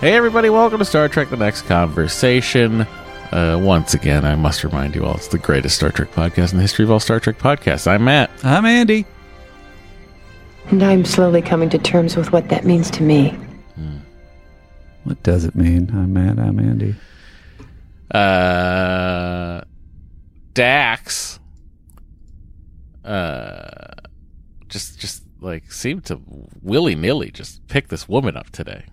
Hey, everybody, welcome to Star Trek The Next Conversation. Uh, once again, I must remind you all, it's the greatest Star Trek podcast in the history of all Star Trek podcasts. I'm Matt. I'm Andy. And I'm slowly coming to terms with what that means to me. What does it mean? I'm Matt. I'm Andy. Uh, Dax, uh, just just like seemed to willy nilly just pick this woman up today.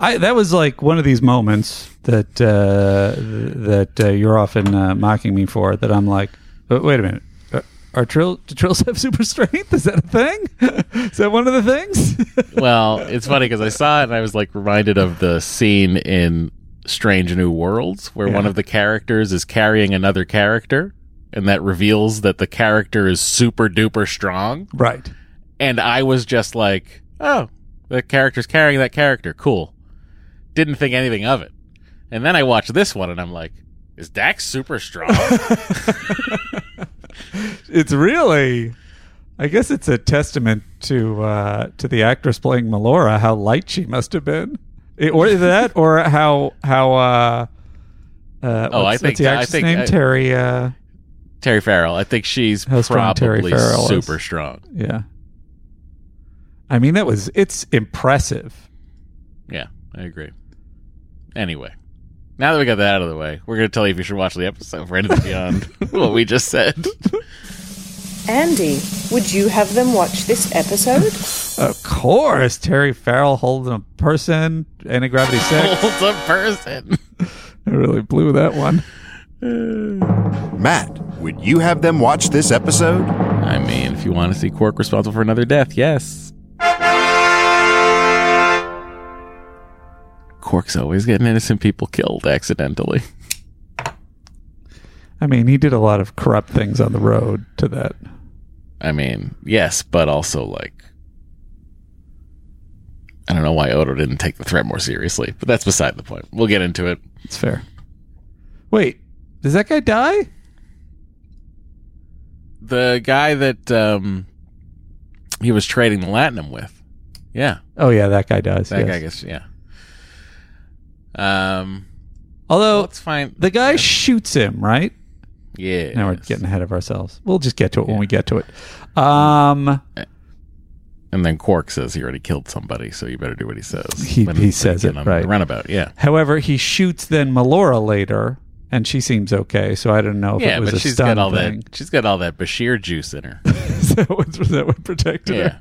I that was like one of these moments that uh, that uh, you're often uh, mocking me for. That I'm like, "Uh, wait a minute, are, are trill do trills have super strength? Is that a thing? Is that one of the things? Well, it's funny because I saw it and I was like reminded of the scene in Strange New Worlds where one of the characters is carrying another character, and that reveals that the character is super duper strong. right. And I was just like, oh, the character's carrying that character. Cool. Didn't think anything of it. And then I watched this one and I'm like, is Dax super strong? It's really, I guess it's a testament to uh, to the actress playing Melora how light she must have been, It- or that, or how how. Uh, uh, Oh, I think- the I think name I- Terry. Uh, Terry Farrell. I think she's How strong probably is. super strong. yeah. I mean, that was it's impressive. Yeah, I agree. Anyway, now that we got that out of the way, we're going to tell you if you should watch the episode for anything beyond what we just said. Andy, would you have them watch this episode? Of course, Terry Farrell holding a person, anti gravity six. Holds a person. I really blew that one. Matt, would you have them watch this episode? I mean, if you want to see Quark responsible for another death, yes. Quark's always getting innocent people killed accidentally. I mean, he did a lot of corrupt things on the road to that. I mean, yes, but also like I don't know why Odo didn't take the threat more seriously, but that's beside the point. We'll get into it. It's fair. Wait, does that guy die? The guy that um he was trading the latinum with. Yeah, Oh yeah, that guy does. that yes. guy gets yeah. Um Although let's find the guy shoots him, right? Yeah. Now we're getting ahead of ourselves. We'll just get to it when we get to it. Um, And then Quark says he already killed somebody, so you better do what he says. He- When- he says it, right. The runabout, yeah. however, he shoots then Melora later, and she seems okay. So I don't know if Yeah, it was but a she's stun got all thing. that. She's got all that Bashir juice in her. Is that what, that what protected Yeah.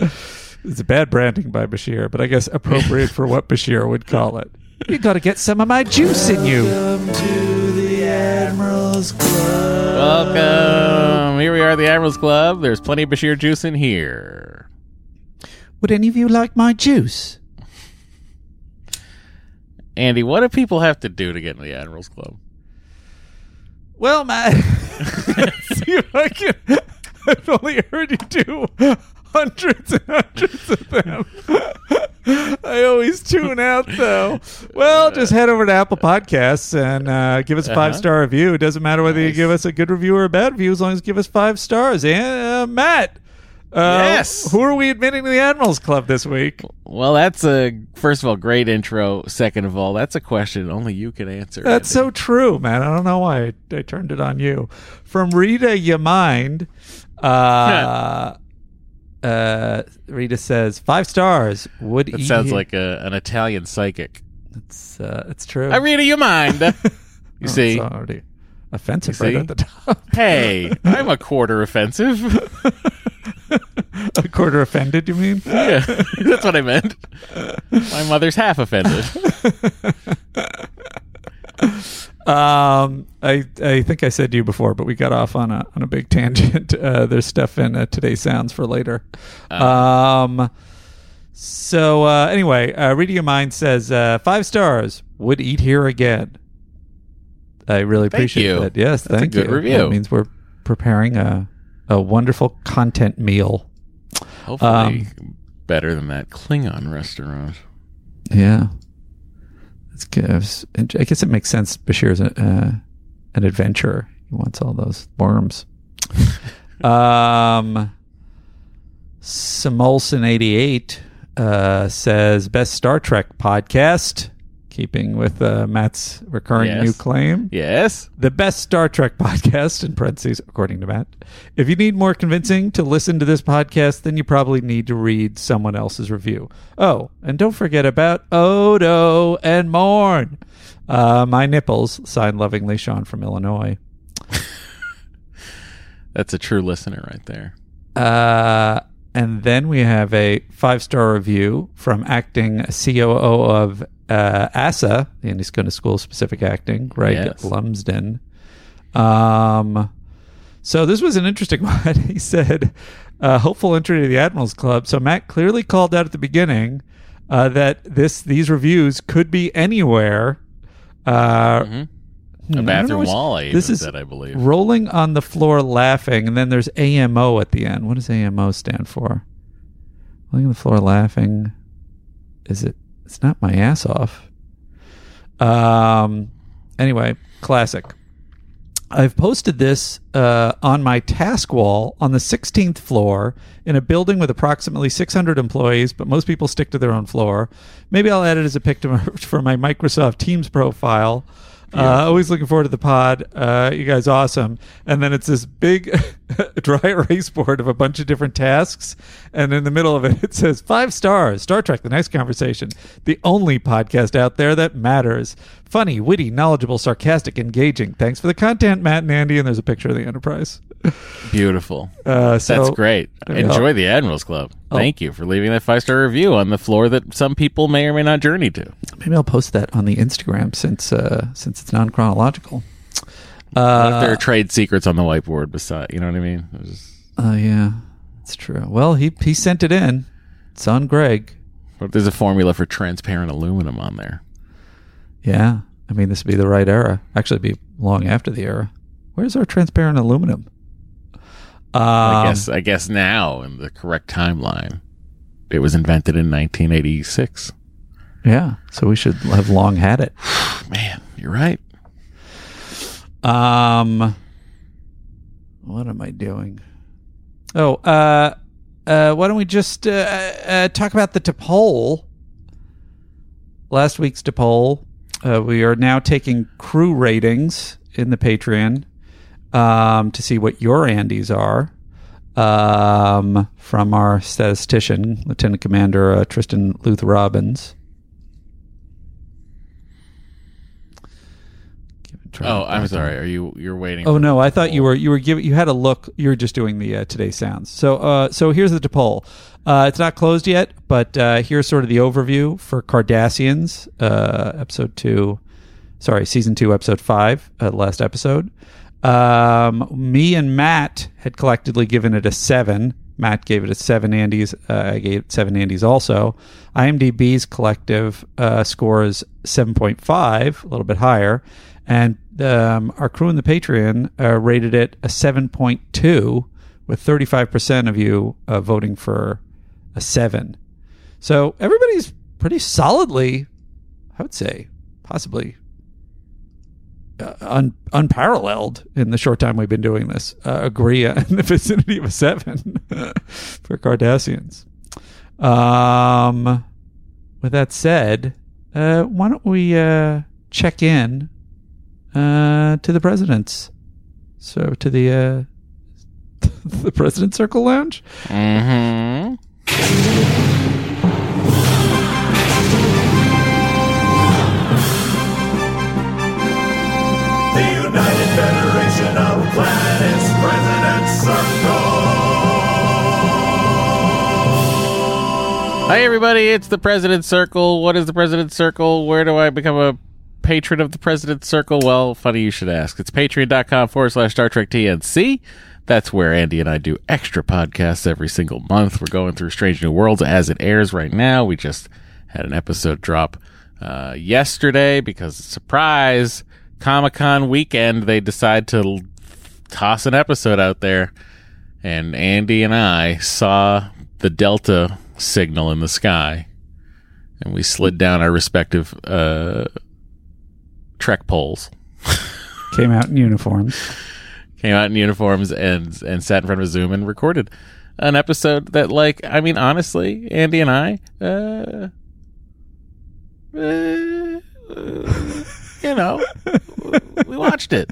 her? It's a bad branding by Bashir, but I guess appropriate for what Bashir would call it. You got to get some of my juice in you. Welcome. To the Admiral's Club. Welcome. Here we are, at the Admirals Club. There's plenty of Bashir juice in here. Would any of you like my juice? Andy, what do people have to do to get in the Admirals Club? Well, Matt, see I can. I've only heard you do hundreds and hundreds of them. I always tune out, though. Well, just head over to Apple Podcasts and uh, give us a Uh-huh. five star review. It doesn't matter whether you Nice. give us a good review or a bad review, as long as you give us five stars. And uh, Matt, uh, Yes. who are we admitting to the Admirals Club this week? Well, that's a first of all great intro. Second of all, that's a question only you can answer. That's Andy. so true, man. I don't know why I, I turned it on you. From Rita You Mind, uh, uh, Rita says five stars. Would That eat sounds like a, an Italian psychic. it's uh, it's true. I read you mind. You Oh, see, it's already offensive You right see? at the top. hey, I'm a quarter offensive. a quarter offended, you mean? yeah, that's what I meant. My mother's half offended. Um, I I think I said to you before, but we got off on a on a big tangent. Uh, there's stuff in uh, today's sounds for later. Um, so uh, anyway, uh, reading your mind says uh, five stars. Would eat here again. I really Thank appreciate you. that. Yes, That's a thank good you. review. That means we're preparing a a wonderful content meal. Hopefully, Um, better than that Klingon restaurant. Yeah, it's good. I I guess it makes sense. Bashir's a, uh, an adventurer. He wants all those worms. um, Samolson eighty eight uh, says best Star Trek podcast. Keeping with uh, Matt's recurring Yes. new claim, Yes. the best Star Trek podcast, in parentheses, according to Matt. If you need more convincing to listen to this podcast, then you probably need to read someone else's review. Oh, and don't forget about Odo and Morn. Uh, my nipples, signed lovingly, Sean from Illinois. That's a true listener right there. Uh, and then we have a five star review from acting COO of uh, ASA, the Indies Going to School Specific Acting, Greg Yes. Lumsden. Um, so this was an interesting one. he said, uh, "Hopeful entry to the Admirals Club." So Matt clearly called out at the beginning uh, that this these reviews could be anywhere. Uh, hmm, I A bathroom wall, I This is said, I believe. rolling on the floor laughing, and then there's AMO at the end. What does AMO stand for? Rolling on the floor laughing. Is it? It's not my ass off. Um. Anyway, classic. I've posted this uh, on my task wall on the 16th floor in a building with approximately 600 employees, but most people stick to their own floor. Maybe I'll add it as a picture for my Microsoft Teams profile. Uh, always looking forward to the pod. Uh, you guys awesome. And then it's this big dry erase board of a bunch of different tasks. And in the middle of it, it says five stars, Star Trek, the next conversation. The only podcast out there that matters. Funny, witty, knowledgeable, sarcastic, engaging. Thanks for the content, Matt and Andy. And there's a picture of the Enterprise. Beautiful. Uh, so, That's great. Yeah. Enjoy the Admirals Club. Oh. Thank you for leaving that five star review on the floor that some people may or may not journey to. Maybe I'll post that on the Instagram since uh, since it's non chronological. Uh, if there are trade secrets on the whiteboard beside? You know what I mean? Was just- Oh yeah, that's true. Well, he he sent it in. It's on Greg. what if there's a formula for transparent aluminum on there? Yeah, I mean this would be the right era. Actually, it'd be long after the era. Where's our transparent aluminum? Um, I guess. I guess now in the correct timeline, it was invented in 1986. Yeah, so we should have long had it. Man, you're right. Um, what am I doing? Oh, uh, uh, why don't we just uh, uh, talk about the Topol? Last week's Topol. Uh, we are now taking crew ratings in the Patreon um, to see what your Andes are um, from our statistician, Lieutenant Commander uh, Tristan Luth Robbins. Oh, I'm sorry. Are you you're waiting? Oh no, I thought you were you were giving you had a look. You were just doing the uh, today's sounds. So uh, so here's the poll. Uh, it's not closed yet, but uh, here's sort of the overview for Cardassians, uh, episode two. Sorry, season two, episode five, uh, last episode. Um, me and Matt had collectively given it a seven. Matt gave it a seven Andes. Uh, I gave it seven Andes also. IMDb's collective uh, score is 7.5, a little bit higher. And um, our crew in the Patreon uh, rated it a 7.2, with 35% of you uh, voting for a 7. So everybody's pretty solidly, I would say, possibly un, unparalleled in the short time we've been doing this. Uh, agree in the vicinity of a seven for Cardassians. Um, with that said, uh, why don't we uh, check in uh, to the president's? So to the uh, the president's circle lounge. Mhm. Hi everybody, it's the President's Circle. What is the President's Circle? Where do I become a patron of the President's Circle? Well, funny you should ask. It's patreon.com forward slash Star Trek TNC. That's where Andy and I do extra podcasts every single month. We're going through Strange New Worlds as it airs right now. We just had an episode drop uh, yesterday because, surprise, Comic Con weekend, they decide to toss an episode out there. And Andy and I saw the Delta signal in the sky. And we slid down our respective uh, Trek poles. Came out in uniforms. came out in uniforms and and sat in front of a Zoom and recorded an episode that, like, I mean, honestly, Andy and I, uh, uh, you know, we watched it.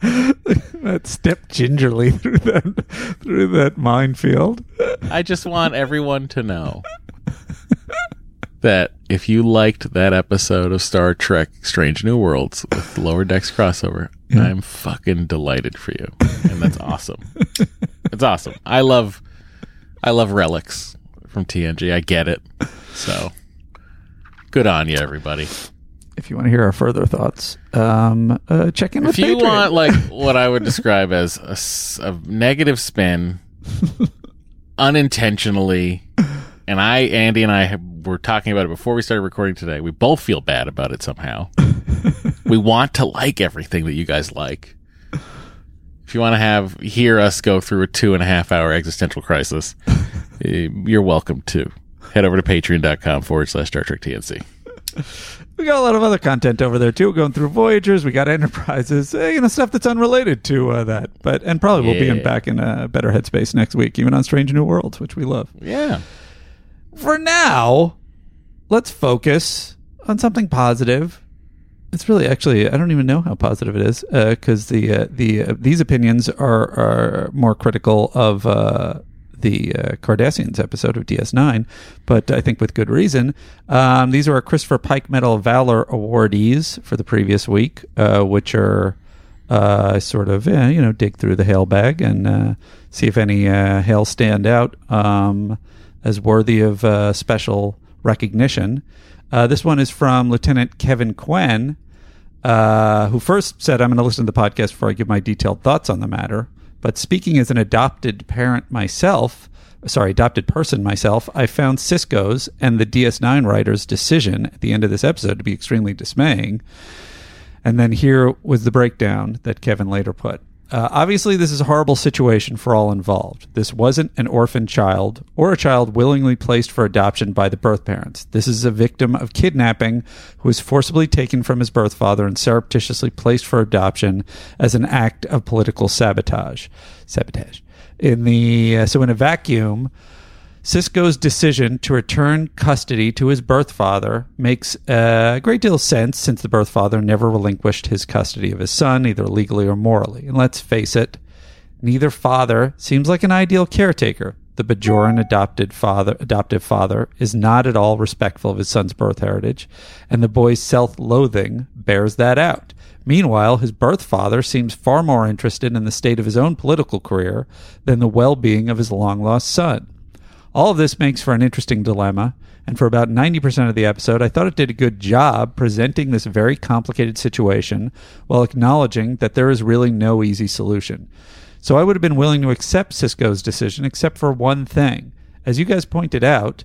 that stepped gingerly through that through that minefield. I just want everyone to know that if you liked that episode of Star Trek Strange New Worlds with Lower Decks crossover, I'm fucking delighted for you. And that's awesome. it's awesome. I love I love relics from TNG. I get it. So good on you everybody. If you want to hear our further thoughts, um, uh, check in with If you Patreon. want like what I would describe as a negative spin unintentionally and I Andy and I have- were talking about it before we started recording today. We both feel bad about it somehow. we want to like everything that you guys like. If you want to have hear us go through a two and a half hour existential crisis, eh, you're welcome to. Head over to patreon.com forward slash Star Trek TNC. We got a lot of other content over there too. Going through Voyagers, we got Enterprises, uh, you know, stuff that's unrelated to uh, that. But and probably we'll be in back in a better headspace next week, even on Strange New Worlds, which we love. Yeah. For now, let's focus on something positive. It's really actually I don't even know how positive it is because the uh, the uh, these opinions are are more critical of uh, the uh, Cardassians episode of DS9, but I think with good reason. Um, these are our Christopher Pike Medal of Valor awardees for the previous week, uh, which are uh, sort of eh, you know dig through the hail bag and uh, see if any uh, hail stand out um, as worthy of uh, special recognition. This one is from Lieutenant Kevin Quinn, who first said, I'm going to listen to the podcast before I give my detailed thoughts on the matter. But speaking as an adopted parent myself, sorry, adopted person myself, I found Sisko's and the DS9 writer's decision at the end of this episode to be extremely dismaying. And then here was the breakdown that Kevin later put. Uh, obviously, this is a horrible situation for all involved. This wasn't an orphan child or a child willingly placed for adoption by the birth parents. This is a victim of kidnapping who was forcibly taken from his birth father and surreptitiously placed for adoption as an act of political sabotage. Sabotage. In the uh, so in a vacuum, Sisko's decision to return custody to his birth father makes a great deal of sense since the birth father never relinquished his custody of his son, either legally or morally. And let's face it, neither father seems like an ideal caretaker. The Bajoran adopted father, adoptive father is not at all respectful of his son's birth heritage, and the boy's self-loathing bears that out. Meanwhile, his birth father seems far more interested in the state of his own political career than the well-being of his long-lost son. All of this makes for an interesting dilemma, and for about 90% of the episode, I thought it did a good job presenting this very complicated situation while acknowledging that there is really no easy solution. So I would have been willing to accept Sisko's decision, except for one thing. As you guys pointed out,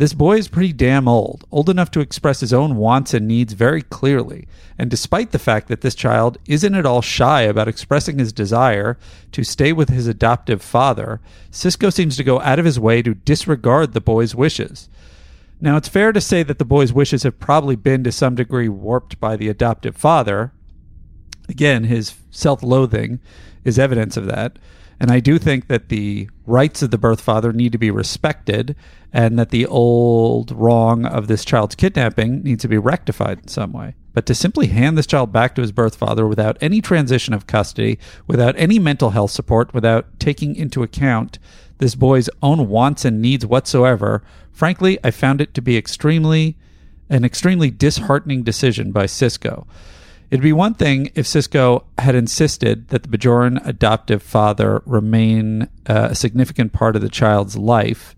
this boy is pretty damn old, old enough to express his own wants and needs very clearly. And despite the fact that this child isn't at all shy about expressing his desire to stay with his adoptive father, Sisko seems to go out of his way to disregard the boy's wishes. Now, it's fair to say that the boy's wishes have probably been to some degree warped by the adoptive father. Again, his self loathing is evidence of that. And I do think that the rights of the birth father need to be respected and that the old wrong of this child's kidnapping needs to be rectified in some way. But to simply hand this child back to his birth father without any transition of custody, without any mental health support, without taking into account this boy's own wants and needs whatsoever, frankly, I found it to be extremely an extremely disheartening decision by Sisko. It'd be one thing if Sisko had insisted that the Bajoran adoptive father remain uh, a significant part of the child's life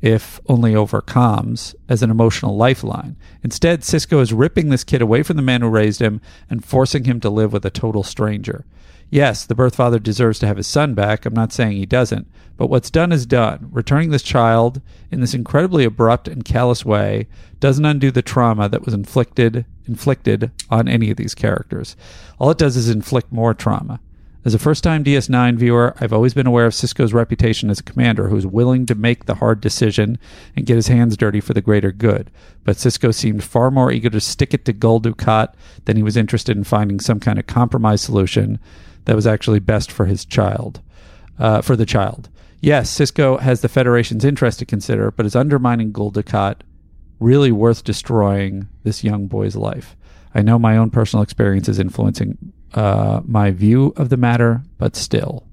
if only over comms, as an emotional lifeline. Instead, Sisko is ripping this kid away from the man who raised him and forcing him to live with a total stranger. Yes, the birth father deserves to have his son back. I'm not saying he doesn't. But what's done is done. Returning this child in this incredibly abrupt and callous way doesn't undo the trauma that was inflicted inflicted on any of these characters. All it does is inflict more trauma. As a first time DS9 viewer, I've always been aware of Sisko's reputation as a commander who's willing to make the hard decision and get his hands dirty for the greater good. But Sisko seemed far more eager to stick it to Gul Dukat than he was interested in finding some kind of compromise solution that was actually best for his child, uh, for the child. Yes, Sisko has the Federation's interest to consider, but is undermining Gul really worth destroying this young boy's life? I know my own personal experience is influencing uh, my view of the matter, but still.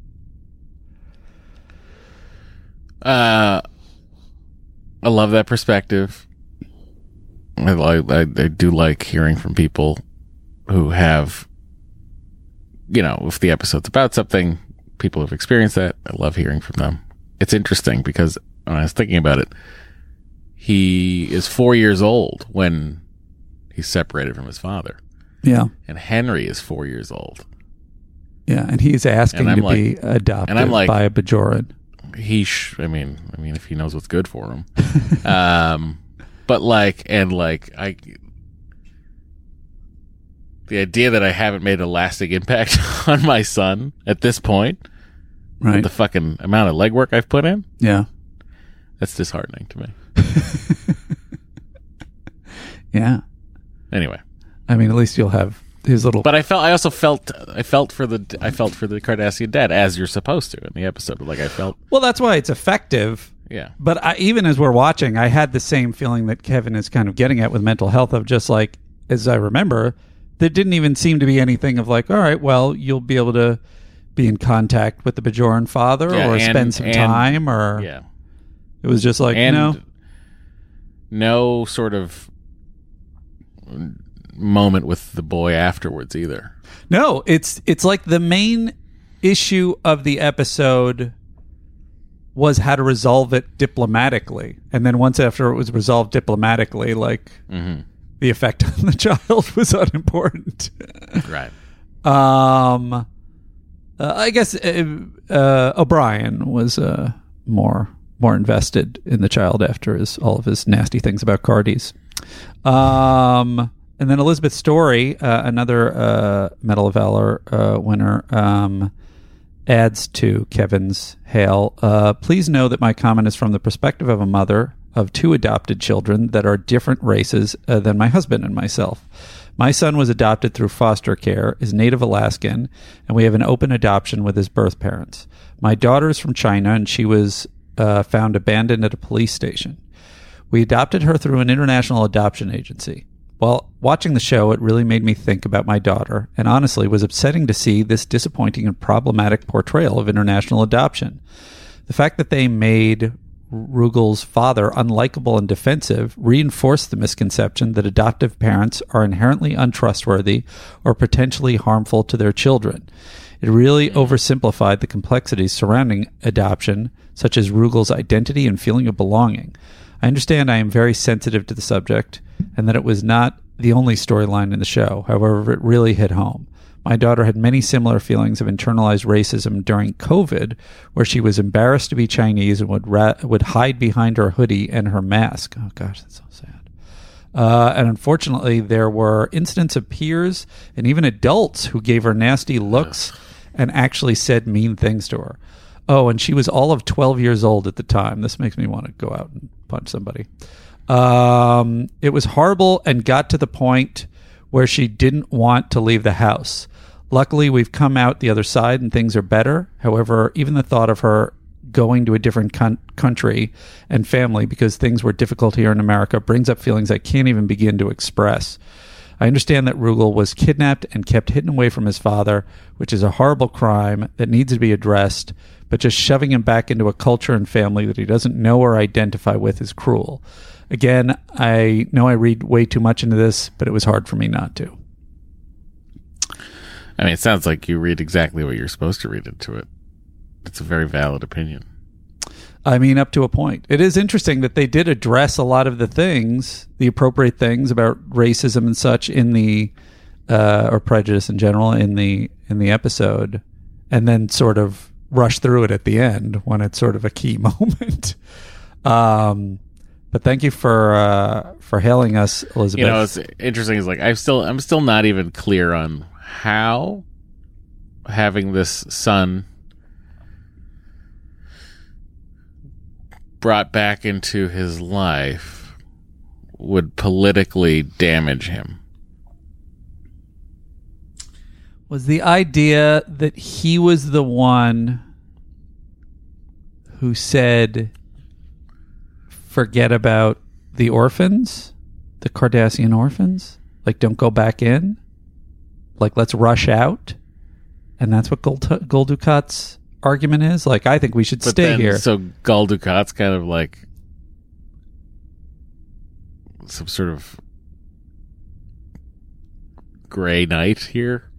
Uh, I love that perspective. I, I, I do like hearing from people who have, you know, if the episode's about something, people who've experienced that. I love hearing from them. It's interesting because when I was thinking about it, he is four years old when he's separated from his father, Yeah. and Henry is four years old. Yeah. And he's asking And to be adopted and I'm like- by a Bajoran. he sh- i mean i mean if he knows what's good for him um but like and like i the idea that i haven't made a lasting impact on my son at this point Right. with the fucking amount of legwork i've put in yeah. that's disheartening to me Yeah. anyway I mean, at least you'll have his little. but i felt i also felt i felt for the i felt for the cardassian dad as you're supposed to in the episode like i felt well, that's why it's effective. yeah But I, even as we're watching, I had the same feeling that Kevin is kind of getting at with mental health of just like, as I remember, there didn't even seem to be anything of like, all right, well, you'll be able to be in contact with the Bajoran father Yeah, or and- spend some and- time, or yeah it was just like, and no, no sort of moment with the boy afterwards either. no. It's it's like the main issue of the episode was how to resolve it diplomatically, and then once after it was resolved diplomatically, like mm-hmm. The effect on the child was unimportant. Right. Um, uh, I guess uh, uh, O'Brien was uh, more more invested in the child after his all of his nasty things about Cardis. Um, and then Elizabeth Story, uh, another uh, Medal of Valor uh, winner, um, adds to Kevin's hail. Uh, please know that my comment is from the perspective of a mother of two adopted children that are different races uh, than my husband and myself. My son was adopted through foster care, is native Alaskan, and we have an open adoption with his birth parents. My daughter is from China, and she was uh, found abandoned at a police station. We adopted her through an international adoption agency. While watching the show, it really made me think about my daughter, and honestly was upsetting to see this disappointing and problematic portrayal of international adoption. The fact that they made Rugal's father unlikable and defensive reinforced the misconception that adoptive parents are inherently untrustworthy or potentially harmful to their children. It really oversimplified the complexities surrounding adoption, such as Rugal's identity and feeling of belonging. I understand I am very sensitive to the subject and that it was not the only storyline in the show. However, it really hit home. My daughter had many similar feelings of internalized racism during COVID, where she was embarrassed to be Chinese and would ra- would hide behind her hoodie and her mask. Oh gosh, that's so sad. Uh, and unfortunately, there were incidents of peers and even adults who gave her nasty looks and actually said mean things to her. Oh, and she was all of 12 years old at the time. This makes me want to go out and punch somebody. Um, it was horrible and got to the point where she didn't want to leave the house. Luckily, we've come out the other side and things are better. However, even the thought of her going to a different con- country and family because things were difficult here in America brings up feelings I can't even begin to express. I understand that Rugal was kidnapped and kept hidden away from his father, which is a horrible crime that needs to be addressed, but just shoving him back into a culture and family that he doesn't know or identify with is cruel. Again, I know I read way too much into this, but it was hard for me not to. I mean, it sounds like you read exactly what you're supposed to read into it. It's a very valid opinion. I mean, up to a point. It is interesting that they did address a lot of the things, the appropriate things about racism and such in the uh, or prejudice in general in the in the episode, and then sort of rush through it at the end when it's sort of a key moment. um, but thank you for uh, for hailing us, Elizabeth. You know, it's interesting. Is like I'm still I'm still not even clear on how having this son brought back into his life would politically damage him. was the idea that he was the one who said forget about the orphans the cardassian orphans? Like don't go back in? Like let's rush out? And that's what Gold, Gul Dukat's argument is? Like i think we should But stay then, here. so Gul kind of like some sort of gray knight here.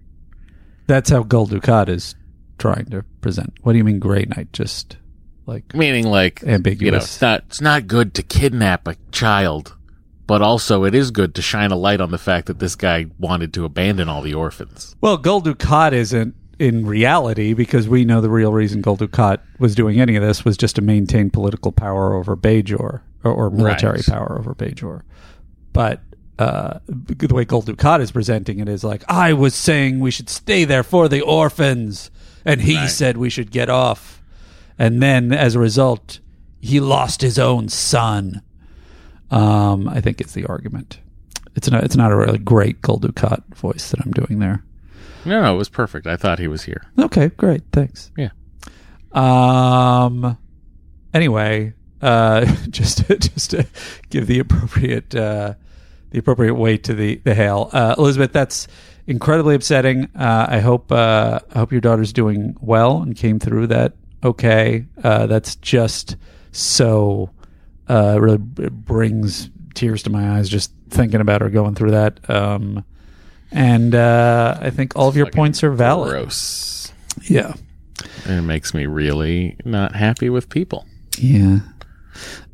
that's how Gul Dukat is trying to present. What do you mean gray knight? Just like Meaning, like, Ambiguous. you know, it's not, it's not good to kidnap a child, but also it is good to shine a light on the fact that this guy wanted to abandon all the orphans. Well, Gul Dukat isn't in reality because we know the real reason Gul Dukat was doing any of this was just to maintain political power over Bajor or, or military Right. power over Bajor. But uh, the way Gul Dukat is presenting it is like, I was saying we should stay there for the orphans, and he Right. said we should get off. And then as a result, he lost his own son. Um, I think it's the argument. It's not. It's not a really great Gul Dukat voice that I'm doing there. No, no, it was perfect. I thought he was here. Okay, great. Thanks. Yeah. Um. Anyway, uh, just to, just to give the appropriate uh, the appropriate weight to the the hail, uh, Elizabeth. That's incredibly upsetting. Uh, I hope uh, I hope your daughter's doing well and came through that okay. Uh, that's just so uh, really brings tears to my eyes just thinking about her going through that. Um, and uh, I think all of your Fucking points are valid. Gross. Yeah. And it makes me really not happy with people. Yeah.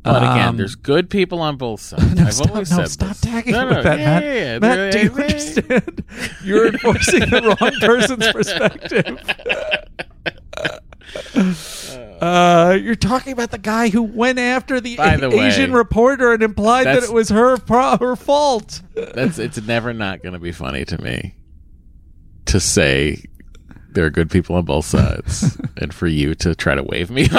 But again, Um, there's good people on both sides. No, I've stop, always no, said stop this. tagging No, no, with that, yeah, Matt. yeah. Matt, do you yeah. understand? You're enforcing the wrong person's perspective. Uh, you're talking about the guy who went after the, By the Asian way, reporter and implied that that's- it was her pro- her fault. That's it's never not going to be funny to me to say there are good people on both sides, and for you to try to wave me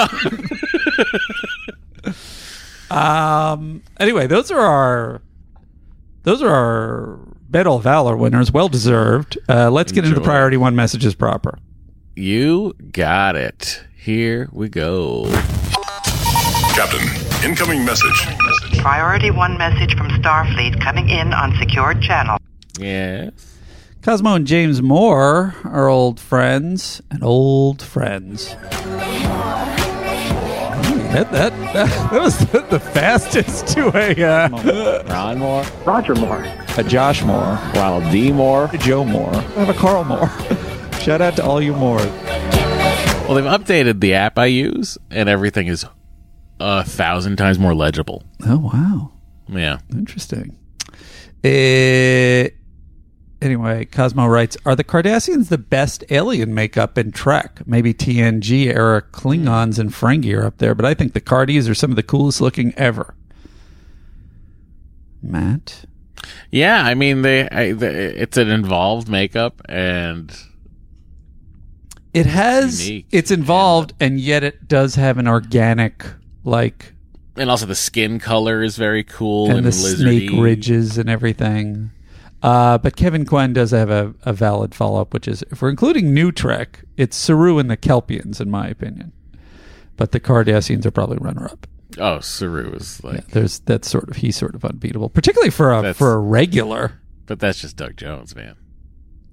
on. Um. Anyway, those are our those are our Medal of Valor winners, well deserved. Uh, let's get into the Enjoy. priority one messages proper. You got it. Here we go. Captain, incoming message. Priority 1 message from Starfleet coming in on secured channel. Yes. Cosmo and James Moore are old friends and old friends. That, that, that, that was the, the fastest to a uh, Ron Moore, Roger Moore. a Josh Moore, Ronald D. Moore. a Joe Moore, I have a Carl Moore. Shout out to all you more. Well, they've updated the app I use, and everything is a thousand times more legible. Oh wow, Yeah. interesting. Uh, anyway, Cosmo writes: Are the Cardassians the best alien makeup in Trek? Maybe TNG era Klingons and Ferengi are up there, but I think the Cardis are some of the coolest looking ever. Matt, Yeah, I mean, they, I, the, it's an involved makeup, and it has Unique. it's involved, and yet it does have an organic like and also the skin color is very cool and, and the lizardy. snake ridges and everything. Uh, but Kevin Quinn does have a, a valid follow up, which is if we're including New Trek, it's Saru and the Kelpians, in my opinion. But the Cardassians are probably runner up. Oh, Saru is like, Yeah, there's that's sort of he's sort of unbeatable, particularly for a for a regular. but that's just Doug Jones, man.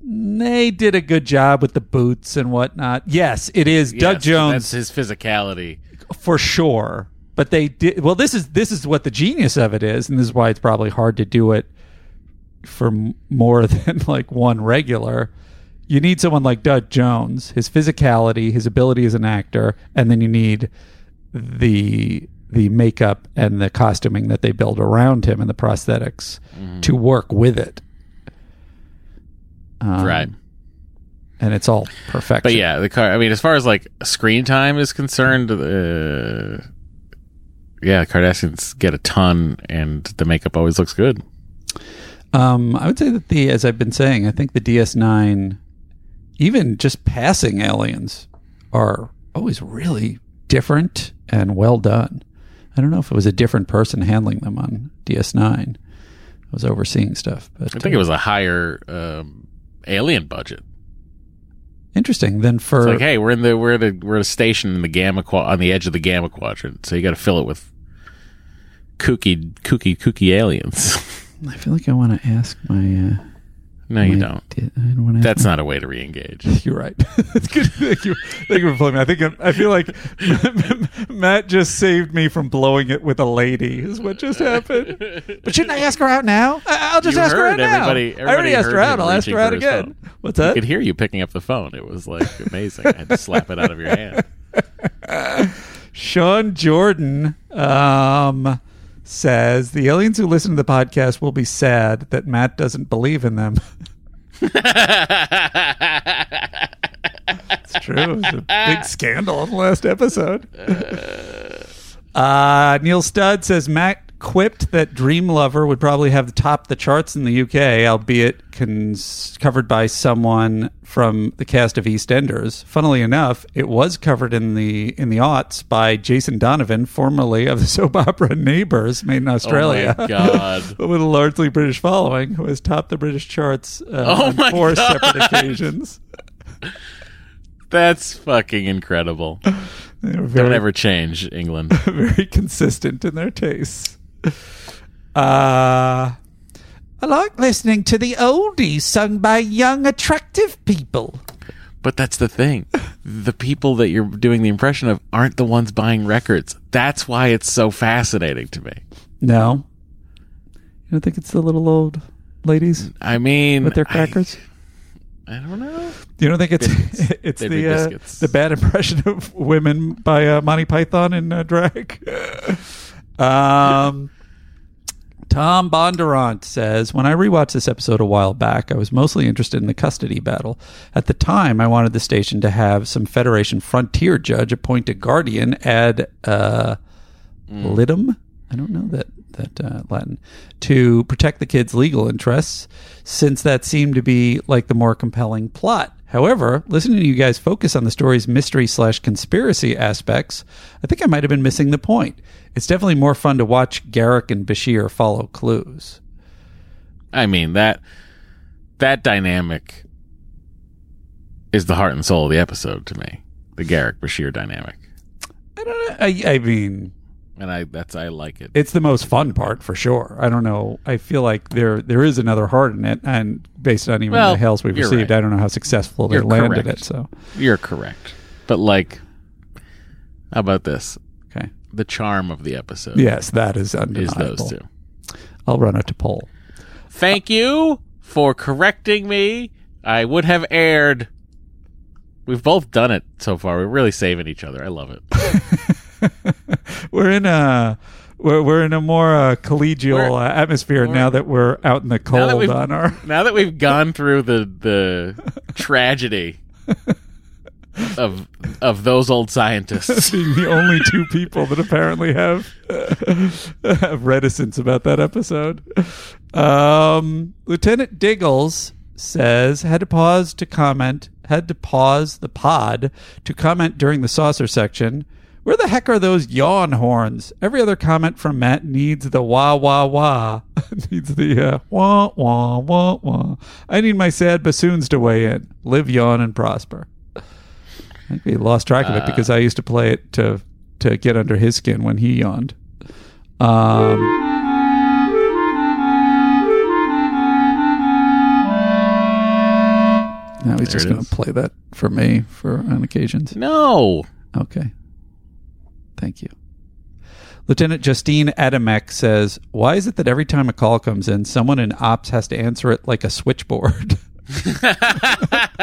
They did a good job with the boots and whatnot. Yes, it is Doug Jones That's his physicality. for sure. But they did well. This is this is what the genius of it is, and this is why it's probably hard to do it for more than like one regular. You need someone like Doug Jones, his physicality, his ability as an actor, and then you need the the makeup and the costuming that they build around him and the prosthetics Mm-hmm. to work with it. Um, right. and it's all perfection. But yeah, the car. I mean, as far as like screen time is concerned, uh, yeah, Cardassians get a ton, and the makeup always looks good. Um, I would say that the, as I've been saying, I think the DS9, even just passing aliens, are always really different and well done. I don't know if it was a different person handling them on DS9. I was overseeing stuff, but I think uh, it was a higher um, alien budget. interesting. Then for It's like, hey, we're in the we're at a we're at a station in the gamma qua- on the edge of the gamma quadrant, so you got to fill it with kooky, kooky, kooky aliens. I feel like I want to ask my. Uh, no, you don't. That's not a way to re-engage. You're right. That's good. Thank you. Thank you for playing me. I think I feel like Matt just saved me from blowing it with a lady. Is what just happened. But shouldn't I ask her out now? I'll just You ask her out heard now. everybody- I already everybody asked her out. I'll ask her out again. phone. What's that? I could hear you picking up the phone. It was like amazing. I had to slap it out of your hand. Sean Jordan um, says the aliens who listen to the podcast will be sad that Matt doesn't believe in them. it's true. It was a big scandal in the last episode. Uh, Neil Studd says Matt quipped that Dream Lover would probably have top the charts in the UK, albeit cons- covered by someone from the cast of EastEnders. Funnily enough, it was covered in the in the aughts by Jason Donovan, formerly of the soap opera Neighbours, made in Australia. Oh my god. with a largely British following, who has topped the British charts uh, Oh on four God. separate occasions. That's fucking incredible. They Don't ever change, England. very consistent in their tastes. Uh, I like listening to the oldies sung by young, attractive people. But that's the thing. The people that you're doing the impression of aren't the ones buying records. That's why it's so fascinating to me. No, you don't think it's the little old ladies I mean, with their crackers? I, don't know. You don't think it's Biscuits. it's They'd the uh, the bad impression of women by uh, Monty Python in uh, drag? um, Tom Bondurant says, When I rewatched this episode a while back, I was mostly interested in the custody battle. At the time, I wanted the station to have some Federation frontier judge appoint a guardian ad uh, litem. I don't know that that uh, Latin to protect the kids' legal interests, since that seemed to be like the more compelling plot. However, listening to you guys focus on the story's mystery slash conspiracy aspects, I think I might have been missing the point. It's definitely more fun to watch Garak and Bashir follow clues. I mean that that dynamic is the heart and soul of the episode to me. The Garak Bashir dynamic, I don't know. I, I mean, and I that's I like it. it's the most fun part for sure. I don't know. I feel like there there is another heart in it, and based on even Well, the hails we've received, right. I don't know how successful they You're landed correct. it. So You're correct, but like, how about this? okay, The charm of the episode yes, that is is undeniable. those two. I'll run it to poll. Thank uh, you for correcting me. I would have aired. We've both done it so far. We're really saving each other. I love it. we're in a we're, we're in a more uh, collegial uh, atmosphere now that we're out in the cold on our. Now that we've gone through the the tragedy of of those old scientists, being the only two people that apparently have, have reticence about that episode. Um, Lieutenant Diggles says had to pause to comment, had to pause the pod to comment during the saucer section. Where the heck are those yawn horns? Every other comment from Matt needs the wah wah wah. needs the uh, wah wah wah wah. I need my sad bassoons to weigh in. Live, yawn, and prosper. I think we lost track of it because I used to play it to to get under his skin when he yawned. Um, now he's There just going to play that for me for on occasions. no. Okay. Thank you. Lieutenant Justine Adamek says, Why is it that every time a call comes in, someone in ops has to answer it like a switchboard? uh,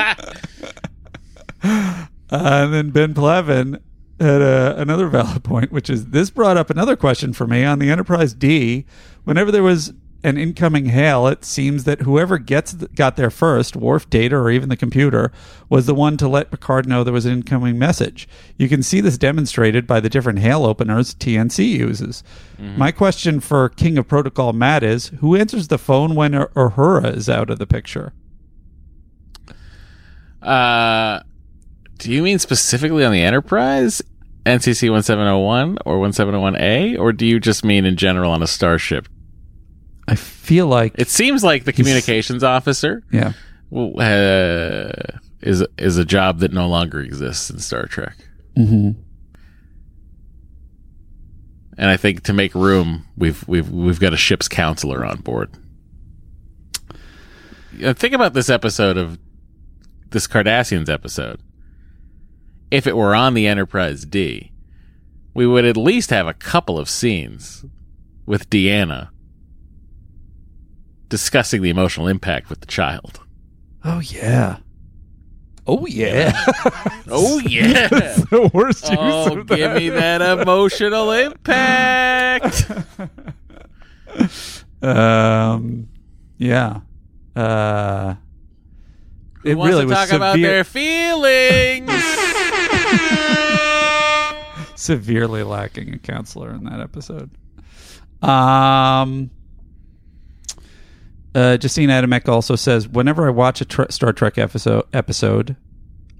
and then Ben Plevin had a, another valid point, which is this brought up another question for me on the Enterprise D. Whenever there was an incoming hail, it seems that whoever gets got there first, Worf, Data, or even the computer, was the one to let Picard know there was an incoming message. You can see this demonstrated by the different hail openers TNG uses. My question for King of Protocol Matt is: Who answers the phone when Ur- Uhura is out of the picture? Uh, do you mean specifically on the Enterprise, NCC 1701 or 1701A, or do you just mean in general on a starship? I feel like It seems like the communications officer yeah. uh, is is a job that no longer exists in Star Trek. Mm-hmm. And I think to make room, we've we've we've got a ship's counselor on board. Think about this episode of this Cardassians episode. If it were on the Enterprise D, we would at least have a couple of scenes with Deanna discussing the emotional impact with the child. Oh yeah. Oh yeah. Oh yeah. the worst use oh, of that. give me that emotional impact. Um, yeah. Uh, Who it wants really to was talk about their feelings. severely lacking a counselor in that episode. Um, uh, Justine Adamek also says, whenever I watch a tr- Star Trek episode, episode,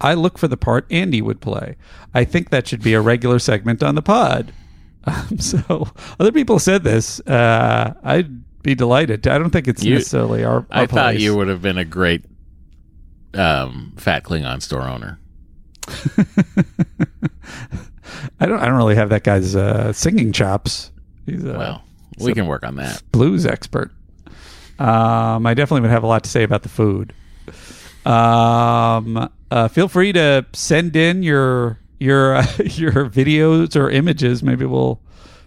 I look for the part Andy would play. I think that should be a regular segment on the pod. Um, so other people said this. Uh, I'd be delighted. I don't think it's You- necessarily our. I our thought you would have been a great um, fat Klingon store owner. I don't. I don't really have that guy's uh, singing chops. He's a Well, we can work on that. blues expert. Um, I definitely would have a lot to say about the food. Um, uh, feel free to send in your your uh, your videos or images. Maybe we'll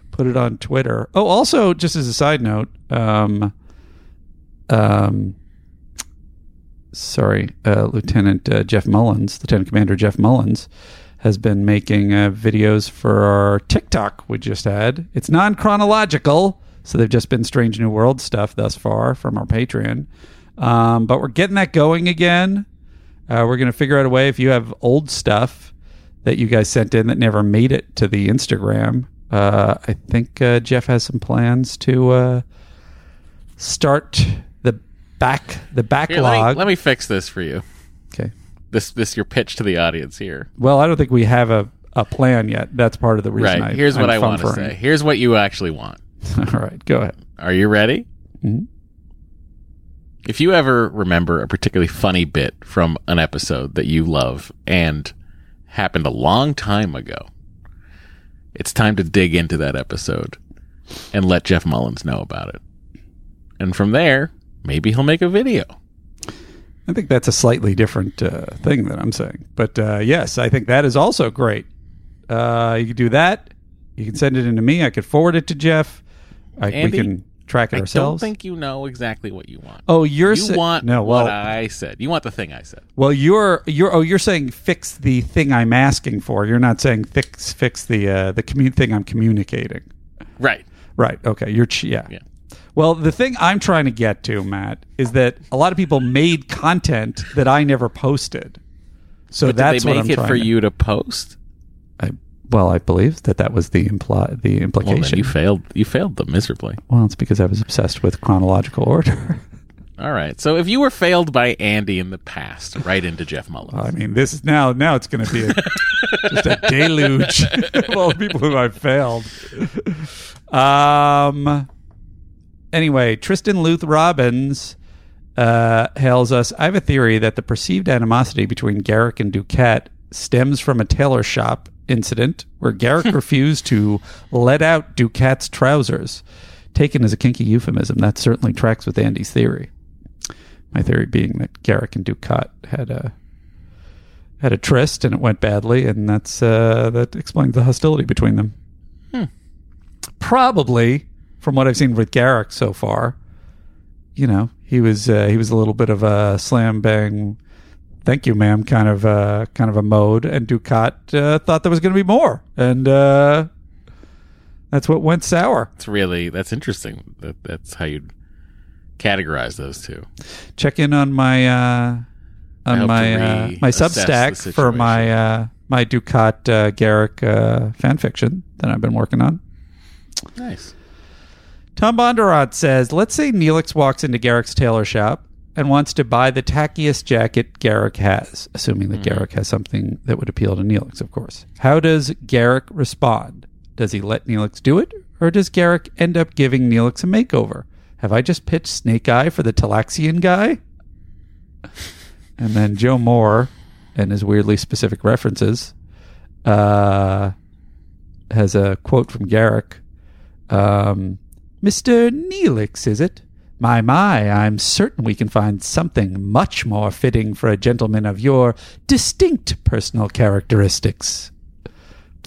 put it on Twitter. Oh, also, just as a side note, um, um, sorry, uh, Lieutenant uh, Jeff Mullins, Lieutenant Commander Jeff Mullins, has been making uh, videos for our TikTok we just had. It's non chronological, so they've just been Strange New World stuff thus far from our Patreon. Um, but we're getting that going again. Uh, we're going to figure out a way if you have old stuff that you guys sent in that never made it to the Instagram. Uh, I think uh, Jeff has some plans to uh, start the back the Here, let, me, backlog. let me fix this for you. okay. This this your pitch to the audience here. Well, I don't think we have a, a plan yet. That's part of the reason. Right. I, Here's what I'm I want to say. Here's what you actually want. All right, go ahead. Are you ready? Mhm. If you ever remember a particularly funny bit from an episode that you love and happened a long time ago, it's time to dig into that episode and let Jeff Mullins know about it. And from there, maybe he'll make a video. I think that's a slightly different uh, thing that I'm saying. But uh, yes, I think that is also great. Uh, you can do that. You can send it in to me. I could forward it to Jeff. I, we can track it I don't think you know exactly what you want. oh, you're you sa- want no. Well, what I said. You want the thing I said. well, you're you're oh, you're saying fix the thing I'm asking for. You're not saying fix fix the uh, the commu- thing I'm communicating. Right. Right. Okay. You're ch- yeah. Yeah. Well, the thing I'm trying to get to, Matt, is that a lot of people made content that I never posted. So But that's did they what make I'm it for to- you to post? I, well, I believe that that was the imply the implication. then you failed. You failed them miserably. Well, it's because I was obsessed with chronological order. All right. So if you were failed by Andy in the past, right into Jeff Mullins. I mean, this is now now it's going to be a, just a deluge of all the people who I've failed. Um. Anyway, Tristan Luth Robbins uh, hails us. I have a theory that the perceived animosity between Garak and Dukat stems from a tailor shop incident where Garak refused to let out Dukat's trousers. Taken as a kinky euphemism, that certainly tracks with Andy's theory. My theory being that Garak and Dukat had a had a tryst and it went badly, and that's uh, that explains the hostility between them. Probably, from what I've seen with Garak so far, you know, he was uh, he was a little bit of a slam bang thank you, ma'am, kind of uh, kind of a mode. And Dukat uh, thought there was going to be more, and uh, that's what went sour. It's really that's interesting. That that's how you'd categorize those two. Check in on my uh, on my uh, my Substack for my uh, my Dukat uh, Garak uh, fan fiction that I've been working on. Nice. Tom Bondurant says, let's say Neelix walks into Garak's tailor shop and wants to buy the tackiest jacket Garak has, assuming that Garak has something that would appeal to Neelix, of course. How does Garak respond? Does he let Neelix do it, or does Garak end up giving Neelix a makeover? Have I just pitched Snake Eye for the Talaxian guy? And then Joe Moore and his weirdly specific references uh, has a quote from Garak. Um, Mr. Neelix, is it? My, my, I'm certain we can find something much more fitting for a gentleman of your distinct personal characteristics.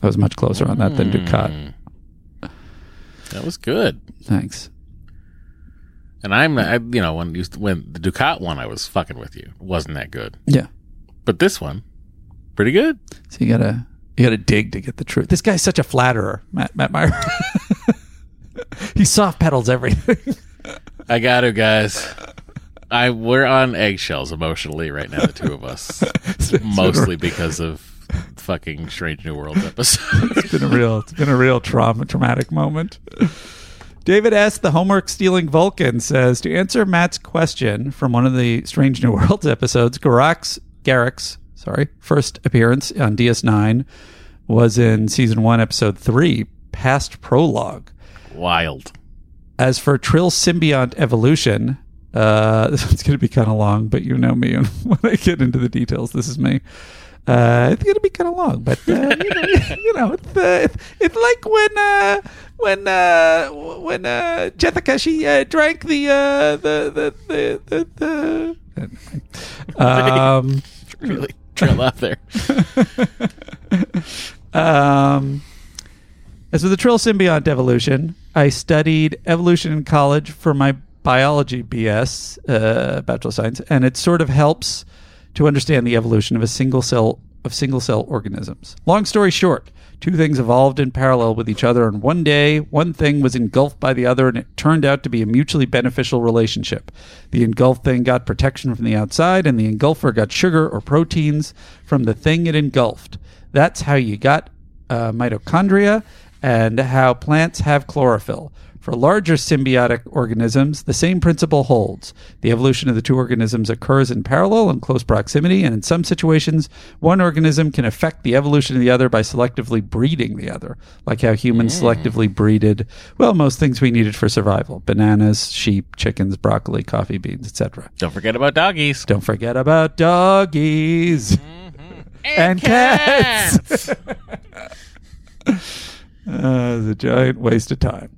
I was much closer on that than hmm. Dukat. That was good. Thanks. And I'm, I, you know, when you when the Dukat one, I was fucking with you. It wasn't that good, Yeah. but this one, pretty good. So you gotta you gotta dig to get the truth. This guy's such a flatterer, Matt Matt Mira. he soft pedals everything. I got to, guys. I we're on eggshells emotionally right now, the two of us, mostly because of fucking Strange New World episode. it's been a real it's been a real trauma traumatic moment. David S. the homework stealing Vulcan says to answer Matt's question from one of the Strange New Worlds episodes, Garak's Garrick's sorry first appearance on DS9 was in season one, episode three, past prologue. Wild. As for Trill symbiont evolution, uh, this one's going to be kind of long, but you know me, and when I get into the details, this is me. Uh, it's going to be kind of long, but uh, you know, you know it's, uh, it's, it's like when uh, when uh, when uh, Jessica she uh, drank the, uh, the the the the. the um, Really trail off there. Um, as for the Trill symbiont evolution, I studied evolution in college for my biology BS, uh, Bachelor of Science, and it sort of helps to understand the evolution of a single cell of single cell organisms. Long story short, two things evolved in parallel with each other, and one day one thing was engulfed by the other, and it turned out to be a mutually beneficial relationship. The engulfed thing got protection from the outside, and the engulfer got sugar or proteins from the thing it engulfed. That's how you got uh, mitochondria and how plants have chlorophyll. For larger symbiotic organisms, the same principle holds. The evolution of the two organisms occurs in parallel and close proximity, and in some situations, one organism can affect the evolution of the other by selectively breeding the other, like how humans hmm. selectively breeded, well, most things we needed for survival bananas, sheep, chickens, broccoli, coffee beans, etc. Don't forget about doggies. Don't forget about doggies mm-hmm. and cats. uh, it's a giant waste of time.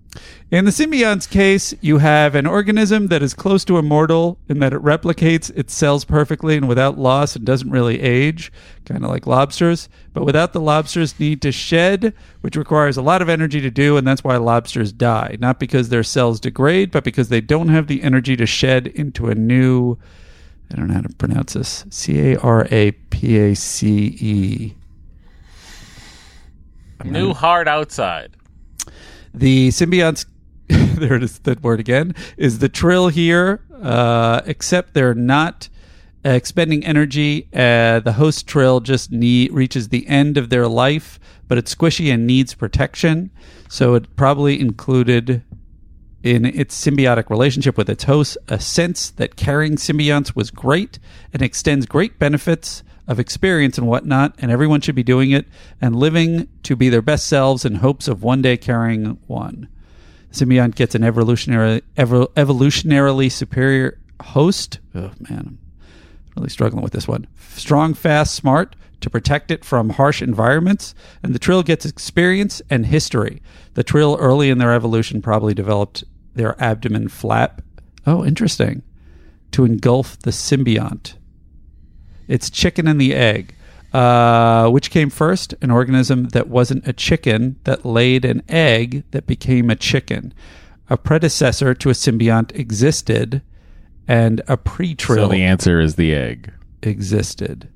In the symbiont's case, you have an organism that is close to immortal in that it replicates its cells perfectly and without loss and doesn't really age, kind of like lobsters. But without the lobsters need to shed, which requires a lot of energy to do, and that's why lobsters die. Not because their cells degrade, but because they don't have the energy to shed into a new. I don't know how to pronounce this. C A R A P A C E. New hard outside. The symbionts, there it is, that word again, is the trill here, uh, except they're not expending energy. Uh, the host trill just need, reaches the end of their life, but it's squishy and needs protection. So it probably included in its symbiotic relationship with its host a sense that carrying symbionts was great and extends great benefits of experience and whatnot, and everyone should be doing it and living to be their best selves in hopes of one day carrying one. Symbiont gets an evolutionary, evo, evolutionarily superior host. Oh man, I'm really struggling with this one. Strong, fast, smart to protect it from harsh environments, and the Trill gets experience and history. The Trill early in their evolution probably developed their abdomen flap. Oh, interesting. To engulf the symbiont. It's chicken and the egg. Uh, which came first? An organism that wasn't a chicken that laid an egg that became a chicken. A predecessor to a symbiont existed, and a pre-trill. So the answer is the egg. existed?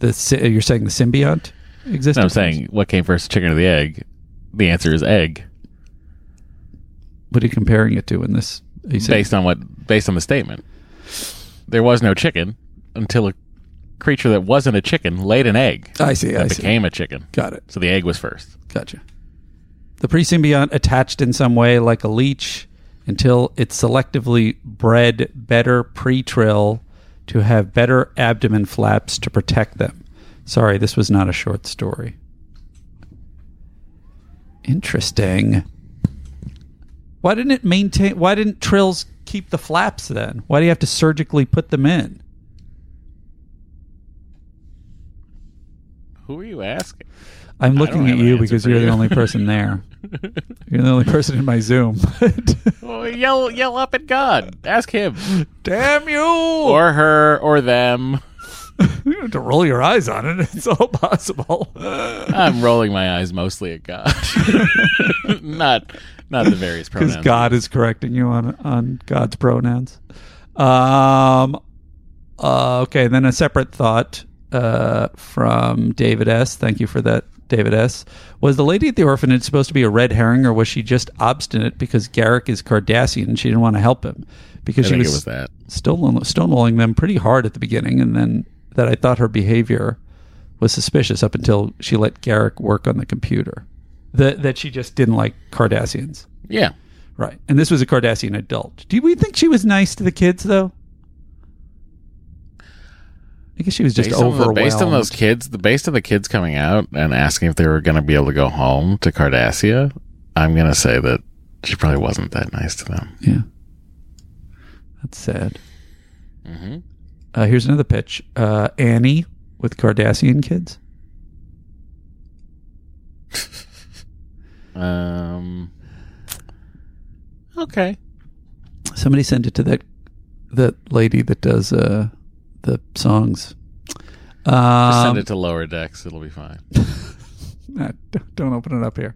The sy- you're saying the symbiont existed. No, I'm saying what came first, chicken or the egg? The answer is egg, What are you comparing it to in this? based on what based on the statement. There was no chicken until a creature that wasn't a chicken laid an egg. I see. I That see. became a chicken. Got it. So the egg was first. Gotcha. The pre-symbiont attached in some way like a leech until it selectively bred better pre-trill to have better abdomen flaps to protect them. Sorry, this was not a short story. Interesting. Why didn't it maintain why didn't trills keep the flaps then? Why do you have to surgically put them in? Who are you asking? I'm looking at an you because you're the only person there. You're the only person in my Zoom. Oh, yell yell up at God. Ask him. Damn you! Or her or them. you don't have to roll your eyes on it. It's all possible. I'm rolling my eyes mostly at God. not not the various pronouns. Because. God is correcting you on on God's pronouns. Um. Uh, okay. Then a separate thought uh, from David S. Thank you for that, David S. Was the lady at the orphanage supposed to be a red herring, or was she just obstinate because Garak is Cardassian and she didn't want to help him? Because I she was, was that. stone- stonewalling them pretty hard at the beginning, and then that I thought her behavior was suspicious up until she let Garak work on the computer. That that she just didn't like Cardassians, Yeah. right? And this was a Cardassian adult. Do we think she was nice to the kids though? I guess she was just based on, the, overwhelmed. based on those kids, the based on the kids coming out and asking if they were going to be able to go home to Cardassia, I'm going to say that she probably wasn't that nice to them. Yeah, that's sad. Mm-hmm. Uh, here's another pitch: uh, Annie with Cardassian kids. Um. Okay. Somebody sent it to that that lady that does uh, the songs. Just Um, send it to lower decks. It'll be fine. Nah, don't- open it up here.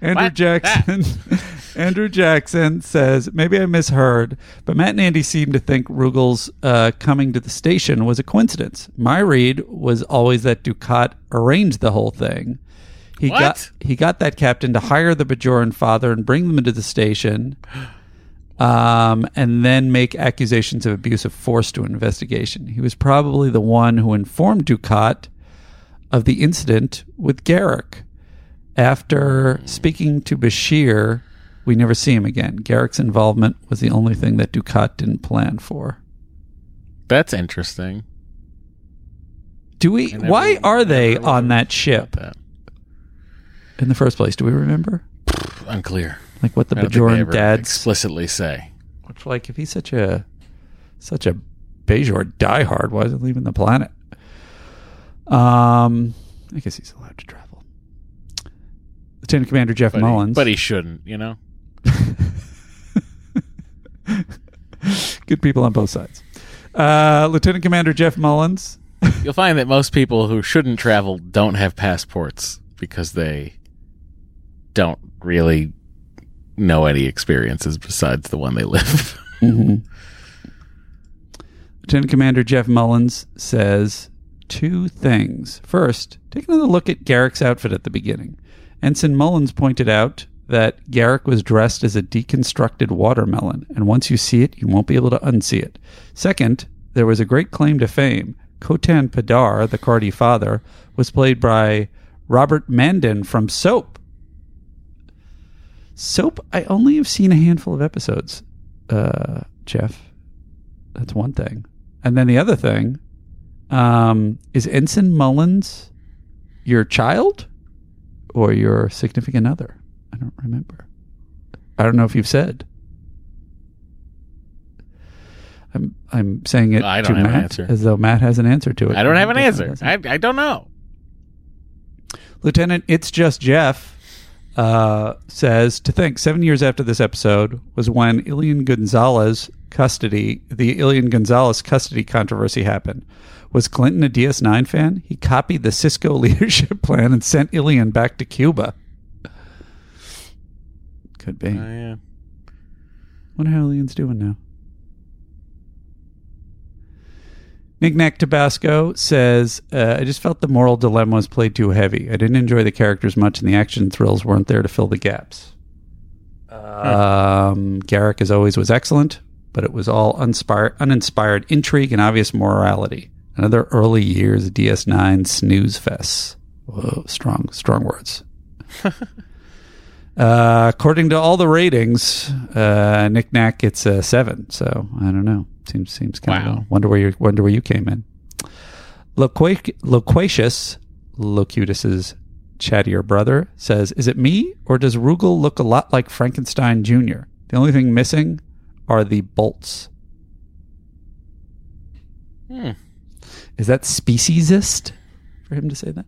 Andrew What? Jackson. Andrew Jackson says maybe I misheard, but Matt and Andy seem to think Rugal's uh, coming to the station was a coincidence. My read was always that Dukat arranged the whole thing. He What? got he got that captain to hire the Bajoran father and bring them into the station, um, and then make accusations of abuse of force to an investigation. He was probably the one who informed Dukat of the incident with Garak. After speaking to Bashir, we never see him again. Garak's involvement was the only thing that Dukat didn't plan for. That's interesting. Do we? Never- why are they on that ship That. in the first place? Do we remember? Unclear. Like what the I don't think they Bajoran dads? explicitly say. Which, like, if he's such a such a Bajor diehard, why is he leaving the planet? Um, I guess he's allowed to travel. Lieutenant Commander Jeff But Mullins, he, but he shouldn't, you know? good people on both sides. Uh, Lieutenant Commander Jeff Mullins. You'll find that most people who shouldn't travel don't have passports because they don't really know any experiences besides the one they live. Mm-hmm. Lieutenant Commander Jeff Mullins says two things. First, take another look at Garak's outfit at the beginning. Ensign Mullins pointed out that Garak was dressed as a deconstructed watermelon, and once you see it, you won't be able to unsee it. Second, there was a great claim to fame. Kotan Pa'Dar, the Cardi father, was played by Robert Mandan from Soap. Soap, I only have seen a handful of episodes, uh, Jeff. That's one thing. And then the other thing um, is Ensign Mullins your child or your significant other? I don't remember. I don't know if you've said. I'm I'm saying it I to an Matt answer. as though Matt has an answer to it. I don't have an answer. I, I don't know. Lieutenant, it's just Jeff. Uh, says to think seven years after this episode was when Elian Gonzalez custody, the Elian Gonzalez custody controversy happened. Was Clinton a DS9 fan? He copied the Sisko leadership plan and sent Elian back to Cuba. Could be. Oh, yeah. Wonder how Elian's doing now. Knickknack Tabasco says, uh, I just felt the moral dilemma was played too heavy. I didn't enjoy the characters much, and the action thrills weren't there to fill the gaps. Um, Garak, as always, was excellent, but it was all uninspired intrigue and obvious morality. Another early years DS9 snooze fest. Whoa, strong, strong words. uh, according to all the ratings, uh, Knick Knack gets a seven. So I don't know. Seems seems kind Wow. of wonder where you wonder where you came in. Loqua- Loquacious, Locutus's chattier brother, says, "Is it me or does Rugal look a lot like Frankenstein Jr.? The only thing missing are the bolts." Hmm. Is that speciesist for him to say that?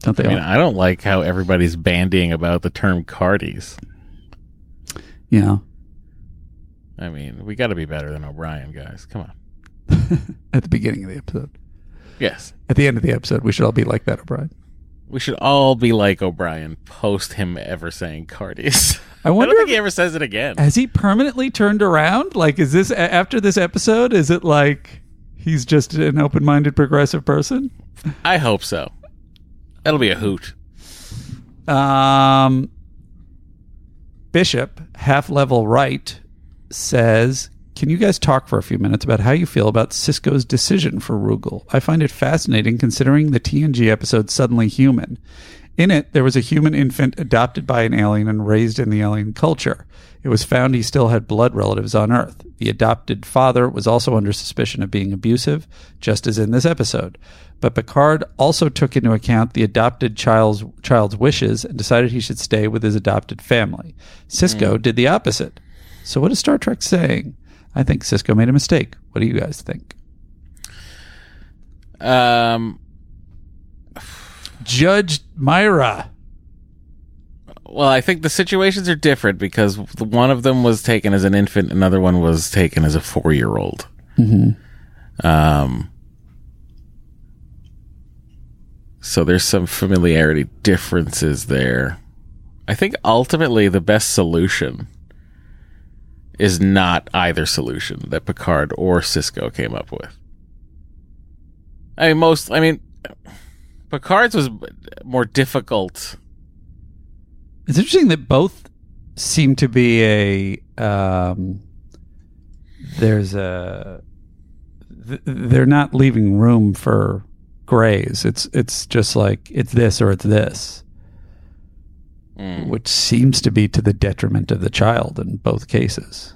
Don't they I mean, all? I don't like how everybody's bandying about the term cardies. Yeah. I mean, we got to be better than O'Brien, guys. Come on. At the beginning of the episode. Yes. At the end of the episode, we should all be like that, O'Brien. We should all be like O'Brien post him ever saying cardies. I I wonder don't think if- he ever says it again. Has he permanently turned around? Like, is this after this episode? Is it like he's just an open-minded progressive person? I hope so. That'll be a hoot. Um, Bishop, half level right, says, Can you guys talk for a few minutes about how you feel about Sisko's decision for Rugal? I find it fascinating considering the TNG episode Suddenly Human. In it, there was a human infant adopted by an alien and raised in the alien culture. It was found he still had blood relatives on Earth. The adopted father was also under suspicion of being abusive, just as in this episode. But Picard also took into account the adopted child's, child's wishes and decided he should stay with his adopted family. Sisko hmm. did the opposite. So, what is Star Trek saying? I think Sisko made a mistake. What do you guys think? Um, Judge Mira. well, I think the situations are different because one of them was taken as an infant, another one was taken as a four-year-old. Um, so there's some familiarity differences there. I think ultimately the best solution is not either solution that Picard or Sisko came up with. I mean, most. I mean, Picard's was more difficult. It's interesting that both seem to be a. Um, there's a. They're not leaving room for grays. It's it's just like it's this or it's this, Mm. which seems to be to the detriment of the child in both cases.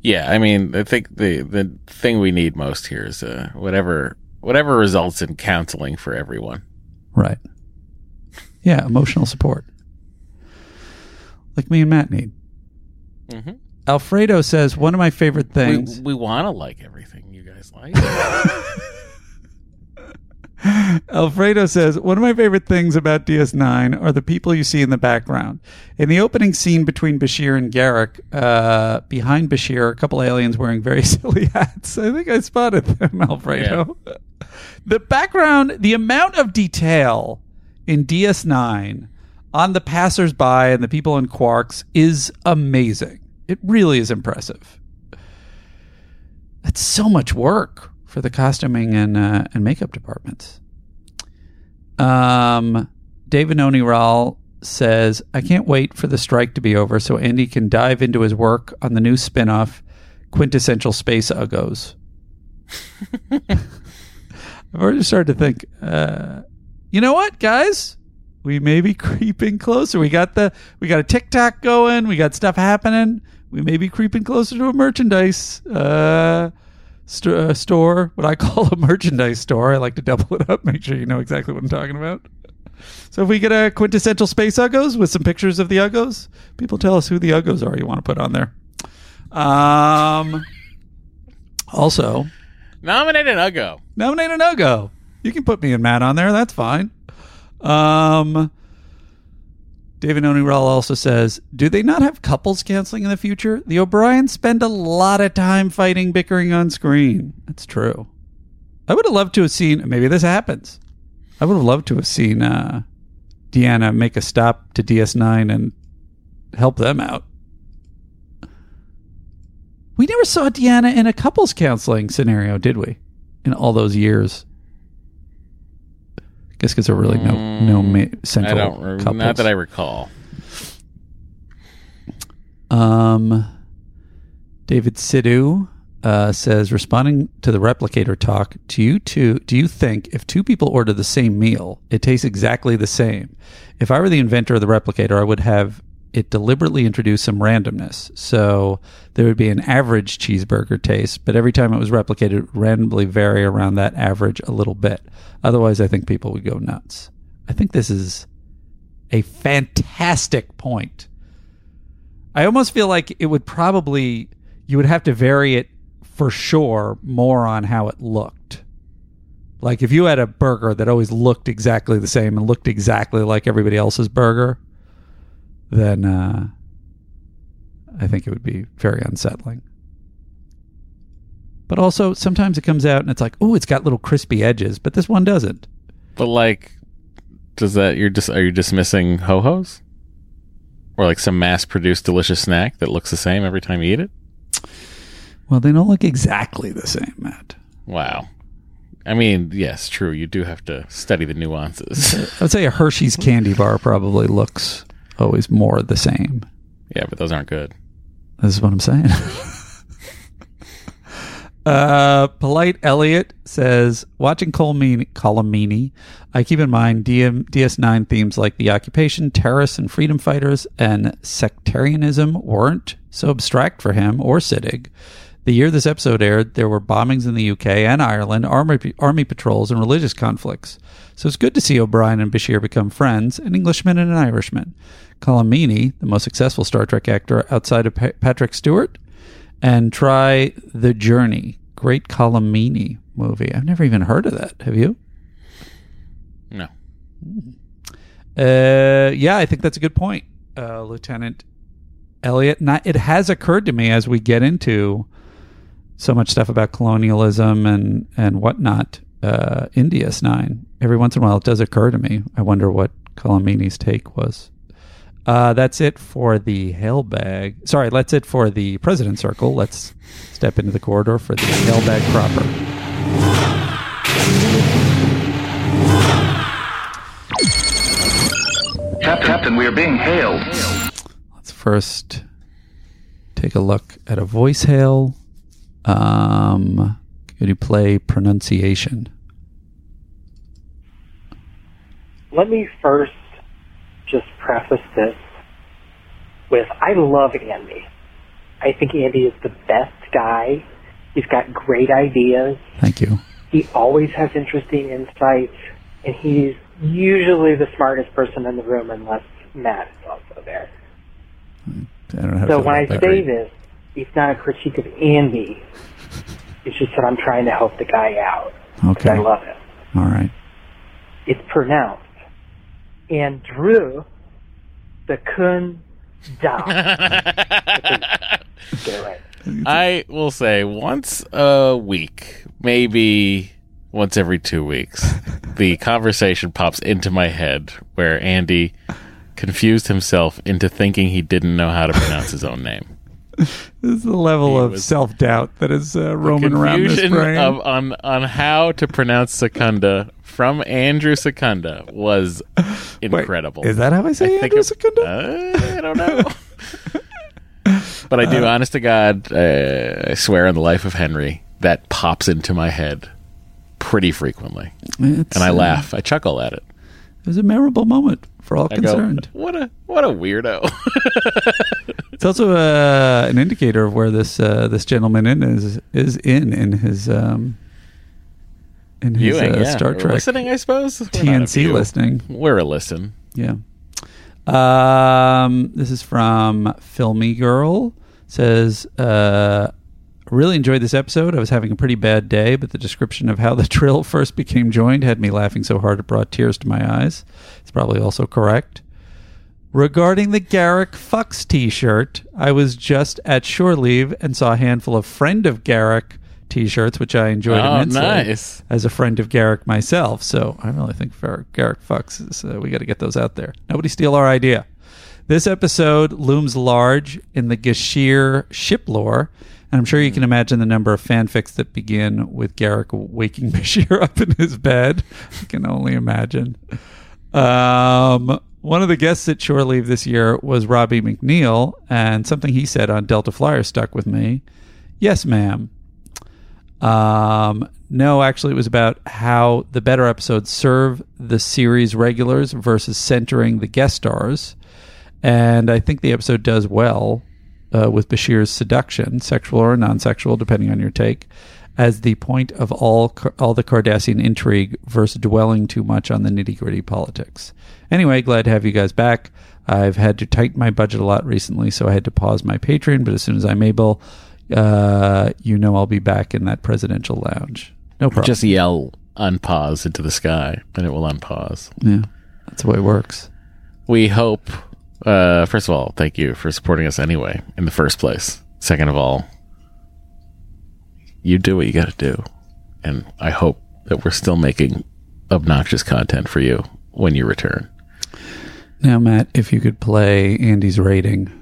Yeah, I mean, I think the the thing we need most here is uh, whatever whatever results in counseling for everyone. Right. Yeah, emotional support. Like me and Matt need. Mhm. Alfredo says one of my favorite things. We, we want to like everything you guys like. Alfredo says, One of my favorite things about DS9 are the people you see in the background. In the opening scene between Bashir and Garak, uh, behind Bashir are a couple aliens wearing very silly hats. I think I spotted them, Alfredo. The background, the amount of detail in DS9 on the passersby and the people in Quarks is amazing. It really is impressive. That's so much work for the costuming and uh, and makeup departments. Um, David Oniral says, "I can't wait for the strike to be over so Andy can dive into his work on the new spin-off, Quintessential Space Uggos." I've already started to think, uh, you know what, guys? We may be creeping closer. We got the we got a TikTok going. We got stuff happening. We may be creeping closer to a merchandise uh, st- uh, store. What I call a merchandise store. I like to double it up. Make sure you know exactly what I'm talking about. So if we get a quintessential space Uggos with some pictures of the Uggos, people tell us who the Uggos are you want to put on there. Um. Also, Nominate an Uggo. nominate an Uggo. You can put me and Matt on there. That's fine. Um, David Onirel also says, "Do they not have couples counseling in the future? The O'Briens spend a lot of time fighting, bickering on screen. That's true. I would have loved to have seen. Maybe this happens. I would have loved to have seen uh, Deanna make a stop to DS9 and help them out. We never saw Deanna in a couples counseling scenario, did we? In all those years. I guess because there were really no no ma- I central don't. re- couples. Not that I recall. Um, David Sidhu uh, says, responding to the replicator talk, do you two do you think if two people order the same meal, it tastes exactly the same? If I were the inventor of the replicator, I would have it deliberately introduced some randomness. So there would be an average cheeseburger taste, but every time it was replicated, it randomly vary around that average a little bit. Otherwise, I think people would go nuts. I think this is a fantastic point. I almost feel like it would probably you would have to vary it for sure more on how it looked. Like if you had a burger that always looked exactly the same and looked exactly like everybody else's burger, then uh, I think it would be very unsettling. But also sometimes it comes out and it's like, oh, it's got little crispy edges, but this one doesn't. But like, does that you're just are you dismissing ho hos? Or like some mass produced delicious snack that looks the same every time you eat it? Well, they don't look exactly the same, Matt. Wow. I mean, yes, true. You do have to study the nuances. I would say a Hershey's candy bar probably looks always more the same. yeah, but those aren't good. This is what I'm saying. uh, Polite Elliot says, watching Colm Meaney, Colomini, I keep in mind DM, DS9 themes like the occupation, terrorists, and freedom fighters, and sectarianism weren't so abstract for him or Siddig. The year this episode aired, there were bombings in the UK and Ireland, army, army patrols, and religious conflicts. So it's good to see O'Brien and Bashir become friends, an Englishman and an Irishman. Colm Meaney, the most successful Star Trek actor outside of Pa- Patrick Stewart, and try The Journey, great Colm Meaney movie. I've never even heard of that. Have you? No. Uh, yeah, I think that's a good point, uh, Lieutenant Elliot. Not, it has occurred to me as we get into so much stuff about colonialism and and whatnot. Uh, in DS9, every once in a while, it does occur to me. I wonder what Colm Meaney's take was. Uh, that's it for the hail bag. Sorry, that's it for the president circle. Let's step into the corridor for the hail bag proper. Captain, we are being hailed. Let's first take a look at a voice hail. Um, could you play pronunciation? Let me first just preface this with I love Andy. I think Andy is the best guy. He's got great ideas. Thank you. He always has interesting insights, and he's usually the smartest person in the room unless Matt is also there. I don't know So when I say this, it's not a critique of Andy. It's just that I'm trying to help the guy out. Okay. I love him. All right. It's pronounced Andrew the Kun Da. Get it right. I will say once a week, maybe once every two weeks, the conversation pops into my head where Andy confused himself into thinking he didn't know how to pronounce his own name. This is the level of self doubt that is uh, roaming around this brain. of, on on how to pronounce Secunda from Andrew Secunda was incredible. is that how I say I Andrew it- Secunda? Uh, I don't know. but I do, honest to God, uh, I swear on the life of Henry, that pops into my head pretty frequently, and I uh, laugh, I chuckle at it. It was a memorable moment for all I concerned. go, "What a what a weirdo!" It's also uh, an indicator of where this uh, this gentleman in is is in in his um, in his uh, yeah. Star Trek listening, I suppose. We're TNG listening. We're a listen. Yeah. Um, this is from Filmy Girl. Says, uh, really enjoyed this episode. I was having a pretty bad day, but the description of how the Trill first became joined had me laughing so hard it brought tears to my eyes. It's probably also correct. Regarding the Garak Fucks t shirt, I was just at shore leave and saw a handful of Friend of Garak t shirts, which I enjoyed Oh, immensely nice. as a friend of Garak myself. So I really think Gar- Garak Fucks is, uh, we got to get those out there. Nobody steal our idea. This episode looms large in the Gashir ship lore, and I'm sure you can imagine the number of fanfics that begin with Garak waking Bashir up in his bed. I can only imagine. Um, one of the guests at Shore Leave this year was Robbie McNeill, and something he said on Delta Flyer stuck with me. Yes, ma'am. Um, no, actually, it was about how the better episodes serve the series regulars versus centering the guest stars. And I think the episode does well uh, with Bashir's seduction, sexual or non-sexual, depending on your take, as the point of all all the Cardassian intrigue versus dwelling too much on the nitty-gritty politics. Anyway, glad to have you guys back. I've had to tighten my budget a lot recently, so I had to pause my Patreon. But as soon as I'm able, uh, you know I'll be back in that presidential lounge. No problem. Just yell unpause into the sky and it will unpause. yeah, that's the way it works. We hope, uh, first of all, thank you for supporting us anyway in the first place. Second of all, you do what you got to do. And I hope that we're still making obnoxious content for you when you return. Now, Matt, if you could play Andy's rating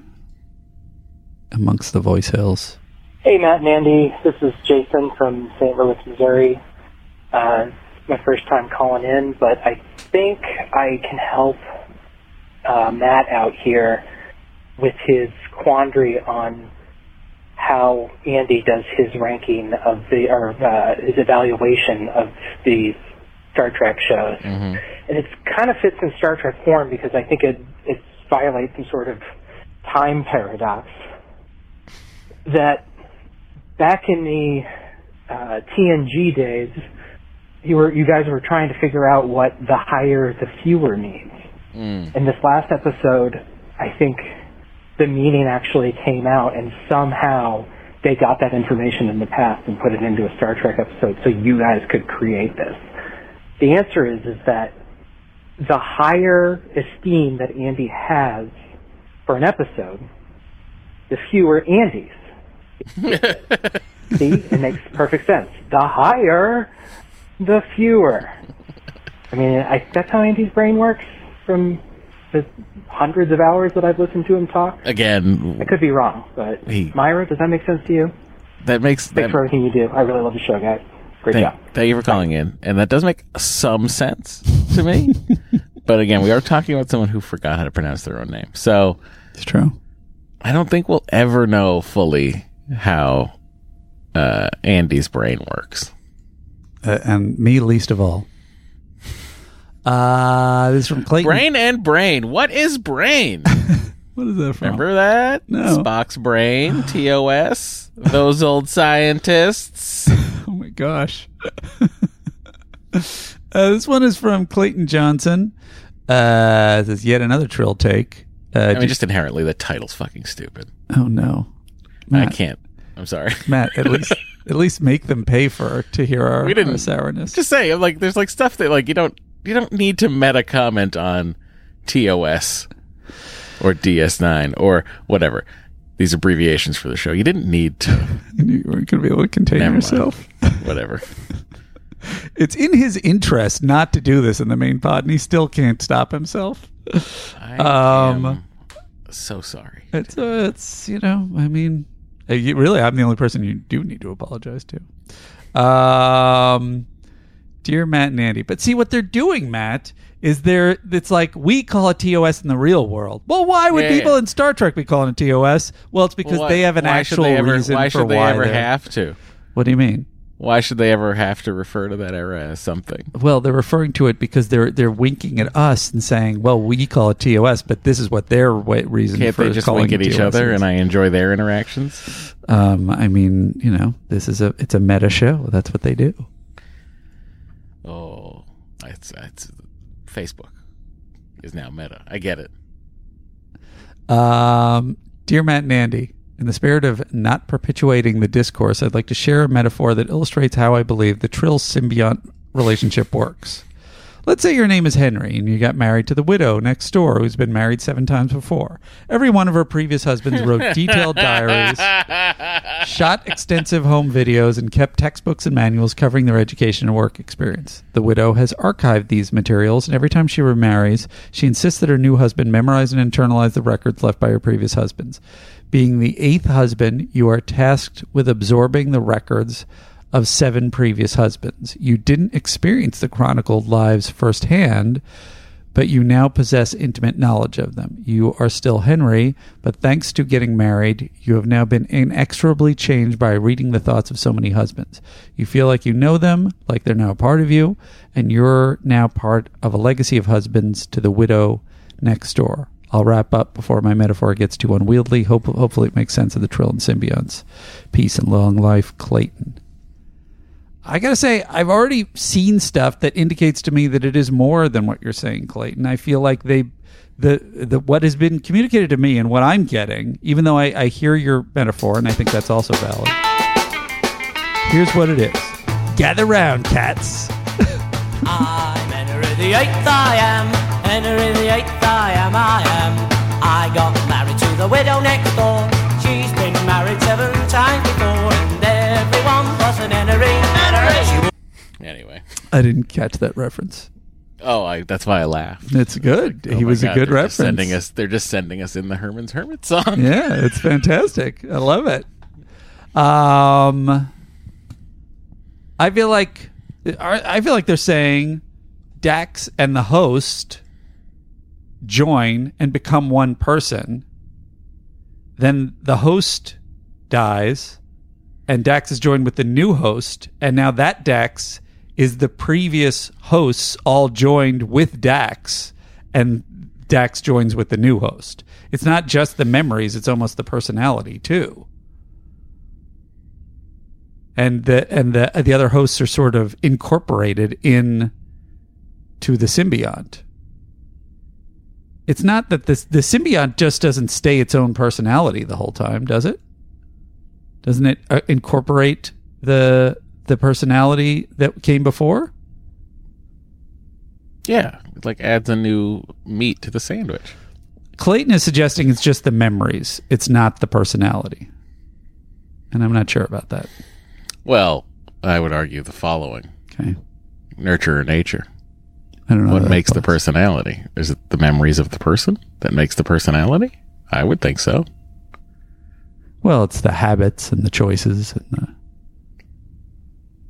amongst the voice hills. Hey, Matt and Andy. This is Jason from St. Louis, Missouri. Uh, my first time calling in, but I think I can help uh, Matt out here with his quandary on how Andy does his ranking of the, or uh, his evaluation of the Star Trek shows. Mm-hmm. And it kind of fits in Star Trek form because I think it, it violates some sort of time paradox that back in the uh, TNG days, you were you guys were trying to figure out what the higher the fewer means. Mm. In this last episode, I think the meaning actually came out, and somehow they got that information in the past and put it into a Star Trek episode, so you guys could create this. The answer is is that the higher esteem that Andy has for an episode, the fewer Andys. See, it makes perfect sense. The higher, the fewer. I mean, I, that's how Andy's brain works from the hundreds of hours that I've listened to him talk. Again, I could be wrong, but He- Mira, does that make sense to you? that makes Thanks that, for everything you do. I really love the show, guys. Great thank, job. thank you for calling in. And that does make some sense to me. but again, we are talking about someone who forgot how to pronounce their own name. So It's true. I don't think we'll ever know fully how uh, Andy's brain works. Uh, and me least of all. Uh, this is from Clayton. Brain and brain. What is brain? What is that from? Remember that? No. Spock's brain, TOS, those old scientists. Oh my gosh. uh, this one is from Clayton Johnson. Uh, this is yet another trill take. Uh, I mean, just inherently, the title's fucking stupid. oh no, I can't. I'm sorry. Matt, at least at least make them pay for to hear our, We didn't- our sourness. Just say, I'm like, there's like stuff that like you don't you don't need to meta comment on TOS or DS9 or whatever. These abbreviations for the show. You didn't need to. you weren't going to be able to contain Never mind. yourself. Whatever. It's in his interest not to do this in the main pod, and he still can't stop himself. I Um, am so sorry. It's uh, it's you know, I mean, uh, you, really, I'm the only person you do need to apologize to. Um, dear Matt and Andy, but see what they're doing, Matt. Is there? It's like we call it TOS in the real world. Well, why would Yeah, people yeah. in Star Trek be calling it TOS? Well, it's because Why- they have an why actual ever, reason Why for should they why ever have to? What do you mean? Why should they ever have to refer to that era as something? Well, they're referring to it because they're they're winking at us and saying, "Well, we call it TOS, but this is what their reason Can't for they just calling wink at each TOS other is." and I enjoy their interactions? Um, I mean, you know, this is a it's a meta show. That's what they do. It's, it's Facebook is now Meta. I get it. Um, dear Matt and Andy, in the spirit of not perpetuating the discourse, I'd like to share a metaphor that illustrates how I believe the Trill symbiont relationship works. Let's say your name is Henry and you got married to the widow next door who's been married seven times before. Every one of her previous husbands wrote detailed diaries shot extensive home videos, and kept textbooks and manuals covering their education and work experience. The widow has archived these materials, and every time she remarries, she insists that her new husband memorize and internalize the records left by her previous husbands. Being the eighth husband, you are tasked with absorbing the records of seven previous husbands. You didn't experience the chronicled lives firsthand, but you now possess intimate knowledge of them. You are still Henry, but thanks to getting married, you have now been inexorably changed by reading the thoughts of so many husbands. You feel like you know them, like they're now a part of you, and you're now part of a legacy of husbands to the widow next door. I'll wrap up before my metaphor gets too unwieldy. Hope, hopefully, it makes sense of the Trill and symbionts. Peace and long life, Clayton. I gotta say, I've already seen stuff that indicates to me that it is more than what you're saying, Clayton. I feel like they, the the what has been communicated to me and what I'm getting, even though I, I hear your metaphor and I think that's also valid. Here's what it is: gather round, cats. I'm Henry the Eighth, I am. Henry the Eighth, I am, I am. I got married to the widow next door. She's been married seven times I didn't catch that reference. Oh, I, that's why I laughed. It's good. Oh he was God, a good reference. Sending us, they're just sending us in the Herman's Hermit song. yeah, it's fantastic. I love it. Um, I feel like I feel like they're saying Dax and the host join and become one person. Then the host dies, and Dax is joined with the new host, and now that Dax is the previous hosts all joined with Dax, and Dax joins with the new host. It's not just the memories; it's almost the personality too. And the and the the other hosts are sort of incorporated in to the symbiont. It's not that this the symbiont just doesn't stay its own personality the whole time, does it? Doesn't it uh, incorporate the the personality that came before? Yeah, it like adds a new meat to the sandwich. Clayton is suggesting it's just the memories. It's not the personality. And I'm not sure about that. Well, I would argue the following: Okay. nurture or nature. I don't know. What makes the personality? Is it the memories of the person that makes the personality? I would think so. Well, it's the habits and the choices and the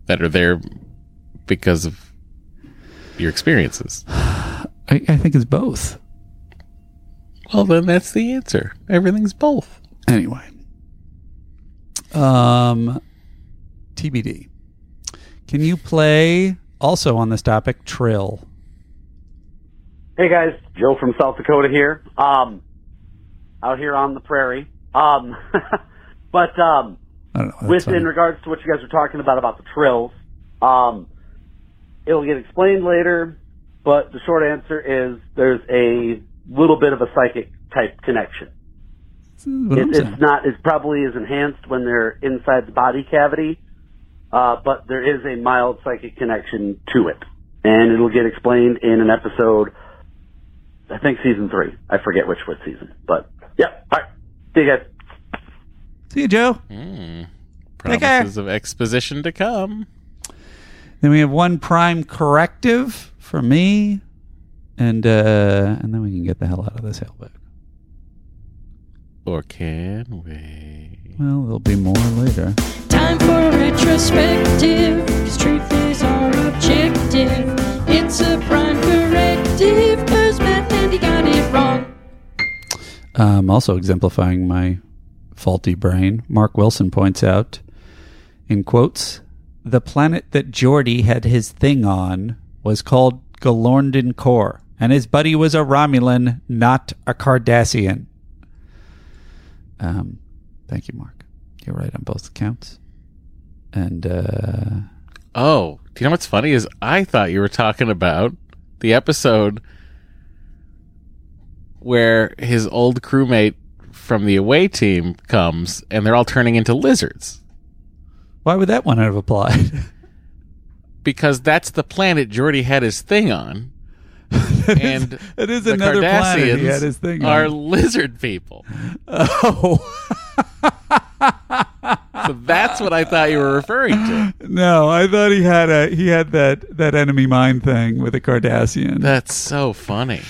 That are there because of your experiences. I, I think it's both. Well, then that's the answer. Everything's both. Anyway. Um TBD. Can you play also on this topic Trill? Hey guys, Joe from South Dakota here. Um, out here on the prairie. Um, but um, I don't know. with fine. in regards to what you guys were talking about about the trills, um, it'll get explained later. But the short answer is there's a little bit of a psychic type connection. It, it's not. It probably is enhanced when they're inside the body cavity, uh, but there is a mild psychic connection to it, and it'll get explained in an episode. I think season three. I forget which which season, but yeah. All right, see you guys. See you, Joe. Mm. Promises of exposition to come. Then we have one prime corrective for me, and uh, and then we can get the hell out of this hellbag. Or can we? Well, there'll be more later. Time for a retrospective, 'cause truth is our objective. It's a prime corrective, cause Matt and he got it wrong. Um, also exemplifying my faulty brain, Mark Wilson points out, in quotes, the planet that Geordi had his thing on was called Galorndon Core, and his buddy was a Romulan, not a Cardassian. Um, thank you, Mark. You're right on both accounts. And uh, Oh, do you know what's funny is I thought you were talking about the episode where his old crewmate from the away team comes and they're all turning into lizards. why would that one have applied? Because that's the planet Geordi had his thing on. and it is the another planet he Cardassians had his thing are lizard people. Oh. so that's what I thought you were referring to. No, I thought he had a he had that that enemy mind thing with a Cardassian. That's so funny.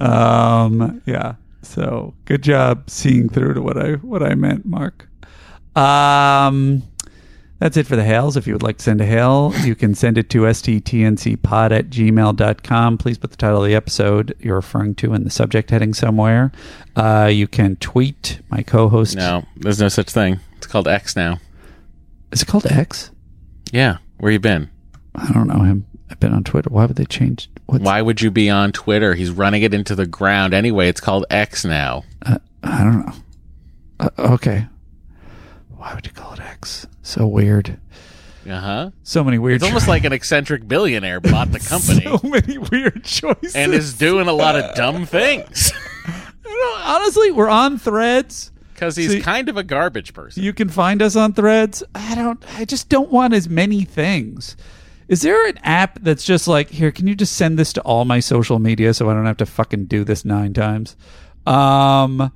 Um, yeah. So good job seeing through to what I what I meant, Mark. Um, that's it for the hails. If you would like to send a hail, you can send it to sttncpod at gmail.com. Please put the title of the episode you're referring to in the subject heading somewhere. Uh, you can tweet my co-host. No, there's no such thing. It's called X now. Is it called X? Yeah, where you been? I don't know him. I've been on Twitter. Why would they change? What's, Why would you be on Twitter? He's running it into the ground anyway. It's called X now. Uh, I don't know. Uh, okay. Why would you call it X? So weird. Uh huh. So many weird. It's almost like an eccentric billionaire bought the company so many weird choices. and is doing a lot of dumb things honestly, we're on Threads. because he's See- kind of a garbage person. You can find us on Threads. I don't. I just don't want as many things. Is there an app that's just like here? Can you just send this to all my social media so I don't have to fucking do this nine times? Um.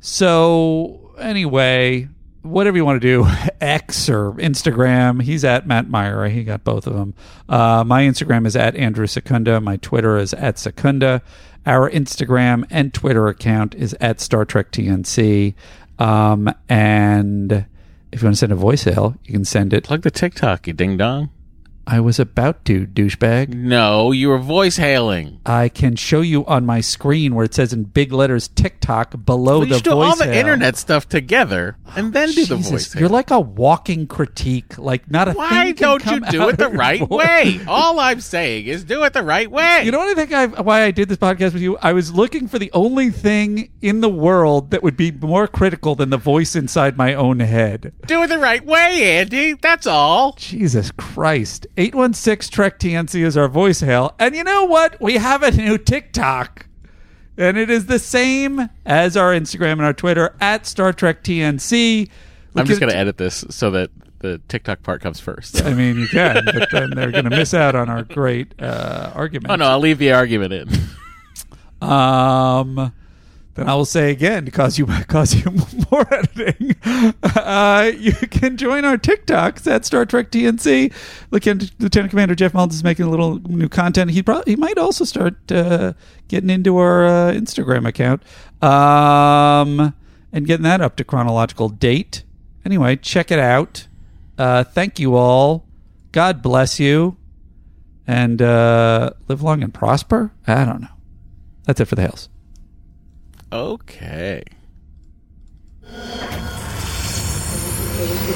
So anyway, whatever you want to do, X or Instagram. He's at Matt Mira. He got both of them. Uh, my Instagram is at Andrew Secunda. My Twitter is at Secunda. Our Instagram and Twitter account is at Star Trek TNC. Um, and if you want to send a voicemail, you can send it. Plug the TikTok, you ding dong. I was about to, douchebag. No, you were voice hailing. I can show you on my screen where it says in big letters TikTok below Well, the do voice. all the internet stuff together and then do the Jesus, voice. You're like a walking critique. Like not a Why don't you do it the right voice. way? All I'm saying is do it the right way. You know what I think? I why I did this podcast with you. I was looking for the only thing in the world that would be more critical than the voice inside my own head. do it the right way, Andy. That's all. Jesus Christ. 816 Trek TNC is our voice hail. And you know what? We have a new TikTok. And it is the same as our Instagram and our Twitter at Star Trek TNC. We I'm just going to edit this so that the TikTok part comes first. I mean, you can, but then they're going to miss out on our great uh, argument. Oh no, I'll leave the argument in. Um, then I will say again to cause you cause you more editing. Uh, you can join our TikToks at Star Trek TNC. Lieutenant Commander Jeff Mullins is making a little new content. He probably he might also start uh, getting into our uh, Instagram account um, and getting that up to chronological date. Anyway, check it out. Uh, thank you all. God bless you, and uh, live long and prosper. I don't know. That's it for the hails. Okay.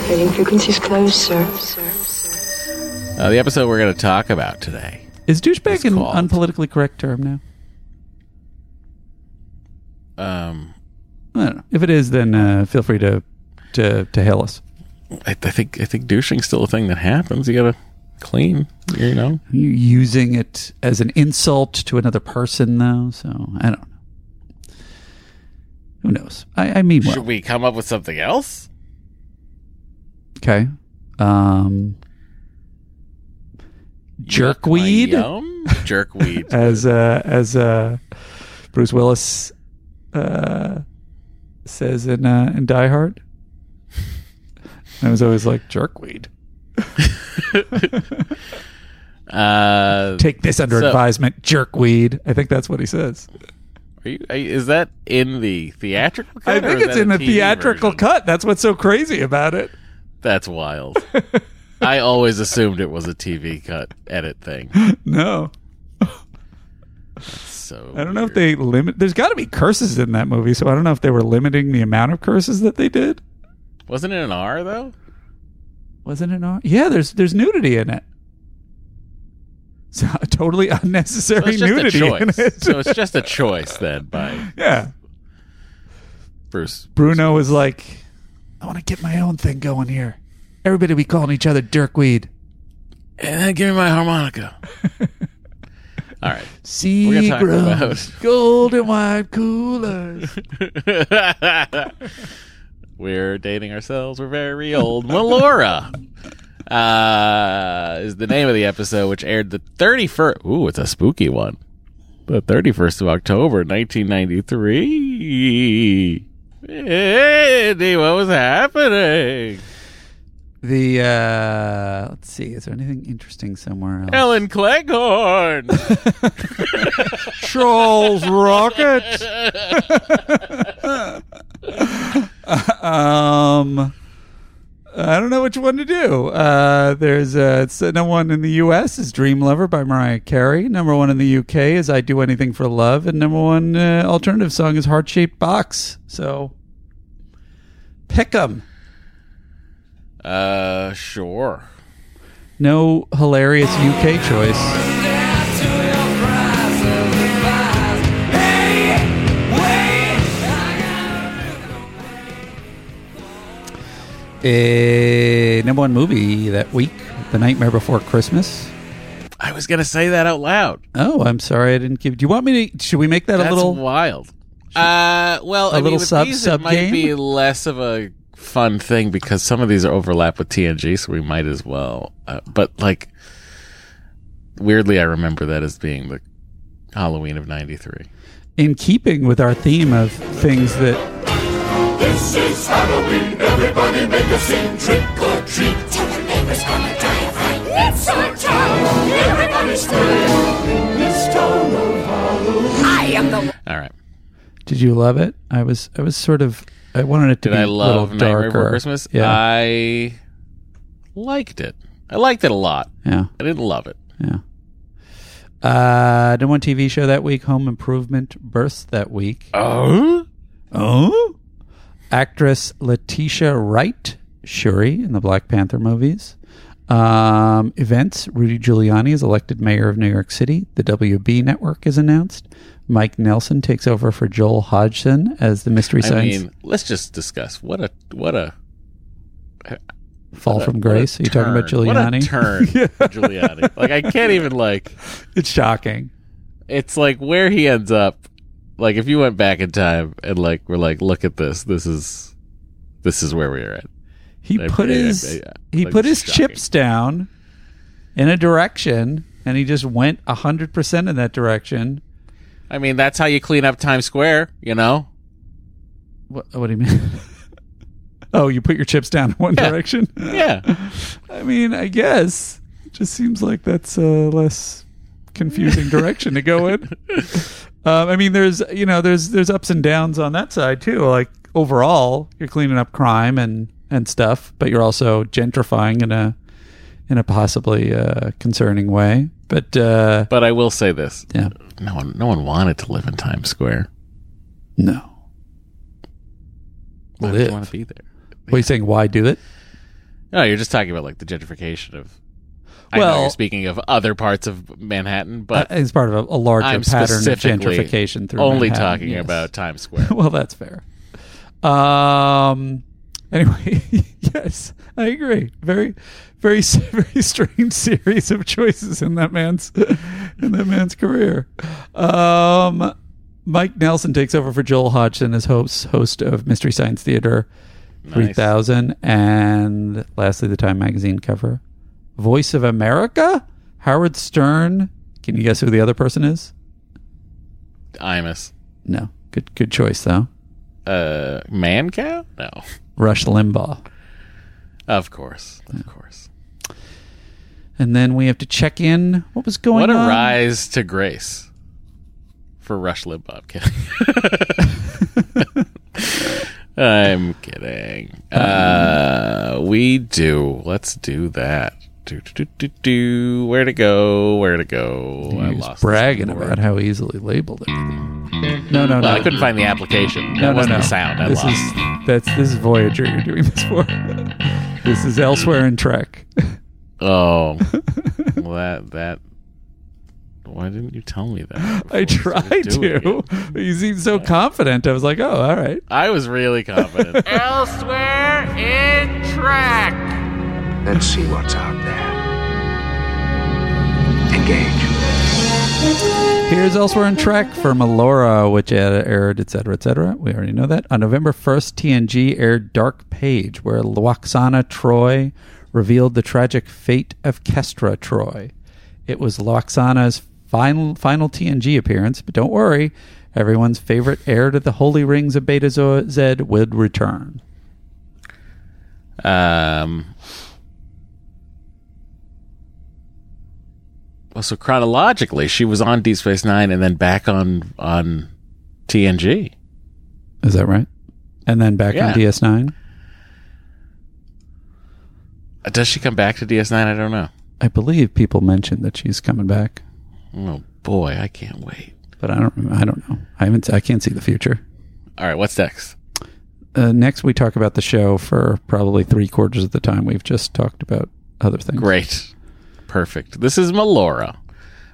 Rating frequencies closed, sir. Uh, the episode we're going to talk about today. Is douchebag an called- unpolitically correct term now? Um, I don't know. If it is, then uh, feel free to to to hail us. I, I think I think douching's still a thing that happens. You got to clean. You know. You using it as an insult to another person, though. So I don't know. Who knows? I, I mean, well, Should we come up with something else? okay. Um, jerkweed. Jerkweed. as uh, as uh, Bruce Willis uh, says in uh, in Die Hard. I was always like jerkweed. Uh, Take this under so- advisement, jerkweed. I think that's what he says. Are you, is that in the theatrical cut? I think it's in the TV theatrical version? cut. That's what's so crazy about it. That's wild. I always assumed it was a TV cut edit thing. No, So I don't know if they limit. There's got to be curses in that movie, so I don't know if they were limiting the amount of curses that they did. wasn't it an R though? Wasn't it? an R? Yeah, there's there's nudity in it. So totally So unnecessary a nudity in choice. it. so it's just a choice then by yeah. Bruce. Bruno was like, I want to get my own thing going here. Everybody be calling each other Dirkweed. And then give me my harmonica. All right. Talk about- golden white coolers. We're dating ourselves. We're very old. Melora uh, is the name of the episode, which aired the 31st. Ooh, it's a spooky one. The 31st of October, 1993. Andy, what was happening? The uh let's see, is there anything interesting somewhere else? Ellen Cleghorne. Charles Rocket. um I don't know which one to do. Uh, there's uh, uh, number one in the U.S. is "Dream Lover" by Mariah Carey. Number one in the U.K. is "I Do Anything for Love," and number one uh, alternative song is "Heart Shaped Box." So, pick 'em. Uh, sure. No hilarious UK choice. A number one movie that week, The Nightmare Before Christmas. I was gonna say that out loud. Oh, I'm sorry I didn't give. Do you want me to? Should we make that That's a little? wild. Uh, well, A I mean, little with sub- these, sub it might game? be less of a fun thing because some of these are overlap with TNG, so we might as well. Uh, but like, weirdly, I remember that as being the Halloween of '93. in keeping with our theme of things that This is Halloween. Everybody make a scene. Trick or treat. Tell the neighbors gonna die of fright. It's our town. Everybody scream. In this town of Halloween. I am the. All right. did you love it? I was I was sort of I wanted it to Did be I a love little Nightmare darker. Before Christmas? Yeah, I liked it. I liked it a lot. yeah, I didn't love it. yeah. Uh, number one TV show that week, Home Improvement burst that week. Oh, Oh, actress Letitia Wright, Shuri in the Black Panther movies. Um, events: Rudy Giuliani is elected mayor of New York City. The WB network is announced. Mike Nelson takes over for Joel Hodgson as the Mystery I Science mean, let's just discuss what a what a Fall what from a Grace. Are you talking about turn. What a Giuliani? turn, for Giuliani. Like I can't even like. It's shocking. It's like where he ends up. Like if you went back in time and like we're like, look at this. This is this is where we are at. He put his I- he like, put his shocking. chips down in a direction, and he just went hundred percent in that direction. I mean, that's how you clean up Times Square. You know. What, what do you mean? oh, you put your chips down in one Yeah. direction? Yeah. I mean, I guess. It just seems like that's a less confusing direction to go in. Um, I mean, there's you know, there's there's ups and downs on that side too. Like overall, you're cleaning up crime and and stuff, but you're also gentrifying in a in a possibly uh, concerning way. But uh, But I will say this. Yeah. No one no one wanted to live in Times Square. no, Why Live. want to be there? what are you saying? Why do it? No, you're just talking about like the gentrification of. I know Well- you're speaking of other parts of Manhattan, but uh, it's part of a, a larger I'm pattern of gentrification through only Manhattan, talking yes. about Times Square. well, that's fair. Um. Anyway, yes, I agree. Very, very, very strange series of choices in that man's in that man's career. Um, Mike Nelson takes over for Joel Hodgson as host host of Mystery Science Theater three thousand, and lastly, the Time magazine cover. Voice of America, Howard Stern. Can you guess who the other person is? Imus. No, good good choice though. Uh, Mancow? No. Rush Limbaugh. Of course. Of course. And then we have to check in. What was going on? what a on? rise to grace for Rush Limbaugh. I'm kidding. I'm kidding. Uh, we do. Let's do that. Do, do, do, do, do. Where to go? Where to go? I He was lost bragging about how easily labeled it. No, no, Well, no. I couldn't find the application. No, That no, wasn't no. the sound. I this lost. is that's this is Voyager. You're doing this for. this is elsewhere in Trek. Oh, well, that that. Why didn't you tell me that? I tried to. it? You seemed so confident. I was like, oh, all right. I was really confident. Elsewhere in track. Let's see what's out there. Engage. Here's elsewhere in Trek for Melora, which aired, etc., et cetera, et cetera. We already know that. On November 1st, TNG aired Dark Page, where Lwaxana Troi revealed the tragic fate of Kestra Troi. It was Lwaxana's final, final TNG appearance, but don't worry, everyone's favorite heir to the holy rings of Beta Zo- Zed would return. Um, so chronologically, she was on Deep Space Nine and then back on on TNG. Is that right? And then back Yeah. on DS9. Uh, Does she come back to DS9? I don't know. I believe people mentioned that she's coming back, Oh boy, I can't wait. but I don't. I don't know. I haven't. I can't see the future. All right, what's next? Uh, next, we talk about the show for probably three quarters of the time. We've just talked about other things. Great. Perfect. This is Melora.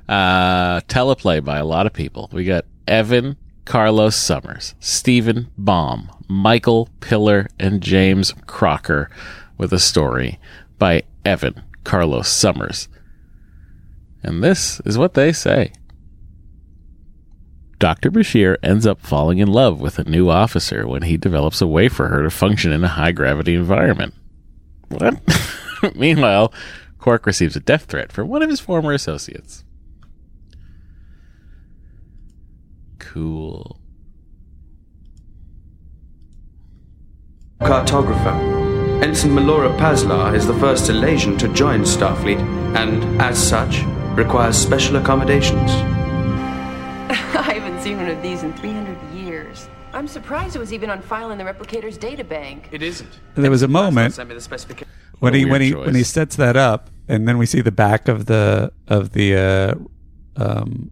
Uh, teleplay by a lot of people. We got Evan, Carlos Somers, Steven Baum, Michael Piller, and James Crocker with a story by Evan, Carlos Somers. And this is what they say. Dr. Bashir ends up falling in love with a new officer when he develops a way for her to function in a high gravity environment. What? Meanwhile, Quark receives a death threat from one of his former associates. Cool. Cartographer. Ensign Melora Pazlar is the first Elaysian to join Starfleet, and as such, requires special accommodations. I haven't seen one of these in 300 years. I'm surprised it was even on file in the replicator's databank. It isn't. There was a moment the when he when he choice. when he sets that up, and then we see the back of the of the uh, um,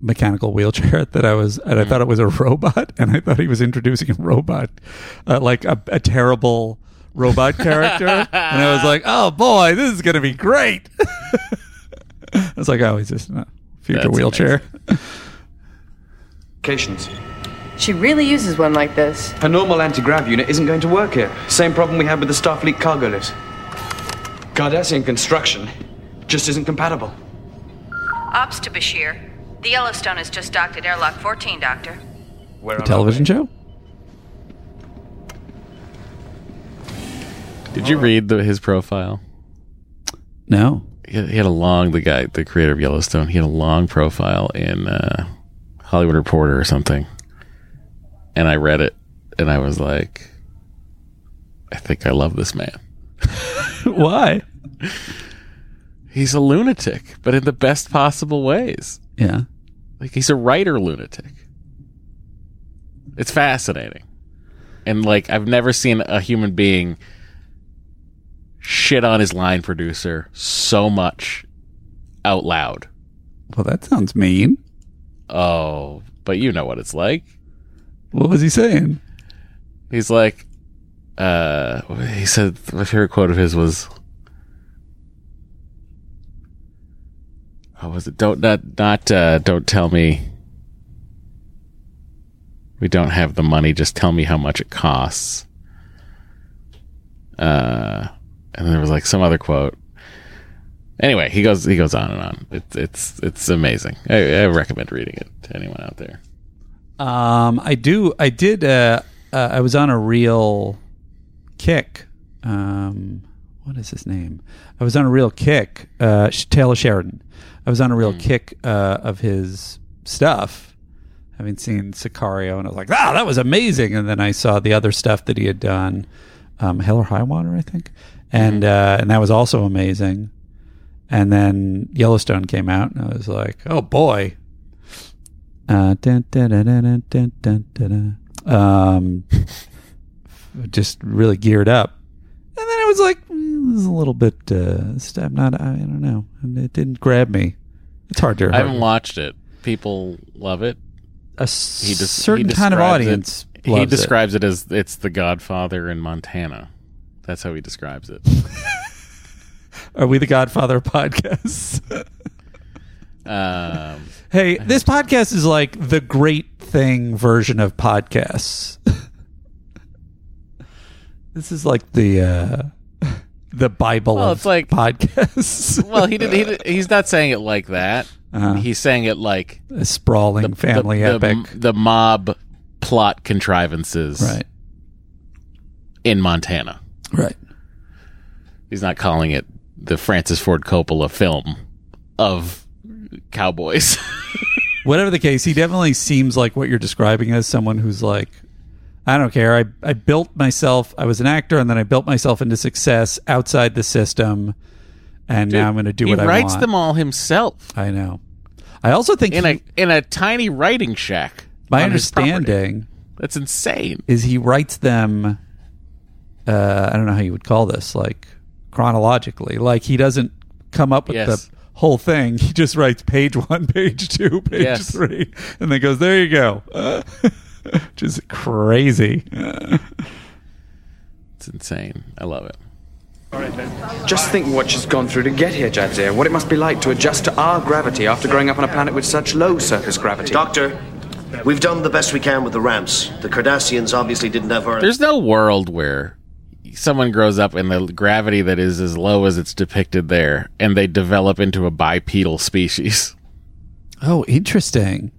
mechanical wheelchair that I was, and I Mm. thought it was a robot, and I thought he was introducing a robot, uh, like a, a terrible robot character, and I was like, oh boy, this is gonna be great. I was like, oh, he's just a future That's wheelchair. Applications. She really uses one like this. A normal anti-grav unit isn't going to work here. Same problem we had with the Starfleet cargo lift. Cardassian construction just isn't compatible. Ops to Bashir. The Yellowstone has just docked at airlock 14, Doctor. Where The television show. Did you read the, his profile? No. He had, he had a long, the guy, the creator of Yellowstone, he had a long profile in uh, Hollywood Reporter or something. And I read it and I was like, I think I love this man. Why? He's a lunatic, but in the best possible ways. Yeah. Like he's a writer lunatic. It's fascinating. And like I've never seen a human being shit on his line producer so much out loud. Well, that sounds mean. Oh, but you know what it's like. What was he saying? He's like uh he said my favorite quote of his was How was it? Don't not not uh don't tell me we don't have the money, just tell me how much it costs. Uh and there was like some other quote. Anyway, he goes he goes on and on. It's it's it's amazing. I, I recommend reading it to anyone out there. Um, I do. I did. Uh, uh, I was on a real kick. Um, what is his name? I was on a real kick. Uh, Taylor Sheridan. I was on a real mm. kick uh, of his stuff, having seen Sicario, and I was like, ah, that was amazing. And then I saw the other stuff that he had done, um, Hell or High Water, I think, and mm. uh, and that was also amazing. And then Yellowstone came out, and I was like, oh boy. Uh, dun, dun, dun, um, just really geared up, and then I was like, mm, "This is a little bit." Uh, I'm not. I, I don't know. It didn't grab me. It's hard to. I haven't watched it. People love it. A He des- certain he kind of describes it- audience he loves it. describes it. as it's the Godfather in Montana. That's how he describes it. Are we the Godfather of podcasts? um, hey, this podcast is like the great thing version of podcasts. this is like the uh, the Bible Well, of it's like- podcasts. well, he did. He did, he's not saying it like that. Uh-huh. He's saying it like a sprawling family the, epic. The, mob plot contrivances, Right. In Montana, Right. He's not calling it the Francis Ford Coppola film of cowboys. Whatever the case, he definitely seems like what you're describing as someone who's like, I don't care. I, I built myself, I was an actor, and then I built myself into success outside the system. and now I'm going to do what I want. He writes them all himself I know. I also think in he- a in a tiny writing shack. my on his property. understanding That's insane. is he writes them. Uh, I don't know how you would call this, like chronologically. Like he doesn't come up with Yes. the whole thing. He just writes page one, page two, page Yes. three, and then goes, "There you go." Which is crazy. It's insane. I love it. Just think what she's gone through to get here, Jadzia. What it must be like to adjust to our gravity after growing up on a planet with such low surface gravity. Doctor, we've done the best we can with the ramps. The Cardassians obviously didn't have our. There's no world where someone grows up in the gravity that is as low as it's depicted there, and they develop into a bipedal species. Oh, interesting.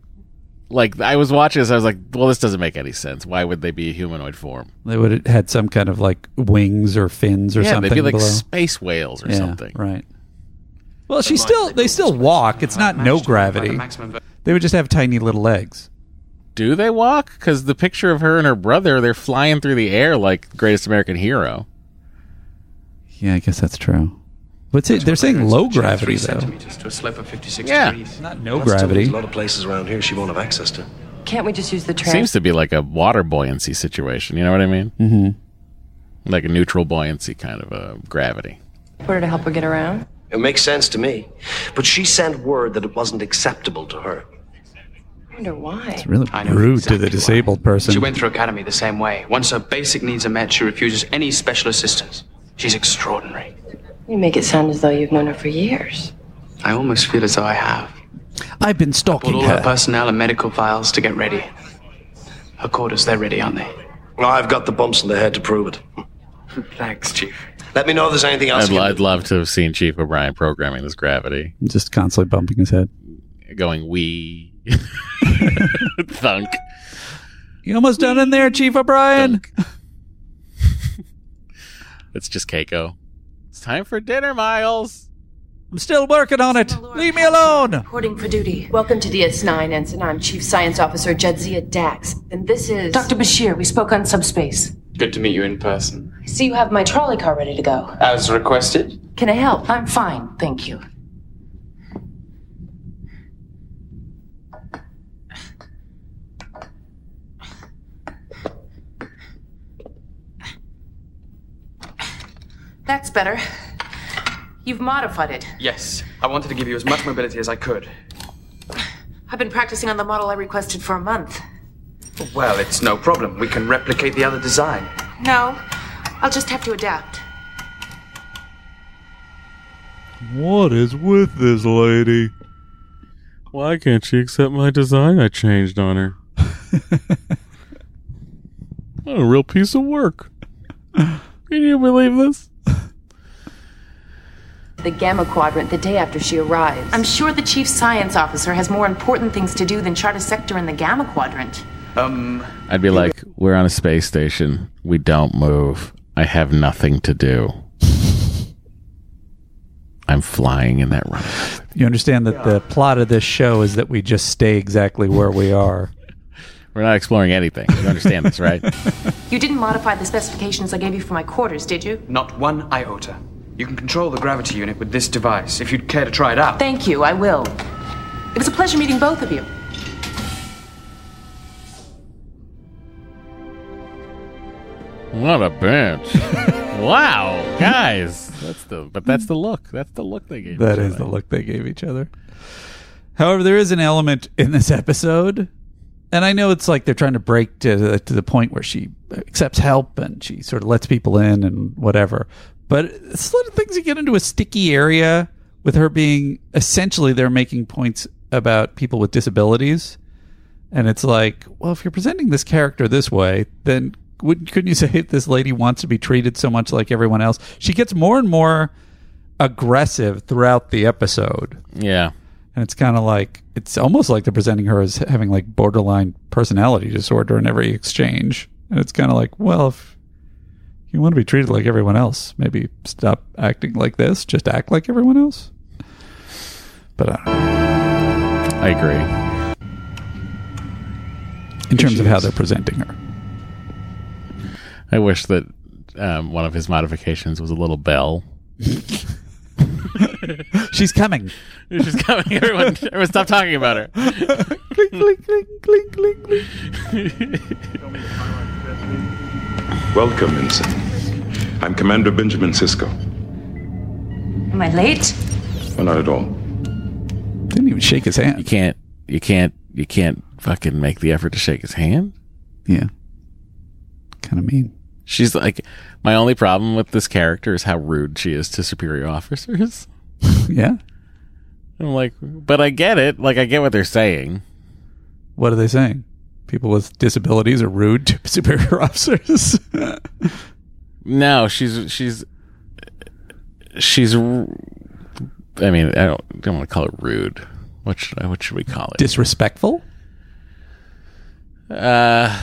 Like I was watching this, I was like, "Well, this doesn't make any sense. Why would they be a humanoid form? They would have had some kind of like wings or fins or yeah, something. they'd be like below. space whales or Yeah, something." Right. Well, she still they still walk. It's not no gravity. They would just have tiny little legs. Do they walk? Because the picture of her and her brother, they're flying through the air like Greatest American Hero. Yeah, I guess that's true. What's it? They're saying low gravity though. centimeters to a slope of 56 Yeah. degrees. Not no That's still gravity. A lot of places around here she won't have access to. Can't we just use the It train? seems to be like a water buoyancy situation. You know what I mean? Mm-hmm. Like a neutral buoyancy kind of a gravity. Put her to help her get around. It makes sense to me. But she sent word that it wasn't acceptable to her. I wonder why. It's really I know rude to exactly the why. disabled person. She went through academy the same way. Once her basic needs are met, she refuses any special assistance. She's extraordinary. You make it sound as though you've known her for years. I almost feel as though I have. I've been Pulled stalking all her her. personnel and medical files to get ready. Her quarters, they're ready, aren't they? Well, I've got the bumps in the head to prove it. Thanks, Chief. Let me know if there's anything else. I'd, you can I'd love to have seen Chief O'Brien programming this gravity, Just constantly bumping his head. going wee, thunk. You almost done in there, Chief O'Brien? It's just Keiko. It's time for dinner, Miles. I'm still working on it. Leave me alone. Reporting for duty. Welcome to DS9, Ensign. I'm Chief Science Officer Jadzia Dax. And this is. Dr. Bashir, we spoke on subspace. Good to meet you in person. I see you have my trolley car ready to go. As requested. Can I help? I'm fine, thank you. That's better. You've modified it. Yes, I wanted to give you as much mobility as I could. I've been practicing on the model I requested for a month. Well, it's no problem. We can replicate the other design. No, I'll just have to adapt. What is with this lady? Why can't she accept my design I changed on her? a real piece of work. Can you believe this? The Gamma Quadrant the day after she arrives. I'm sure the Chief Science Officer has more important things to do than chart a sector in the Gamma Quadrant. Um, I'd be like, we're on a space station. We don't move. I have nothing to do. I'm flying in that runway. You understand that the plot of this show is that we just stay exactly where we are. We're not exploring anything. You understand this, right? You didn't modify the specifications I gave you for my quarters, did you? not one iota. You can control the gravity unit with this device, if you'd care to try it out. Thank you, I will. It was a pleasure meeting both of you. What a bench! wow, guys, that's the but that's the look. That's the look they gave. That each is other. the look they gave each other. However, there is an element in this episode, and I know it's like they're trying to break to the, to the point where she accepts help and she sort of lets people in and whatever. But it's a lot of things that get into a sticky area with her being essentially they're making points about people with disabilities, and it's like, well, if you're presenting this character this way, then would couldn't you say this lady wants to be treated so much like everyone else? She gets more and more aggressive throughout the episode. Yeah. And it's kind of like it's almost like they're presenting her as having like borderline personality disorder in every exchange. And it's kind of like, well, if you want to be treated like everyone else, maybe stop acting like this. Just act like everyone else. But I don't know. I agree. In terms of how they're presenting her. I wish that um, one of his modifications was a little bell. She's coming. She's coming. Everyone, everyone stop talking about her. clink, clink, clink, clink, clink, clink. Welcome, Ensign. I'm Commander Benjamin Sisko. Am I late? Well, not at all. Didn't even shake his hand. You can't. You can't. You can't fucking make the effort to shake his hand. Yeah. Kind of mean. She's like, my only problem with this character is how rude she is to superior officers. Yeah. I'm like, but I get it. Like, I get what they're saying. What are they saying? People with disabilities are rude to superior officers. No, she's she's she's. I mean, I don't don't want to call it rude. What should I? What should we call it? Disrespectful? Uh,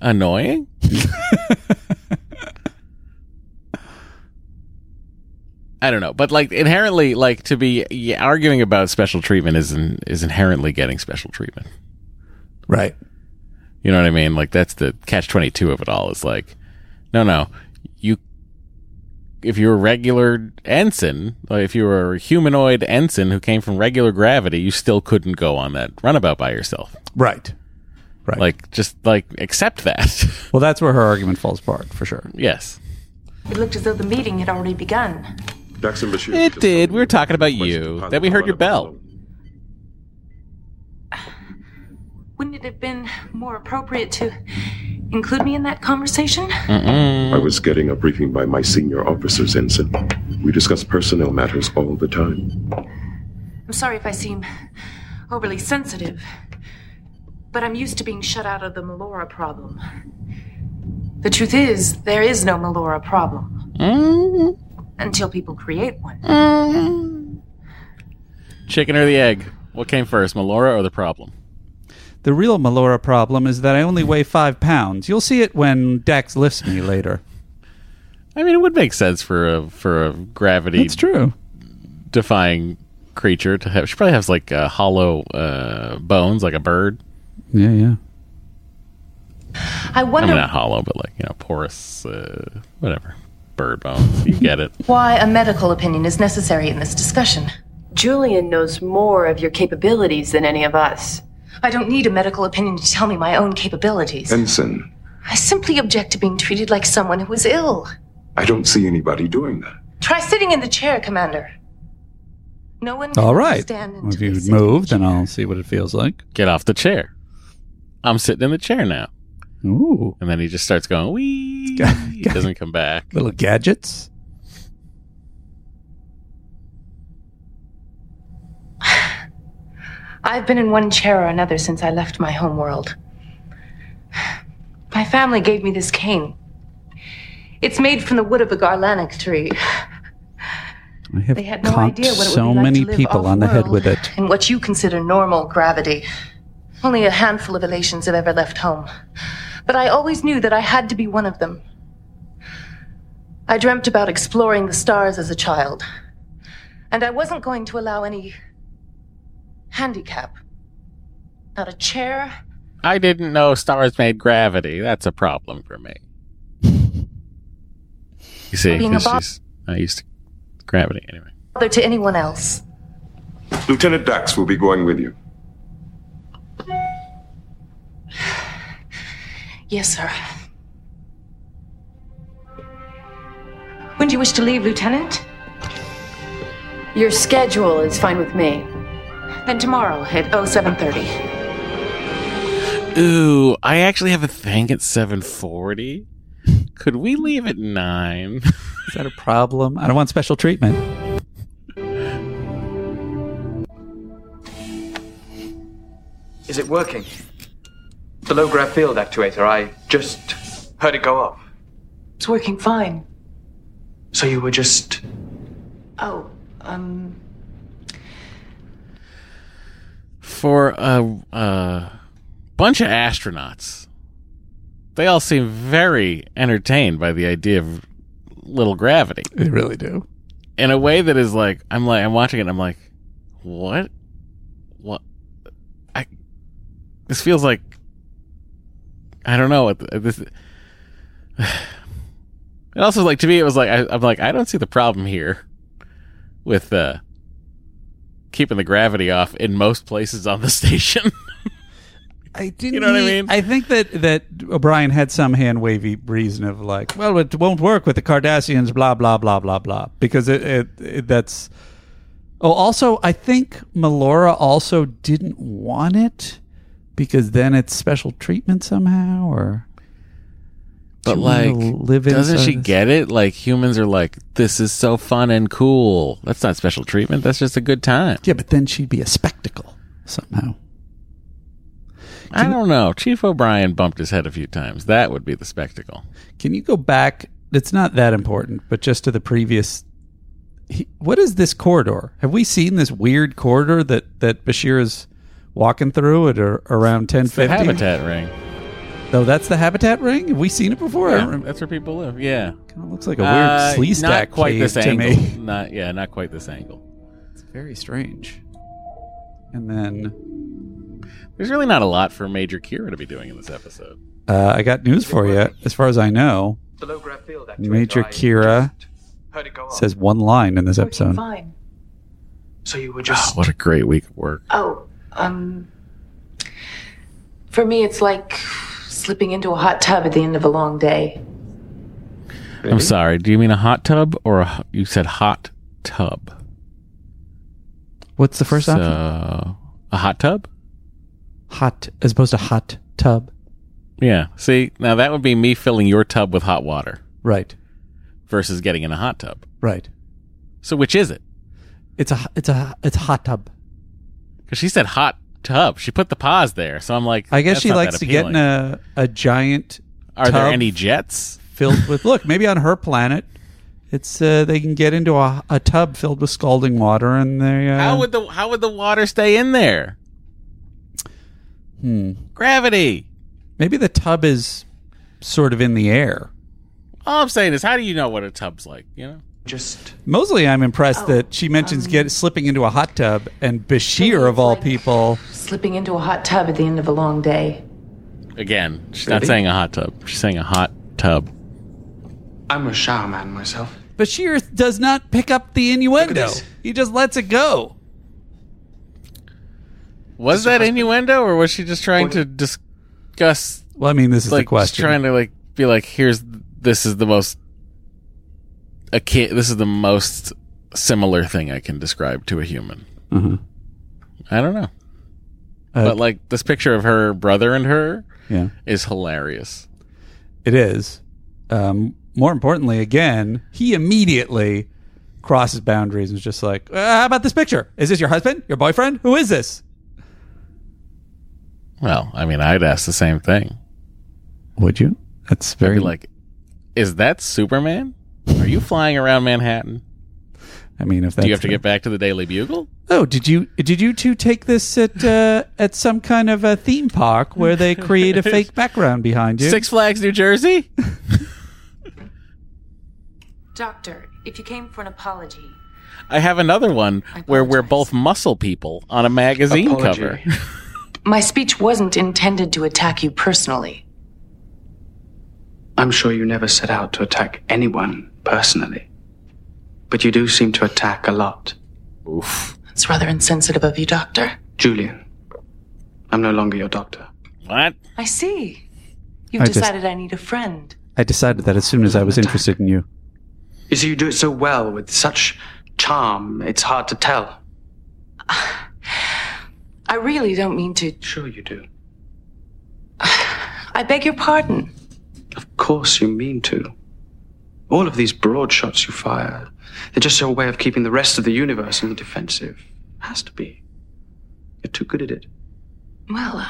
annoying. I don't know, but like inherently, like to be yeah, arguing about special treatment is in, is inherently getting special treatment. Right. You know what I mean? Like that's the catch twenty two of it all. Is like, no, no, you. If you're a regular ensign, like if you were a humanoid ensign who came from regular gravity, you still couldn't go on that runabout by yourself. Right. Right. Like just like accept that. Well, that's where her argument falls apart, for sure. yes, It looked as though the meeting had already begun. Jackson Bashir. it did. We were talking about you. Then we heard your bell. Wouldn't it have been more appropriate to include me in that conversation? I was getting a briefing by my senior officers, Ensign. We discuss personnel matters all the time. I'm sorry if I seem overly sensitive, but I'm used to being shut out of the Melora problem. The truth is, there is no Melora problem. Mm-hmm. Until people create one. Chicken or the egg? What came first, Melora or the problem? The real Melora problem is that I only weigh five pounds. You'll see it when Dax lifts me later. I mean, it would make sense for a for a gravity It's true. defying creature to have. She probably has like uh, hollow uh, bones, like a bird. Yeah, yeah. I wonder. I wonder mean, not hollow, but like you know, porous, uh, whatever, bird bones. You get it. why a medical opinion is necessary in this discussion. Julian knows more of your capabilities than any of us. I don't need a medical opinion to tell me my own capabilities. Ensign, I simply object to being treated like someone who is ill. I don't see anybody doing that. Try sitting in the chair, Commander. No one can All right. understand If until you they sit in move, then I'll see what it feels like. Get off the chair. I'm sitting in the chair now. Ooh. And then he just starts going, wee. He doesn't come back. Little gadgets. I've been in one chair or another since I left my home world. My family gave me this cane. It's made from the wood of a garlanic tree. I have They had no idea what it so would be like many to live people on the head with it. In what you consider normal gravity. Only a handful of Elaysians have ever left home. But I always knew that I had to be one of them. I dreamt about exploring the stars as a child. And I wasn't going to allow any handicap. Not a chair, I didn't know stars made gravity. That's a problem for me. You see, Being a 'cause bo- she's not used to gravity anyway. bother to anyone else. Lieutenant Dax will be going with you. Yes, sir. When do you wish to leave, Lieutenant? Your schedule is fine with me. Then tomorrow at 0730. Ooh, I actually have a thing at 740. Could we leave at 9? Is that a problem? I don't want special treatment. Is it working? The low grav field actuator, I just heard it go off. It's working fine. So you were just. Oh, um, For a, a bunch of astronauts, they all seem very entertained by the idea of little gravity. They really do. In a way that is like, I'm like, I'm watching it and I'm like, what? What? I, this feels like, I don't know what this, And also, like to me, it was like I, I'm like I don't see the problem here with uh, keeping the gravity off in most places on the station. I didn't. You know what I mean? I think that that O'Brien had some hand wavy reason of like, well, it won't work with the Cardassians, blah blah blah blah blah, because it, it, it that's. Oh, also, I think Melora also didn't want it because then it's special treatment somehow, or. But Do you wanna like, live doesn't she this- get it? Like humans are like, this is so fun and cool. That's not special treatment. That's just a good time. Yeah, but then she'd be a spectacle somehow. I don't know. Chief O'Brien bumped his head a few times. That would be the spectacle. Can you go back? It's not that important, but just to the previous. He, what is this corridor? Have we seen this weird corridor that that Bashir is walking through at or, around ten fifty. The habitat ring. Oh, that's the habitat ring. Have we seen it before? I Yeah, don't that's where people live. Yeah, Kind of looks like a weird Uh, slee Not quite cave this to angle. me. Not yeah, not quite this angle. It's very strange. And then There's really not a lot for Major Kira to be doing in this episode. uh, I got news for you. As far as I know, Major Kira says one line in this episode. Fine. So you were Oh, just. what a great week of work. Oh, um. For me, it's like slipping into a hot tub at the end of a long day. I'm sorry. Do you mean a hot tub or a, h- you said hot tub? What's the first option? So, a hot tub? Hot as opposed to hot tub. Yeah. See, now that would be me filling your tub with hot water Right. versus getting in a hot tub. Right. So which is it? It's a it's a it's a hot tub. Because she said hot tub. She put the pause there. So I'm like, I guess she likes to get in a a giant. Are there tub any jets? filled with? Look, maybe on her planet, it's uh, they can get into a, a tub filled with scalding water, and they. Uh, How would the how would the water stay in there? Hmm. Gravity. Maybe the tub is sort of in the air. All I'm saying is, how do you know what a tub's like? You know. Just. Mostly, I'm impressed that oh, she mentions get um, slipping into a hot tub, and Bashir of all people. Slipping into a hot tub at the end of a long day. Again, she's not saying a hot tub. She's saying a hot tub. I'm a shower man myself. Bashir does not pick up the innuendo. He just lets it go. Was that innuendo, or was she just trying to discuss? Well, I mean, this is like the question. trying to like be like, here's this is the most a kid. This is the most similar thing I can describe to a human. Mhm. I don't know, Uh, but like this picture of her brother and her Yeah. is hilarious. It is. Um, more importantly, again, he immediately crosses boundaries and is just like, uh, "How about this picture? Is this your husband? Your boyfriend? Who is this?" Well, I mean, I'd ask the same thing. Would you? That's very like, is that Superman? Are you flying around Manhattan? I mean, if that's Do you have to get back to the Daily Bugle? Oh, did you did you two take this at uh, at some kind of a theme park where they create a fake background behind you? Six Flags, New Jersey. Doctor, if you came for an apology, I have another one where we're both muscle people on a magazine Apology. cover. my speech wasn't intended to attack you personally. I'm sure you never set out to attack anyone personally. But you do seem to attack a lot. Oof. It's rather insensitive of you, Doctor. Julian, I'm no longer your doctor. What? I see. You've I just- decided I need a friend. I decided that as soon as I was interested in you. You see, you do it so well with such charm, it's hard to tell. I really don't mean to. Sure, you do. I beg your pardon. Of course, you mean to. All of these broad shots you fire, they're just your way of keeping the rest of the universe on the defensive. Has to be. You're too good at it. Well, uh,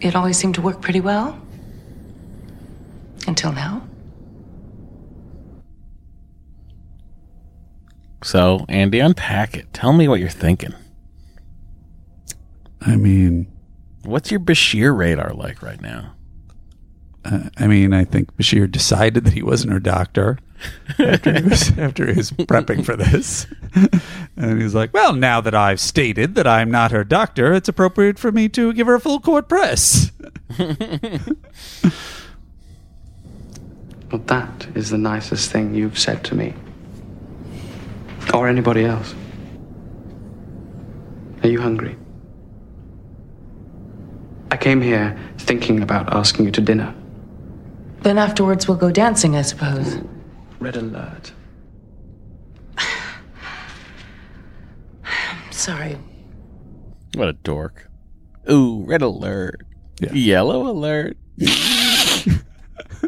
it always seemed to work pretty well. Until now. So, Andy, unpack it. Tell me what you're thinking. I mean, What's your Bashir radar like right now? Uh, I mean, I think Bashir decided that he wasn't her doctor after he was after he was prepping for this, and he's like, "Well, now that I've stated that I'm not her doctor, it's appropriate for me to give her a full court press." Well, that is the nicest thing you've said to me. Or anybody else. Are you hungry? I came here thinking about asking you to dinner. Then afterwards we'll go dancing, I suppose. Red alert. I'm Sorry. What a dork. Ooh, red alert. Yellow alert.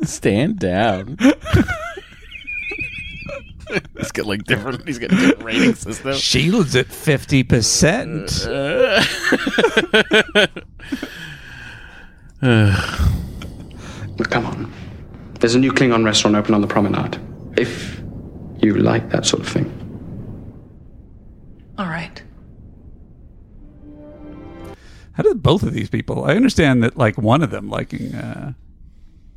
Stand down. he's got like different. He's got different rating system. Sheila's at fifty percent. But come on. There's a new Klingon restaurant open on the promenade. If you like that sort of thing. All right. How did both of these people? I understand that like one of them liking uh,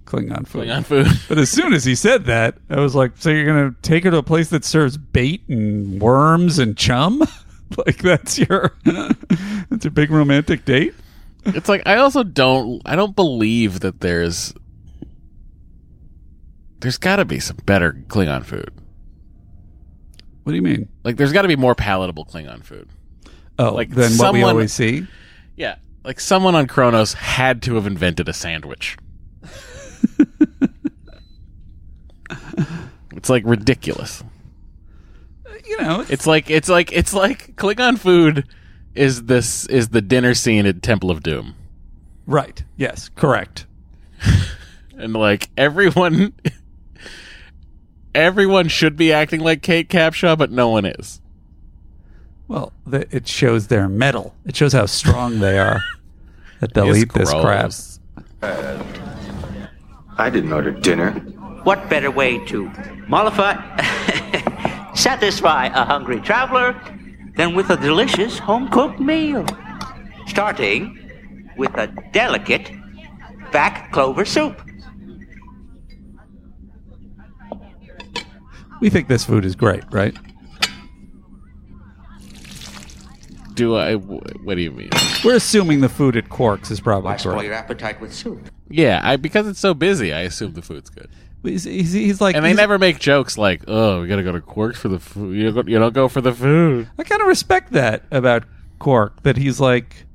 Klingon food. Klingon food. but as soon as he said that, I was like, "So you're gonna take her to a place that serves bait and worms and chum? like that's your that's your big romantic date?" It's like I also don't. I don't believe that there's. There's got to be some better Klingon food. What do you mean? Like, there's got to be more palatable Klingon food. Oh, like than what we always see. Yeah, like someone on Kronos had to have invented a sandwich. it's like ridiculous. You know, It's like it's like it's like Klingon food is this is the dinner scene at Temple of Doom. Right. Yes. Correct. and like everyone everyone should be acting like Kate Capshaw, but no one is. Well, the, it shows their metal. It shows how strong they are that they'll It's eat this crap. gross. I didn't order dinner. What better way to mollify, satisfy a hungry traveler than with a delicious home cooked meal? Starting with a delicate back clover soup. We think this food is great, right? Do I? What do you mean? We're assuming the food at Quarks is probably Why spoil great. your appetite with soup? Yeah, I because it's so busy, I assume the food's good. He's, he's, he's like, and they he's- never make jokes like, "Oh, we gotta go to Quarks for the food." You don't, go, you don't go for the food. I kind of respect that about Quark. That he's like,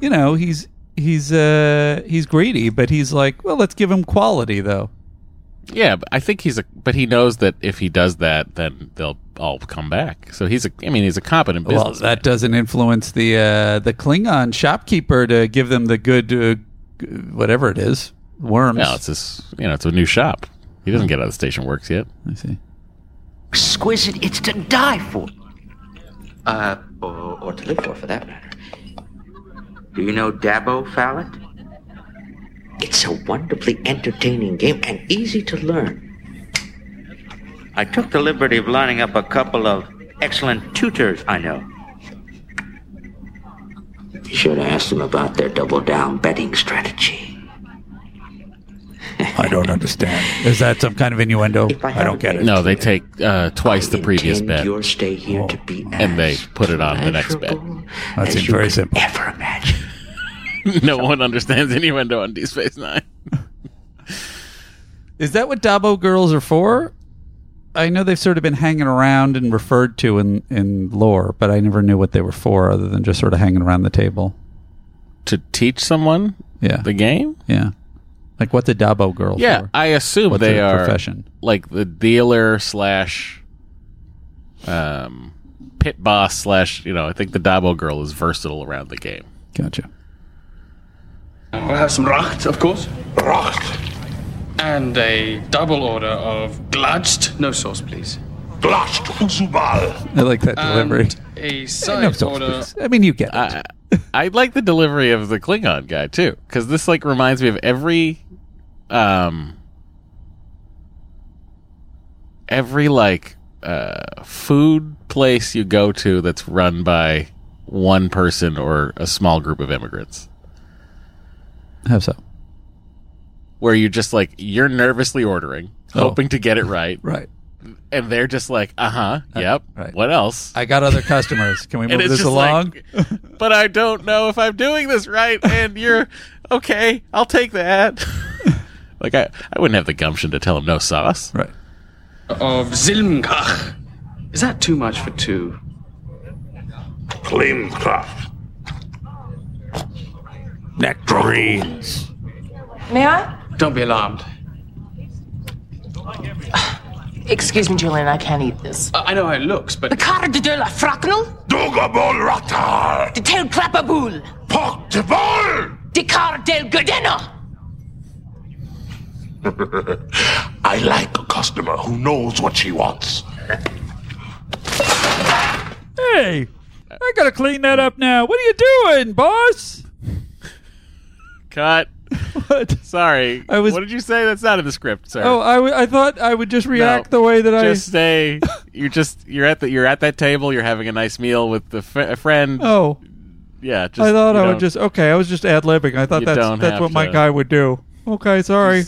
you know, he's he's uh he's greedy, but he's like, well, let's give him quality though. Yeah, but I think he's a. But he knows that if he does that, then they'll all come back. So he's a. I mean, he's a competent Well, business. that doesn't influence the uh the Klingon shopkeeper to give them the good uh, whatever it is worms. no, it's this. You know, it's a new shop. He doesn't get out of the station works yet. I see. Exquisite, it's to die for. Uh, or, or to live for, for that matter. Do you know Dabo Fallit? It's a wonderfully entertaining game and easy to learn. I took the liberty of lining up a couple of excellent tutors I know. You should have asked them about their double down betting strategy. I don't understand. Is that some kind of innuendo? I don't get it. No, they take uh, twice the previous bet, your stay here to be and they put it on the next bet. That seems very simple. Ever imagine? no one understands innuendo on D Space Nine. Is that what Dabo girls are for? I know they've sort of been hanging around and referred to in, in lore, but I never knew what they were for other than just sort of hanging around the table. To teach someone Yeah. the game? Yeah. Like what's a Dabo girl Yeah, for? I assume What's they are profession? like the dealer slash um, pit boss slash. You know, I think the Dabo girl is versatile around the game. Gotcha. We'll have some racht, of course. Racht. And a double order of gladst, no sauce, please. Glazed Usubal. I like that delivery. And a no sauce, order. please. I mean, you get it. I, I like the delivery of the Klingon guy too, because this like reminds me of every, um, every like uh, food place you go to that's run by one person or a small group of immigrants, How so? where you're just like you're nervously ordering, Oh. hoping to get it right, Right. and they're just like, uh huh, yep, Right. what else? I got other customers. Can we move this along? like, but I don't know if I'm doing this right. And you're okay. I'll take that. Like I, I wouldn't have the gumption to tell him no sauce. Right. Of Zilmkach. Is that too much for two? Klimkraft. Nectarines. May I? Don't be alarmed. Excuse me, Julian, I can't eat this. I I know how it looks, but. The carte de la fracnel? Dugabol Ratar. The tail clapperboul? Pork de bol. The car del Godena? I like a customer who knows what she wants. Hey, I gotta clean that up now. What are you doing, boss? Cut. What? Sorry. I was- What did you say? That's not in the script, sir. Oh, I, w- I thought I would just react No, the way that I. just say you're just you're at the you're at that table. You're having a nice meal with the f- a friend. Oh, yeah. Just, I thought you I would don't- just okay. I was just ad libbing. I thought You that's don't that's have what my to- guy would do. Okay, sorry.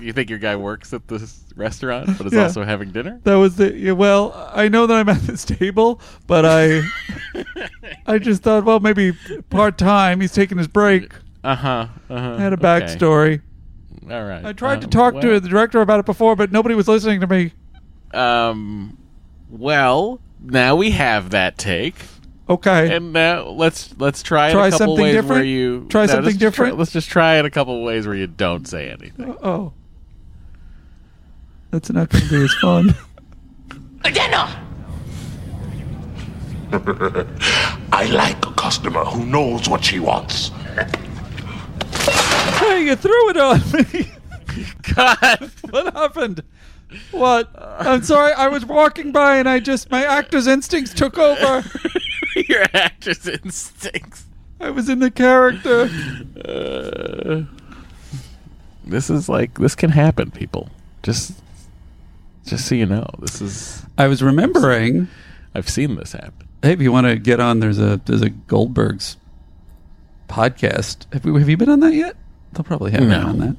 You think your guy works at this restaurant, but is Yeah. also having dinner? That was the yeah, well. I know that I'm at this table, but I I just thought, well, maybe part time. He's taking his break. Uh huh. Uh-huh. I had a Okay. backstory. All right. I tried to Um, talk well- to the director about it before, but nobody was listening to me. Um. Well, now we have that take. Okay. And now let's let's try, it Try a couple something ways where different? you Try No, something let's try- different? let's just try it a couple ways where you don't say anything. Oh, that's not going to be as fun. Godena! I like a customer who knows what she wants. hey, you threw it on me. God, what happened? What? I'm sorry. I was walking by and I just my actor's instincts took over. Your actor's instincts. I was in the character. Uh, this is like this can happen, people. Just just so you know, this is. I was remembering. I've seen this happen. Hey, if you want to get on, there's a there's a Goldberg's podcast. Have, we, have you been on that yet? They'll probably have No. on that.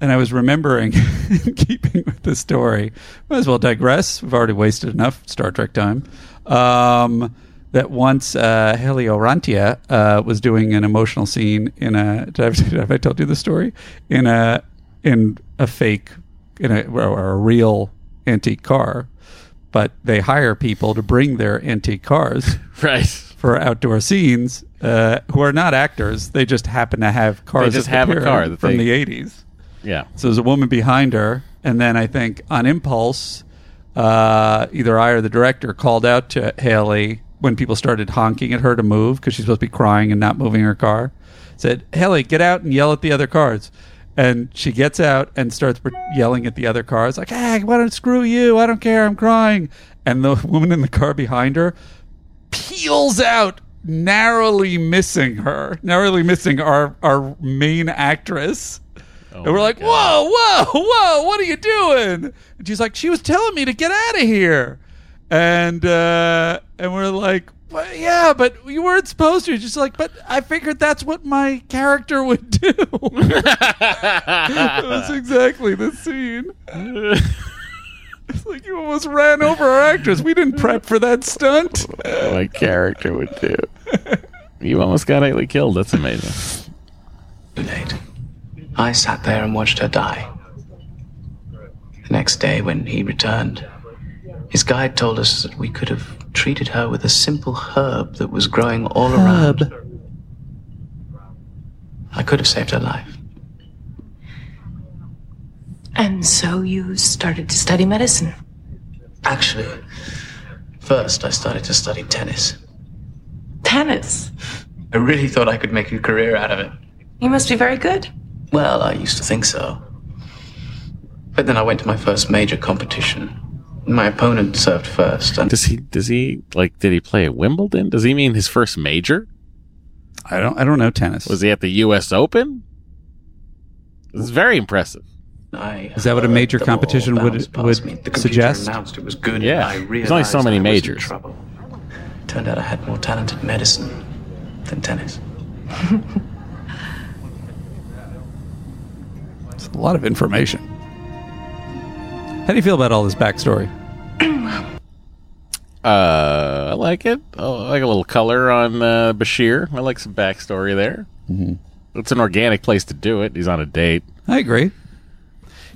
And I was remembering, in keeping with the story, might as well digress. We've already wasted enough Star Trek time. Um, that once uh, Hayley Orrantia uh, was doing an emotional scene in a. Did I, have I told you the story? In a in a fake in a or a real antique car, but they hire people to bring their antique cars right for outdoor scenes uh, who are not actors. They just happen to have cars. They just have a car from they- the eighties. Yeah. So there's a woman behind her, and then I think on impulse, uh, either I or the director called out to Hayley when people started honking at her to move because she's supposed to be crying and not moving her car. Said, "Hayley, get out and yell at the other cars." And she gets out and starts yelling at the other cars, like, "Ah, why don't screw you? I don't care. I'm crying." And the woman in the car behind her peels out, narrowly missing her, narrowly missing our our main actress. and we're like, whoa, whoa, whoa, what are you doing? And she's like, she was telling me to get out of here. And uh, and we're like, well, yeah, but you weren't supposed to. She's like, but I figured that's what my character would do. that was exactly the scene. It's like you almost ran over our actress. We didn't prep for that stunt. my character would do. You almost got Hayley killed. That's amazing. Too late. I sat there and watched her die. The next day, when he returned, his guide told us that we could have treated her with a simple herb that was growing all around. I could have saved her life. And so you started to study medicine. Actually, first I started to study tennis. Tennis? I really thought I could make a career out of it. You must be very good. Well, I used to think so. But then I went to my first major competition. My opponent served first, and Does he? Does he like? Did he play at Wimbledon? Does he mean his first major? I don't. I don't know tennis. Was he at the U.S. Open? This is very impressive. I Is that what a major competition would would The suggest? announced it was good. Yeah. I There's only so many I majors. trouble. Turned out I had more talent in medicine than tennis. It's a lot of information. How do you feel about all this backstory? Uh, I like it. I like a little color on uh, Bashir. I like some backstory there. Mm-hmm. It's an organic place to do it. He's on a date. I agree.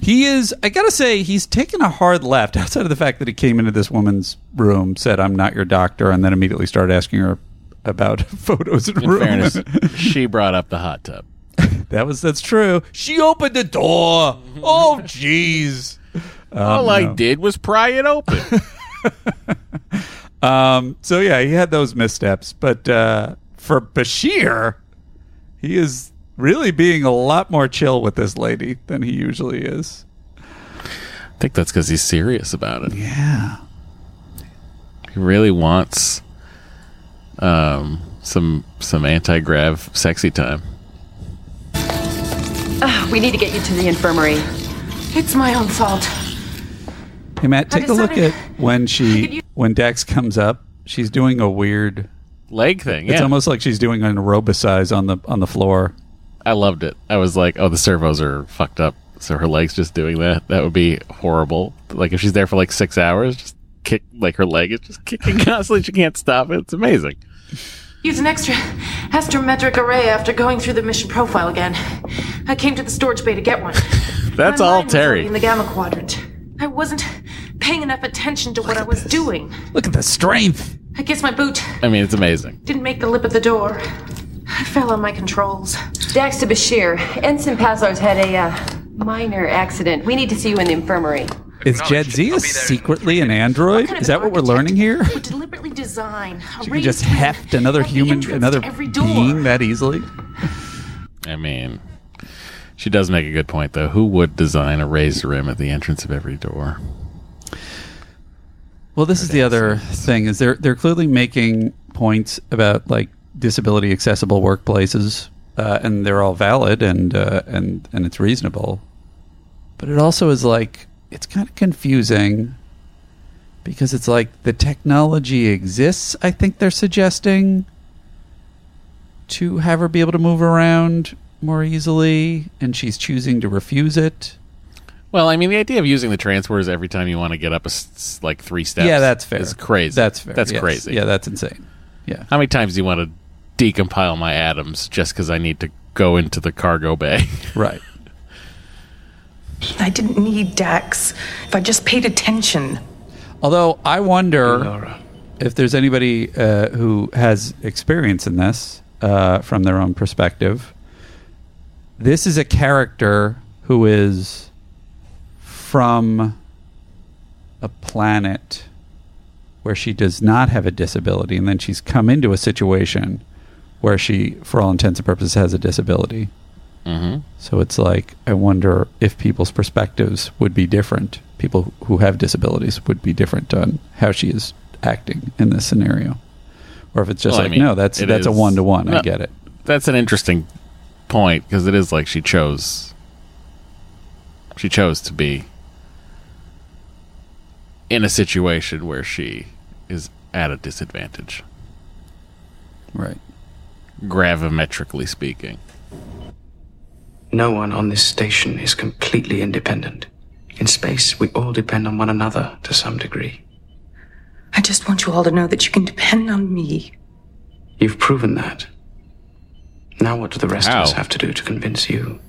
He is. I gotta say, he's taken a hard left. Outside of the fact that he came into this woman's room, said, "I'm not your doctor," and then immediately started asking her about photos in, In room. fairness, she brought up the hot tub. that was that's true. She opened the door. Oh, jeez. All I did was pry it open. Um, so yeah, he had those missteps, but uh, for Bashir, he is really being a lot more chill with this lady than he usually is. I think that's because he's serious about it. Yeah. He really wants um, some some anti grav sexy time. Ah, we need to get you to the infirmary. It's my own fault. Hey Matt, I take a look at when she when Dax comes up. She's doing a weird leg thing. It's yeah. almost like she's doing an aerobicize on the on the floor. I loved it. I was like, oh, the servos are fucked up. So her legs just doing that. That would be horrible. Like if she's there for like six hours, just kick like her leg is just kicking constantly. She can't stop it. It's amazing. Use an extra astrometric array after going through the mission profile again. I came to the storage bay to get one. That's My all mind was Terry. In the gamma quadrant. I wasn't paying enough attention to what I was doing. Look at the strength. I guess my boot I mean, it's amazing. didn't make the lip of the door. I fell on my controls. Dax to Bashir. Ensign Pazlar's had a uh, minor accident. We need to see you in the infirmary. Is Jadzia secretly an android? Is that what we're learning here? Would deliberately design a She can raised just heft another human, another every door. being that easily. I mean, she does make a good point though. Who would design a raised rim at the entrance of every door? Well, this is the other thing is they're they're clearly making points about like disability accessible workplaces, uh, and they're all valid and uh, and and it's reasonable. But it also is like it's kind of confusing because it's like the technology exists. I think they're suggesting to have her be able to move around more easily, and she's choosing to refuse it. Well, I mean, the idea of using the transporters every time you want to get up a like three steps. Yeah, that's fair. Is crazy. That's fair. That's yes. crazy. Yeah, that's insane. Yeah. How many times do you want to decompile my atoms just because I need to go into the cargo bay? Right. I didn't need Dax if I just paid attention. Although I wonder if there's anybody uh, who has experience in this uh, from their own perspective. This is a character who is from a planet where she does not have a disability, and then she's come into a situation where she, for all intents and purposes, has a disability. Mm-hmm. So it's like I wonder if people's perspectives would be different. People who have disabilities would be different on how she is acting in this scenario, or if it's just Well, I like mean, no, that's that's a one to one. I get it. That's an interesting point because it is like she chose. She chose to be in a situation where she is at a disadvantage, right? Gravimetrically speaking. No one on this station is completely independent. In space, we all depend on one another to some degree. I just want you all to know that you can depend on me. You've proven that. Now, what do the rest of us have to do to convince you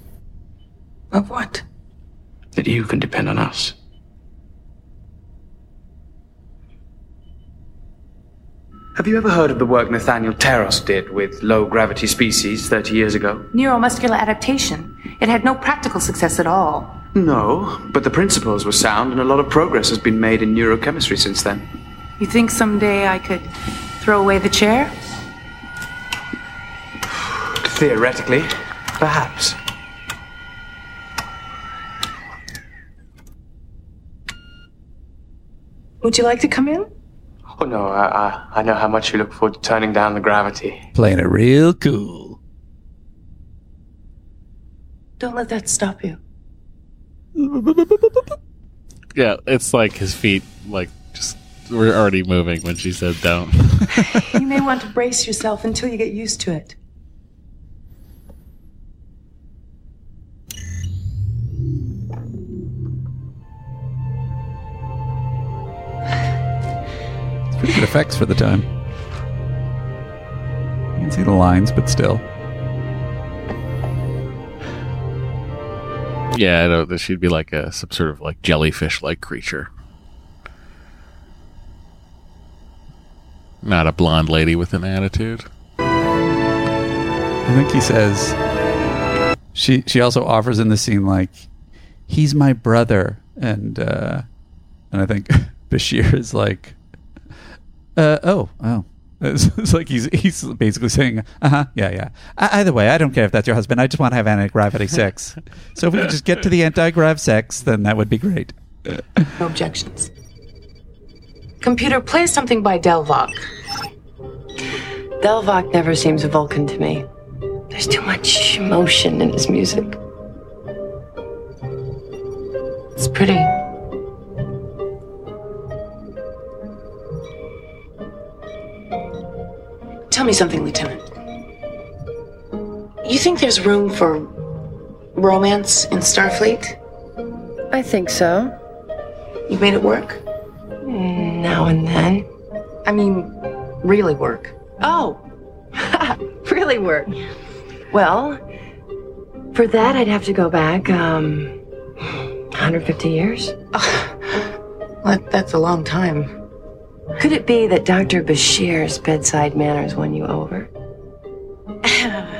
Of what? that you can depend on us? Have you ever heard of the work Nathaniel Teros did with low gravity species 30 years ago? Neuromuscular adaptation. It had no practical success at all. No, but the principles were sound and a lot of progress has been made in neurochemistry since then. You think someday I could throw away the chair? Theoretically, perhaps. Would you like to come in? Oh no, I, I, I know how much you look forward to turning down the gravity. Playing it real cool. Don't let that stop you. Yeah, it's like his feet, like just were already moving when she said "don't." you may want to brace yourself until you get used to it. Pretty good effects for the time. You can see the lines, but still. Yeah, I know she'd be like a some sort of like jellyfish-like creature. Not a blonde lady with an attitude. I think he says she she also offers in the scene like he's my brother and uh and I think Bashir is like uh oh oh it's, it's like he's he's basically saying uh-huh yeah yeah I, either way I don't care if that's your husband I just want to have anti-gravity sex so if we could just get to the anti-grav sex then that would be great No objections. Computer, play something by Delvok. Delvok never seems Vulcan to me. There's too much emotion in his music. It's pretty. Tell me something, Lieutenant. You think there's room for romance in Starfleet? I think so. You made it work? Now and then. I mean, really work. Oh, really work. Well, for that, I'd have to go back, um, 150 years. That, that's a long time. Could it be that Dr. Bashir's bedside manners won you over?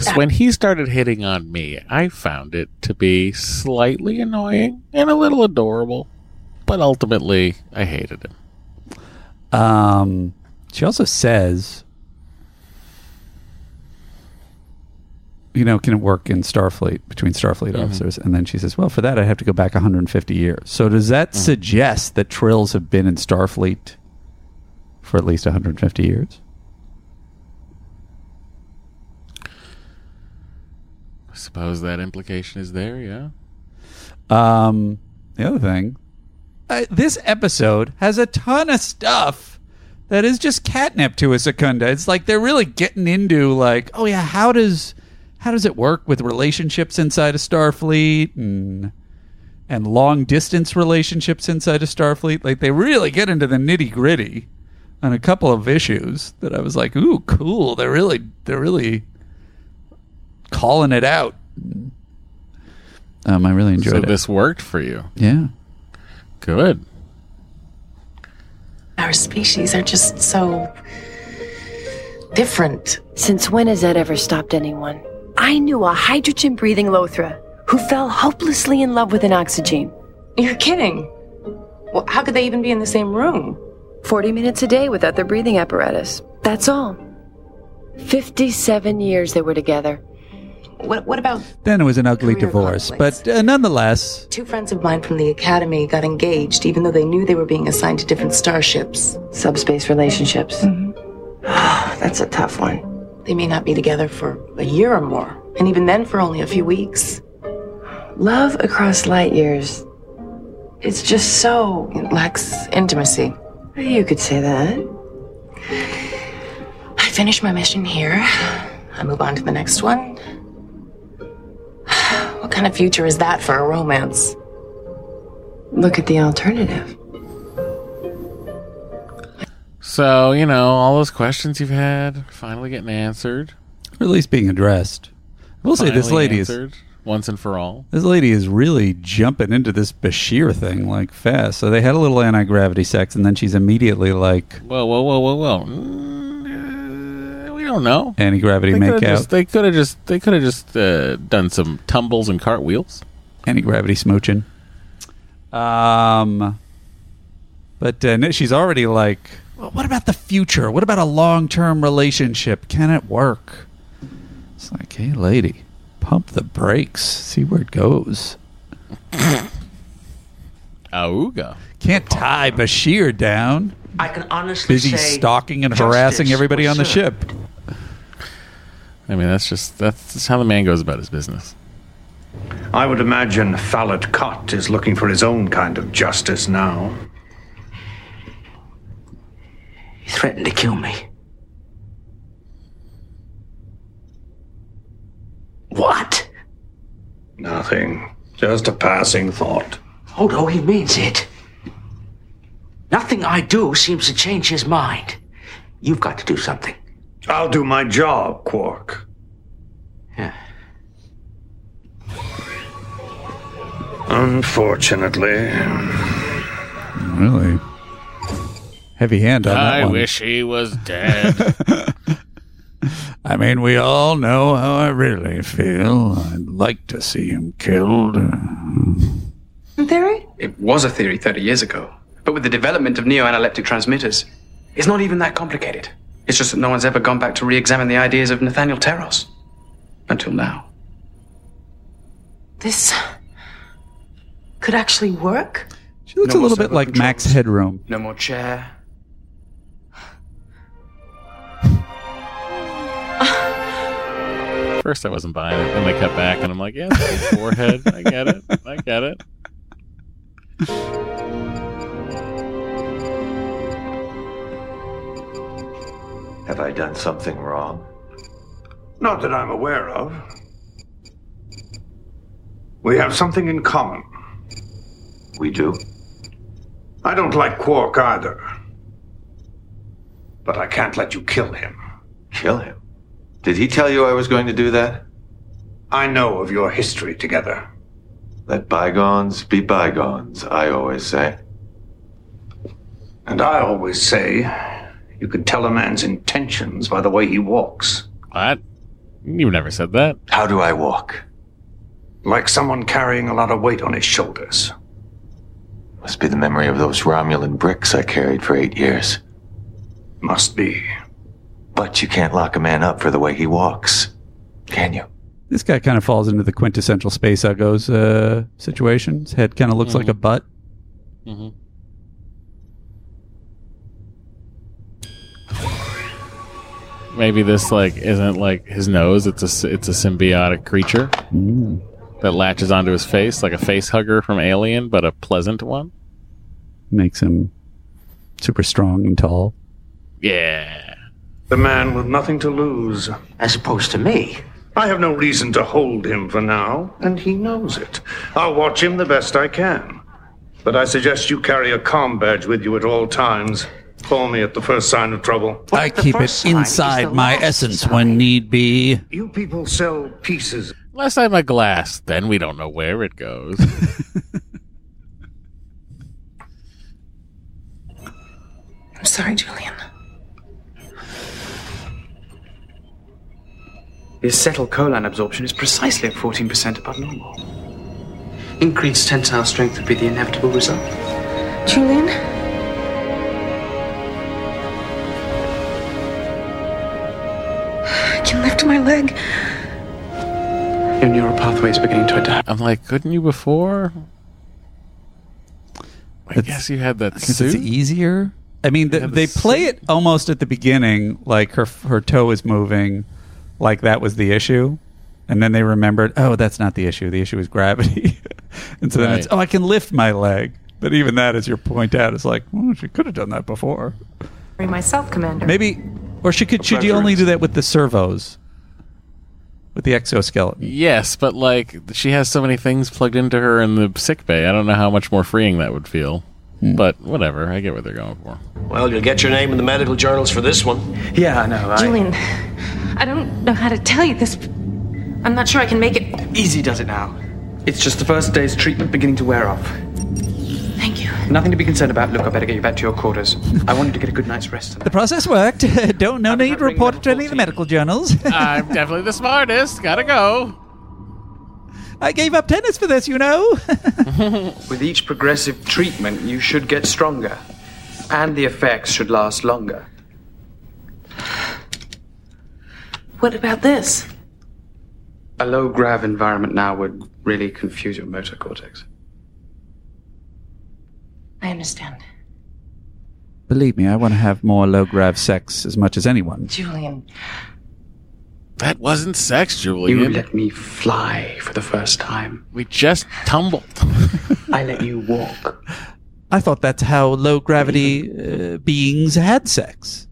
Because when he started hitting on me, I found it to be slightly annoying and a little adorable. But ultimately, I hated him. Um, she also says, you know, can it work in Starfleet between Starfleet Mhm. officers? And then she says, well, for that, I'd have to go back 150 years. So does that suggest that Trills have been in Starfleet for at least 150 years? I suppose that implication is there, yeah. Um, the other thing, uh, this episode has a ton of stuff that is just catnip to a Secunda. It's like they're really getting into like, oh yeah, how does how does it work with relationships inside of Starfleet and and long distance relationships inside of Starfleet? Like they really get into the nitty gritty on a couple of issues that I was like, ooh, cool. They're really they're really calling it out. Um, I really enjoyed so it. this worked for you. Yeah. Good. Our species are just so different. Since when has that ever stopped anyone? I knew a hydrogen breathing Lothra who fell hopelessly in love with an oxygen. You're kidding. Well, how could they even be in the same room? 40 minutes a day without their breathing apparatus. That's all. 57 years they were together. What, what about Then it was an ugly divorce, conflicts. but uh, nonetheless, two friends of mine from the academy got engaged even though they knew they were being assigned to different starships? Subspace relationships. Mm-hmm. That's a tough one. They may not be together for a year or more, and even then for only a few weeks. Love across light years. It's just so. It lacks intimacy. You could say that. I finish my mission here. I move on to the next one. What kind of future is that for a romance? Look at the alternative. So, you know, all those questions you've had finally getting answered. or at least being addressed. I will say this Finally lady is answered once and for all. this lady is really jumping into this Bashir thing like fast. So they had a little anti gravity sex, and then she's immediately like Whoa, whoa, whoa, whoa, whoa. Mm, uh, we don't know. anti gravity They could have makeout, just, they could have just they could have just uh, done some tumbles and cartwheels. anti gravity smooching. Um, but uh, no, she's already like, well, what about the future? What about a long term relationship? Can it work? It's like, hey, lady, pump the brakes, see where it goes. Auga. Can't tie Bashir down. I can honestly Busy say stalking and harassing everybody on the served. ship. I mean, that's just that's just how the man goes about his business. I would imagine Fallit Kot is looking for his own kind of justice now. He threatened to kill me. What? Nothing. Just a passing thought. Oh no, he means it. Nothing I do seems to change his mind. You've got to do something. I'll do my job, Quark. Yeah. Unfortunately. Really? Heavy hand on that I one. wish he was dead. I mean, we all know how I really feel. I'd like to see him killed. Theory? It was a theory 30 years ago. But with the development of neo-analeptic transmitters, it's not even that complicated. It's just that no one's ever gone back to re-examine the ideas of Nathaniel Teros. Until now. This could actually work? She looks No a little bit servo like Max Headroom. No more chair. First, I wasn't buying it, and they cut back, and I'm like, yeah, it's a forehead. I get it. I get it. Have I done something wrong? Not that I'm aware of. We have something in common. We do. I don't like Quark either. But I can't let you kill him. Kill him? Did he tell you I was going to do that? I know of your history together. Let bygones be bygones, I always say. And I always say you can tell a man's intentions by the way he walks. What? You never said that. How do I walk? Like someone carrying a lot of weight on his shoulders. Must be the memory of those Romulan bricks I carried for eight years. Must be. But you can't lock a man up for the way he walks, can you? This guy kind of falls into the quintessential Space Uggos uh, situation. His head kind of looks like a butt. Mm-hmm. Maybe this like isn't like his nose. It's a it's a symbiotic creature that latches onto his face like a face hugger from Alien, but a pleasant one. Makes him super strong and tall. Yeah. The man with nothing to lose. As opposed to me. I have no reason to hold him for now, and he knows it. I'll watch him the best I can. But I suggest you carry a comm badge with you at all times. Call me at the first sign of trouble. I keep it inside my essence when need be. You people sell pieces. Last time a glass, then we don't know where it goes. I'm sorry, Julian. The acetylcholine absorption is precisely at 14% above normal. Increased tensile strength would be the inevitable result. Julian? I can lift my leg. Your neural pathways are beginning to adapt. I'm like, couldn't you before? I guess you had that I guess suit. it's easier. I mean, the, Yeah, the they play it almost at the beginning, like her her toe is moving, like that was the issue, and then they remembered, oh, that's not the issue. The issue is gravity, and so then it's, oh, I can lift my leg. But even that, as you point out, is like, well, she could have done that before. Myself, Commander. Maybe, or she could. Should you only do that with the servos, with the exoskeleton? Yes, but like she has so many things plugged into her in the sick bay. I don't know how much more freeing that would feel. Hmm. But whatever, I get what they're going for. Well, you'll get your name in the medical journals for this one. Yeah, I know. Julian, I don't know how to tell you this. I'm not sure I can make it. Easy does it now. It's just the first day's treatment beginning to wear off. Thank you. Nothing to be concerned about. Look, I better get you back to your quarters. I want you to get a good night's rest tonight. The process worked. don't no need to report it to any of the medical journals. I'm definitely the smartest. Gotta go. I gave up tennis for this, you know. With each progressive treatment, you should get stronger. And the effects should last longer. What about this? A low grav environment now would really confuse your motor cortex. I understand. Believe me, I want to have more low grav sex as much as anyone. Julian. That wasn't sex, Julian. You let me fly for the first time. we just tumbled. I let you walk. I thought that's how low gravity uh, beings had sex.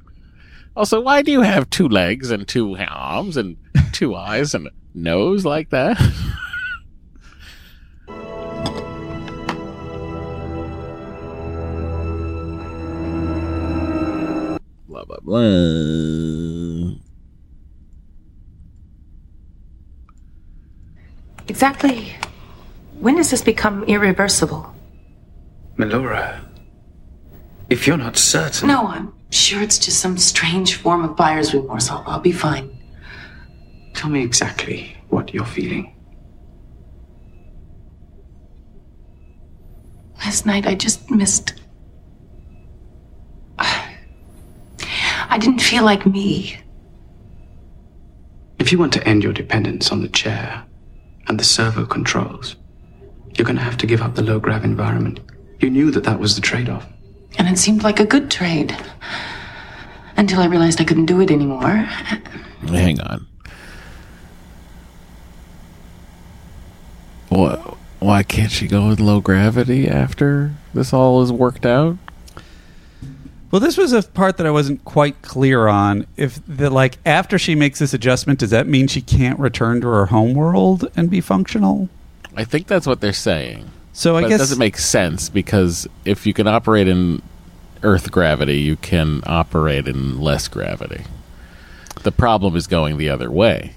Also, why do you have two legs and two arms and two eyes and a nose like that? blah blah blah. Exactly When does this become irreversible? Melora, if you're not certain. No, I'm sure it's just some strange form of buyer's remorse. I'll, I'll be fine. Tell me exactly what you're feeling. Last night I just missed. I didn't feel like me. If you want to end your dependence on the chair and the servo controls, you're going to have to give up the low grav environment. You knew that that was the trade off. And it seemed like a good trade. Until I realized I couldn't do it anymore. Hang on. What? Why can't she go with low gravity after this all is worked out? Well, this was a part that I wasn't quite clear on. If the like after she makes this adjustment, does that mean she can't return to her home world and be functional? I think that's what they're saying. So I But guess it doesn't make sense because if you can operate in Earth gravity, you can operate in less gravity. The problem is going the other way.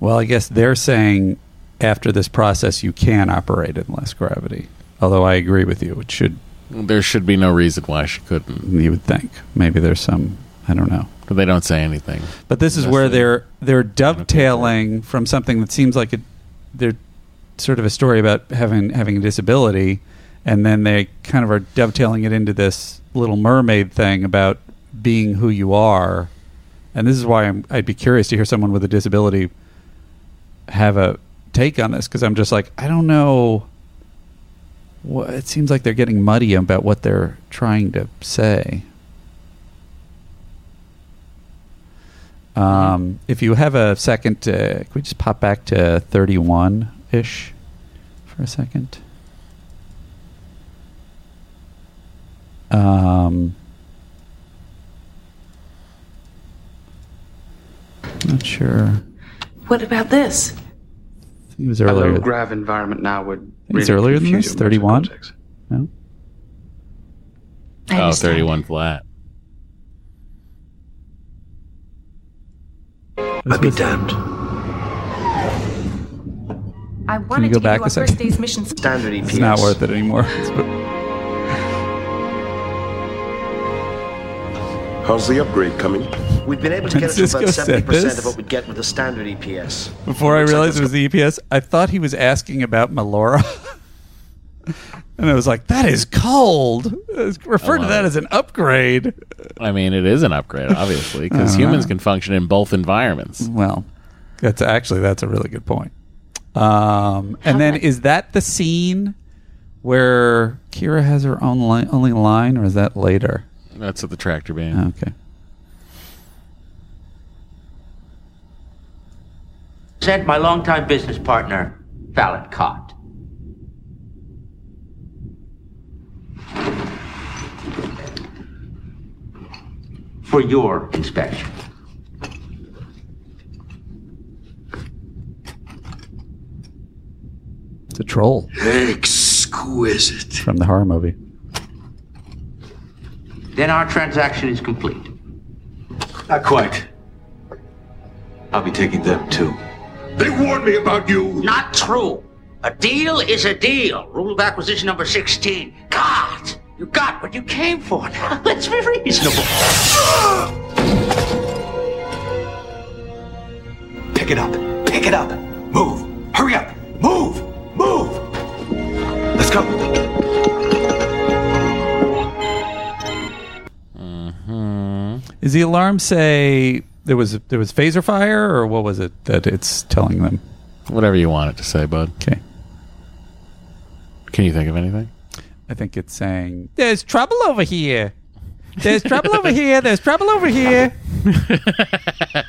Well, I guess they're saying after this process you can operate in less gravity. Although I agree with you, it should. There should be no reason why she couldn't. You would think maybe there's some. I don't know. But they don't say anything. But this is where they- they're they're dovetailing from something that seems like it, they're sort of a story about having having a disability, and then they kind of are dovetailing it into this Little Mermaid thing about being who you are, and this is why I'm, I'd be curious to hear someone with a disability have a take on this because I'm just like I don't know. What, it seems like they're getting muddy about what they're trying to say. Um, if you have a second, uh, can we just pop back to 31 ish for a second? Um, not sure. What about this? I think it was A earlier. low grav environment now would. I think it's earlier than this. 31. cortex. No. I Oh, 31 flat. I'd be damned. I Can wanted you go to back give you a a second? first day's mission. Standard EPS. It's not worth it anymore. How's the upgrade coming? We've been able to get it to about 70% of what we'd get with the standard EPS. Before I realized it was the EPS, I thought he was asking about Melora. and I was like, that is cold. Refer to that it. as an upgrade. I mean, it is an upgrade, obviously, because Uh-huh. humans can function in both environments. Well, that's actually that's a really good point. Um, and then is that the scene where Kira has her own li- only line, or is that later? That's at the tractor beam. Okay. Sent my longtime business partner, Fallit Kot. For your inspection. It's a troll Exquisite. from the horror movie. Then our transaction is complete. Not quite. I'll be taking them too. They warned me about you. Not true. A deal is a deal. Rule of acquisition number 16. God, you got what you came for. Now, let's be reasonable. Pick it up. Pick it up. Move. Let's go. Mm-hmm. Is the alarm say there was there was phaser fire, or what was it that it's telling them? Whatever you want it to say, bud. Okay. Can you think of anything? I think it's saying there's trouble over here. There's trouble over here. There's trouble over here.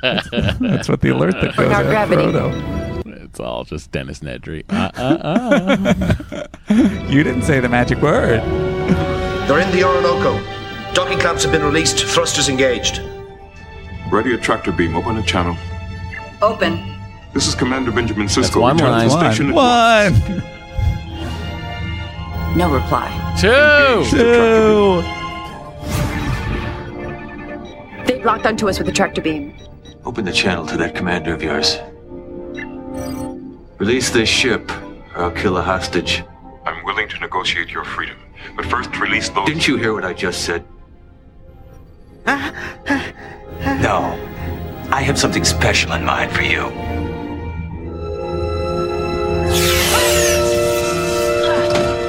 that's, that's what the alert that goes out gravity. Frodo. It's all just Dennis Nedry. Uh, uh, uh. You didn't say the magic word. They're in the Orinoco. Docking clamps have been released, thrusters engaged. Ready a tractor beam. Open a channel. Open. This is Commander Benjamin Sisko. one Return to line. station at One. No reply. Two. Two. They locked onto us with a tractor beam. Open the channel to that commander of yours. Release this ship or I'll kill a hostage. I'm willing to negotiate your freedom, but first release those. Didn't you hear what I just said? No. I have something special in mind for you.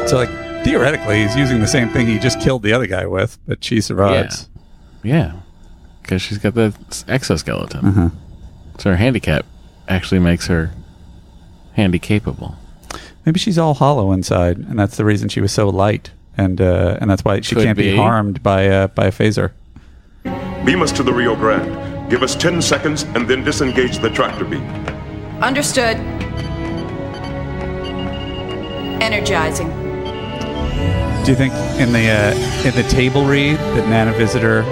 So, like, theoretically, he's using the same thing he just killed the other guy with, but she survives. Yeah, because she's got the exoskeleton. Uh-huh. So her handicap actually makes her handy capable. Maybe she's all hollow inside, and that's the reason she was so light, and uh, and that's why she Could can't be. be. harmed by uh, by a phaser. Beam us to the Rio Grande. Give us 10 seconds and then disengage the tractor beam. Understood. Energizing. Do you think in the uh, in the table read that Nana Visitor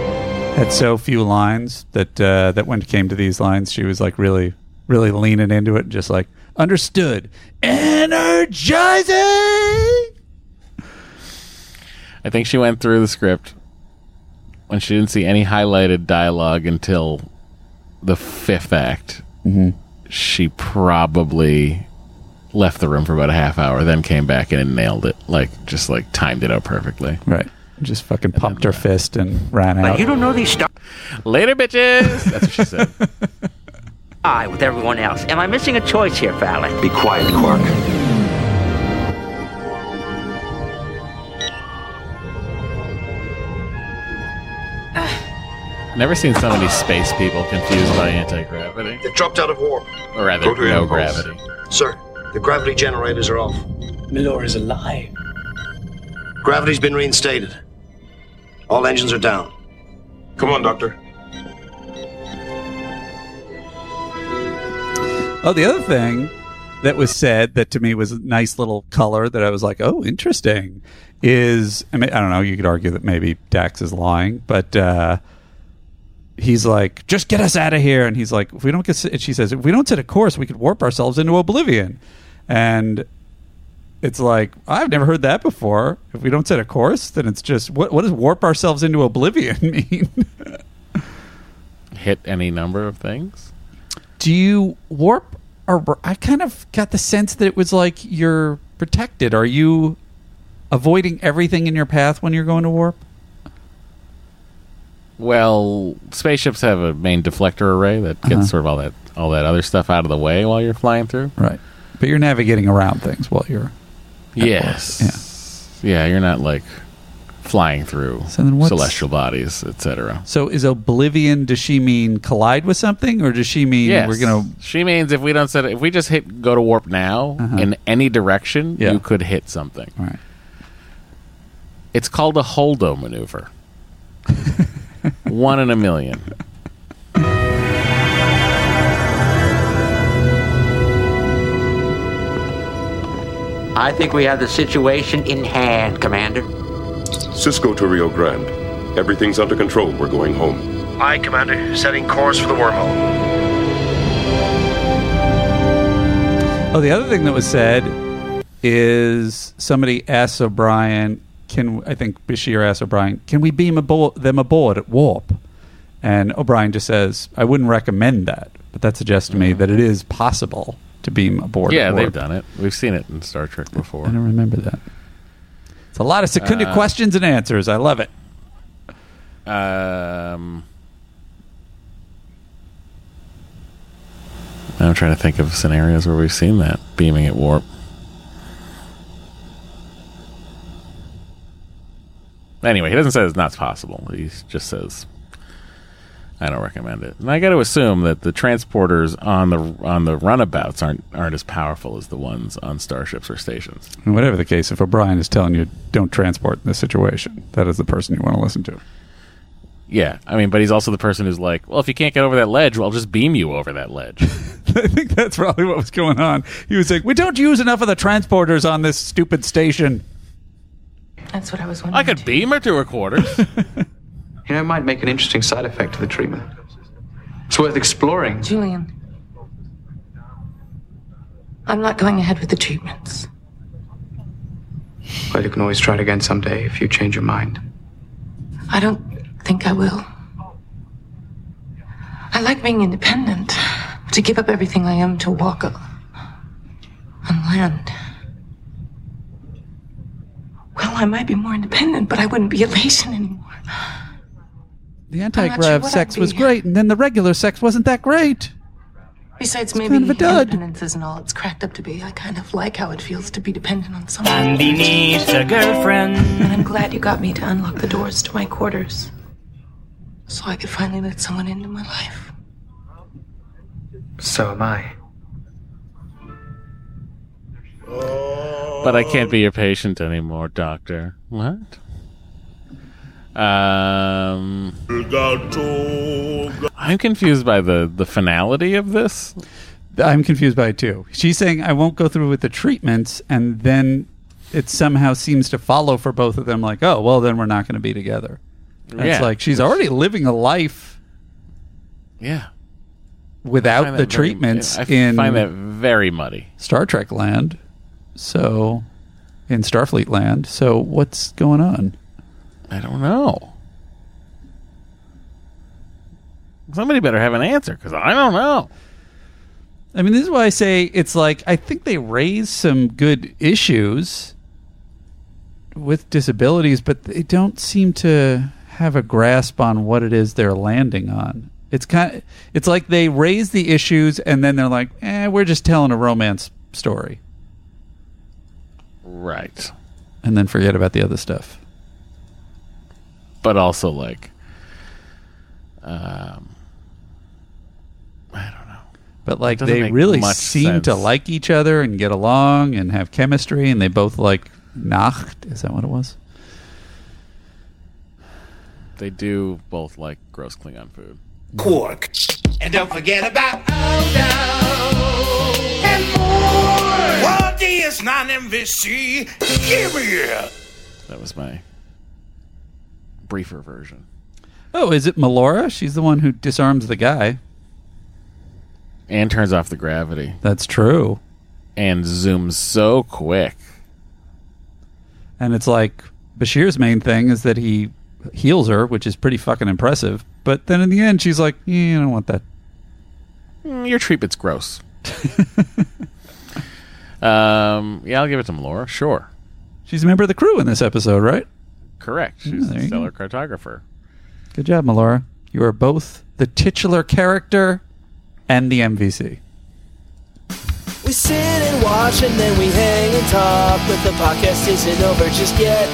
had so few lines that uh, that when it came to these lines, she was like really really leaning into it, just like understood, energizing. I think she went through the script when she didn't see any highlighted dialogue until the fifth act. Mhm. She probably left the room for about a half hour, then came back in and nailed it. Like just like timed it out perfectly. Right. Just fucking pumped her fist and ran out. But you don't know these stars. Later, bitches. That's what she said. I with everyone else. Am I missing a choice here, Fallit? Be quiet, Quark. Never seen so many space people confused by anti gravity. They've dropped out of warp. Or rather, no gravity. Sir, the gravity generators are off. Melora is alive. Gravity's been reinstated. All engines are down. Come on, Doctor. Oh, the other thing that was said that to me was a nice little color that I was like, oh, interesting, is I, mean, I don't know. You could argue that maybe Dax is lying, but uh, he's like, just get us out of here. And he's like, if we don't get, and she says, if we don't set a course, we could warp ourselves into oblivion. And it's like I've never heard that before. If we don't set a course, then it's just what what does warp ourselves into oblivion mean? Hit any number of things. Do you warp or i kind of got the sense that it was like you're protected are you avoiding everything in your path when you're going to warp Well, spaceships have a main deflector array that gets Uh-huh. sort of all that all that other stuff out of the way while you're flying through. right but you're navigating around things while you're Yes. Yeah. you're not like flying through So then celestial bodies, etc. so is oblivion does she mean collide with something or does she mean Yes. we're gonna She means if we don't set it, if we just hit go to warp now Uh-huh. in any direction, Yeah. you could hit something. Right. It's called a holdo maneuver. One in a million. I think we have the situation in hand, Commander. Sisko to Rio Grande. Everything's under control. We're going home. Aye, Commander. Setting course for the wormhole. oh the other thing that was said is somebody asked o'brien can i think bashir asked o'brien can we beam abo- them aboard at warp and o'brien just says i wouldn't recommend that but that suggests to me mm. that it is possible to beam aboard yeah, at they've done it. We've seen it in Star Trek before. I don't remember that. It's a lot of secunded Uh, questions and answers. I love it. Um, I'm trying to think of scenarios where we've seen that beaming at warp. Anyway, he doesn't say it's not possible. He just says, "I don't recommend it." And I got to assume that the transporters on the on the runabouts aren't aren't as powerful as the ones on starships or stations. And whatever the case, if O'Brien is telling you don't transport in this situation, that is the person you want to listen to. Yeah, I mean, but he's also the person who's like, "Well, if you can't get over that ledge, well, I'll just beam you over that ledge." I think that's probably what was going on. He was like, "We don't use enough of the transporters on this stupid station." That's what I was wondering. I wondering. could beam her to her quarters. You know, it might make an interesting side effect to the treatment. It's worth exploring. Julian. I'm not going ahead with the treatments. Well, you can always try it again someday if you change your mind. I don't think I will. I like being independent. To give up everything I am to walk on, on land. well, I might be more independent, but I wouldn't be Elaysian anymore. The anti-grav what sex was great, and then the regular sex wasn't that great. Besides, It's maybe kind of a dud. independence isn't all it's cracked up to be. I kind of like how it feels to be dependent on someone. Andy needs a girlfriend. And I'm glad you got me to unlock the doors to my quarters. So I could finally let someone into my life. So am I. But I can't be your patient anymore, doctor. What? Um, I'm confused by the the finality of this. I'm confused by it too. She's saying I won't go through with the treatments, and then it somehow seems to follow for both of them. Like, oh, well, then we're not going to be together. And It's like she's already living a life Yeah. without the very- treatments I in find that very muddy. Star Trek land. So, in Starfleet land. So, what's going on? I don't know. Somebody better have an answer because I don't know. I mean, this is why I say it's like I think they raise some good issues with disabilities, but they don't seem to have a grasp on what it is they're landing on. It's kind it's like they raise the issues and then they're like, "Eh, we're just telling a romance story." Right. And then forget about the other stuff. But also like, um, I don't know. But like Doesn't they make really much seem to like each other and get along and have chemistry and they both like Nacht, is that what it was? they do both like gross Klingon food. Quark. And don't forget about Odo. And more. What is non MVC? Give me it. That was my briefer version. Oh, is it Melora? She's the one who disarms the guy. And turns off the gravity. That's true. And zooms so quick. And it's like Bashir's main thing is that he heals her, which is pretty fucking impressive. But then in the end, she's like, yeah, I don't want that. Mm, your treatment's gross. um, yeah, I'll give it to Melora. Sure. She's a member of the crew in this episode, right? Correct. She's there a you stellar cartographer. Good job, Melora. You are both the titular character and the MVC. We sit and watch and then we hang and talk, but the podcast isn't over just yet.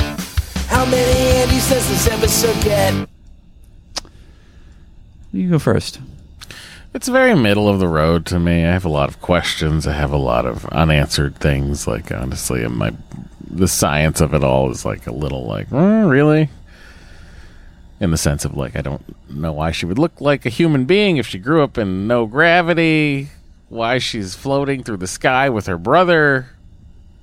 How many Andys does this episode get? You go first. It's very middle of the road to me. I have a lot of questions. I have a lot of unanswered things. Like honestly, in my the science of it all is like a little like, "Uh, really? In the sense of like, I don't know why she would look like a human being if she grew up in no gravity. Why she's floating through the sky with her brother.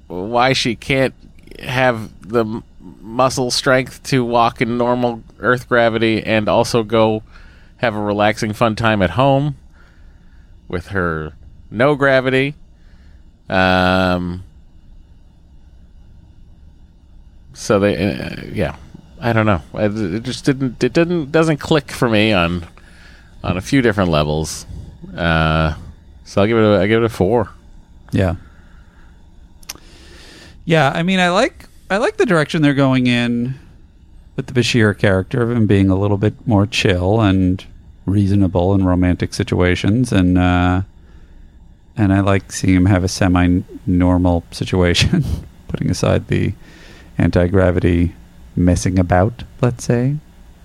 Why she can't have the muscle strength to walk in normal Earth gravity and also go have a relaxing, fun time at home with her no gravity. Um, so they, uh, yeah, I don't know. It just didn't. It didn't doesn't click for me on on a few different levels. Uh, so I'll give it. A, I give it a four. Yeah. Yeah, I mean, I like I like the direction they're going in with the Bashir character of him being a little bit more chill and reasonable in romantic situations, and uh, and I like seeing him have a semi-normal situation, putting aside the anti-gravity messing about, let's say,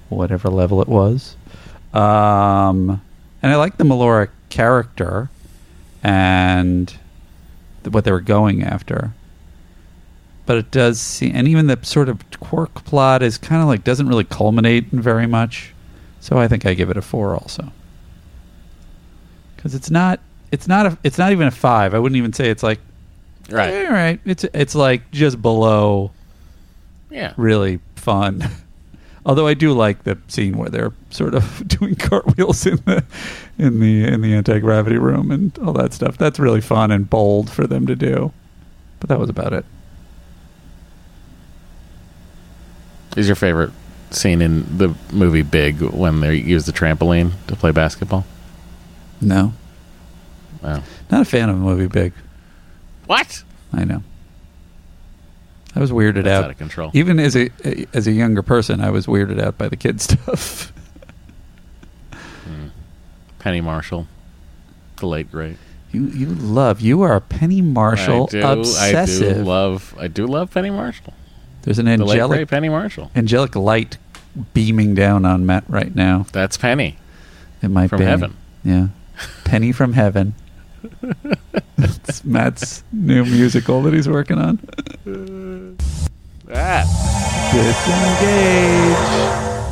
whatever level it was. Um, and I like the Melora character and th- what they were going after. But it does seem, and even the sort of quirk plot is kind of like doesn't really culminate in very much. So I think I give it a four also. Because it's not, it's not a, it's not even a five. I wouldn't even say it's like, Right. all right. It's it's like just below. Yeah. Really fun. Although I do like the scene where they're sort of doing cartwheels in the in the in the anti gravity room and all that stuff. That's really fun and bold for them to do. But that was about it. Is your favorite scene in the movie Big when they use the trampoline to play basketball? No. Wow. Not a fan of the movie Big. What? I know. I was weirded That's out. out of control. Even as a as a younger person, I was weirded out by the kid stuff. Hmm. Penny Marshall, the late great. You you love you are a Penny Marshall I do, obsessive. I do love. I do love Penny Marshall. There's an The late angelic great Penny Marshall. angelic light beaming down on Matt right now. That's Penny. It might From be heaven. Yeah, Penny from heaven. It's Matt's new musical that he's working on. Ah. Disengage.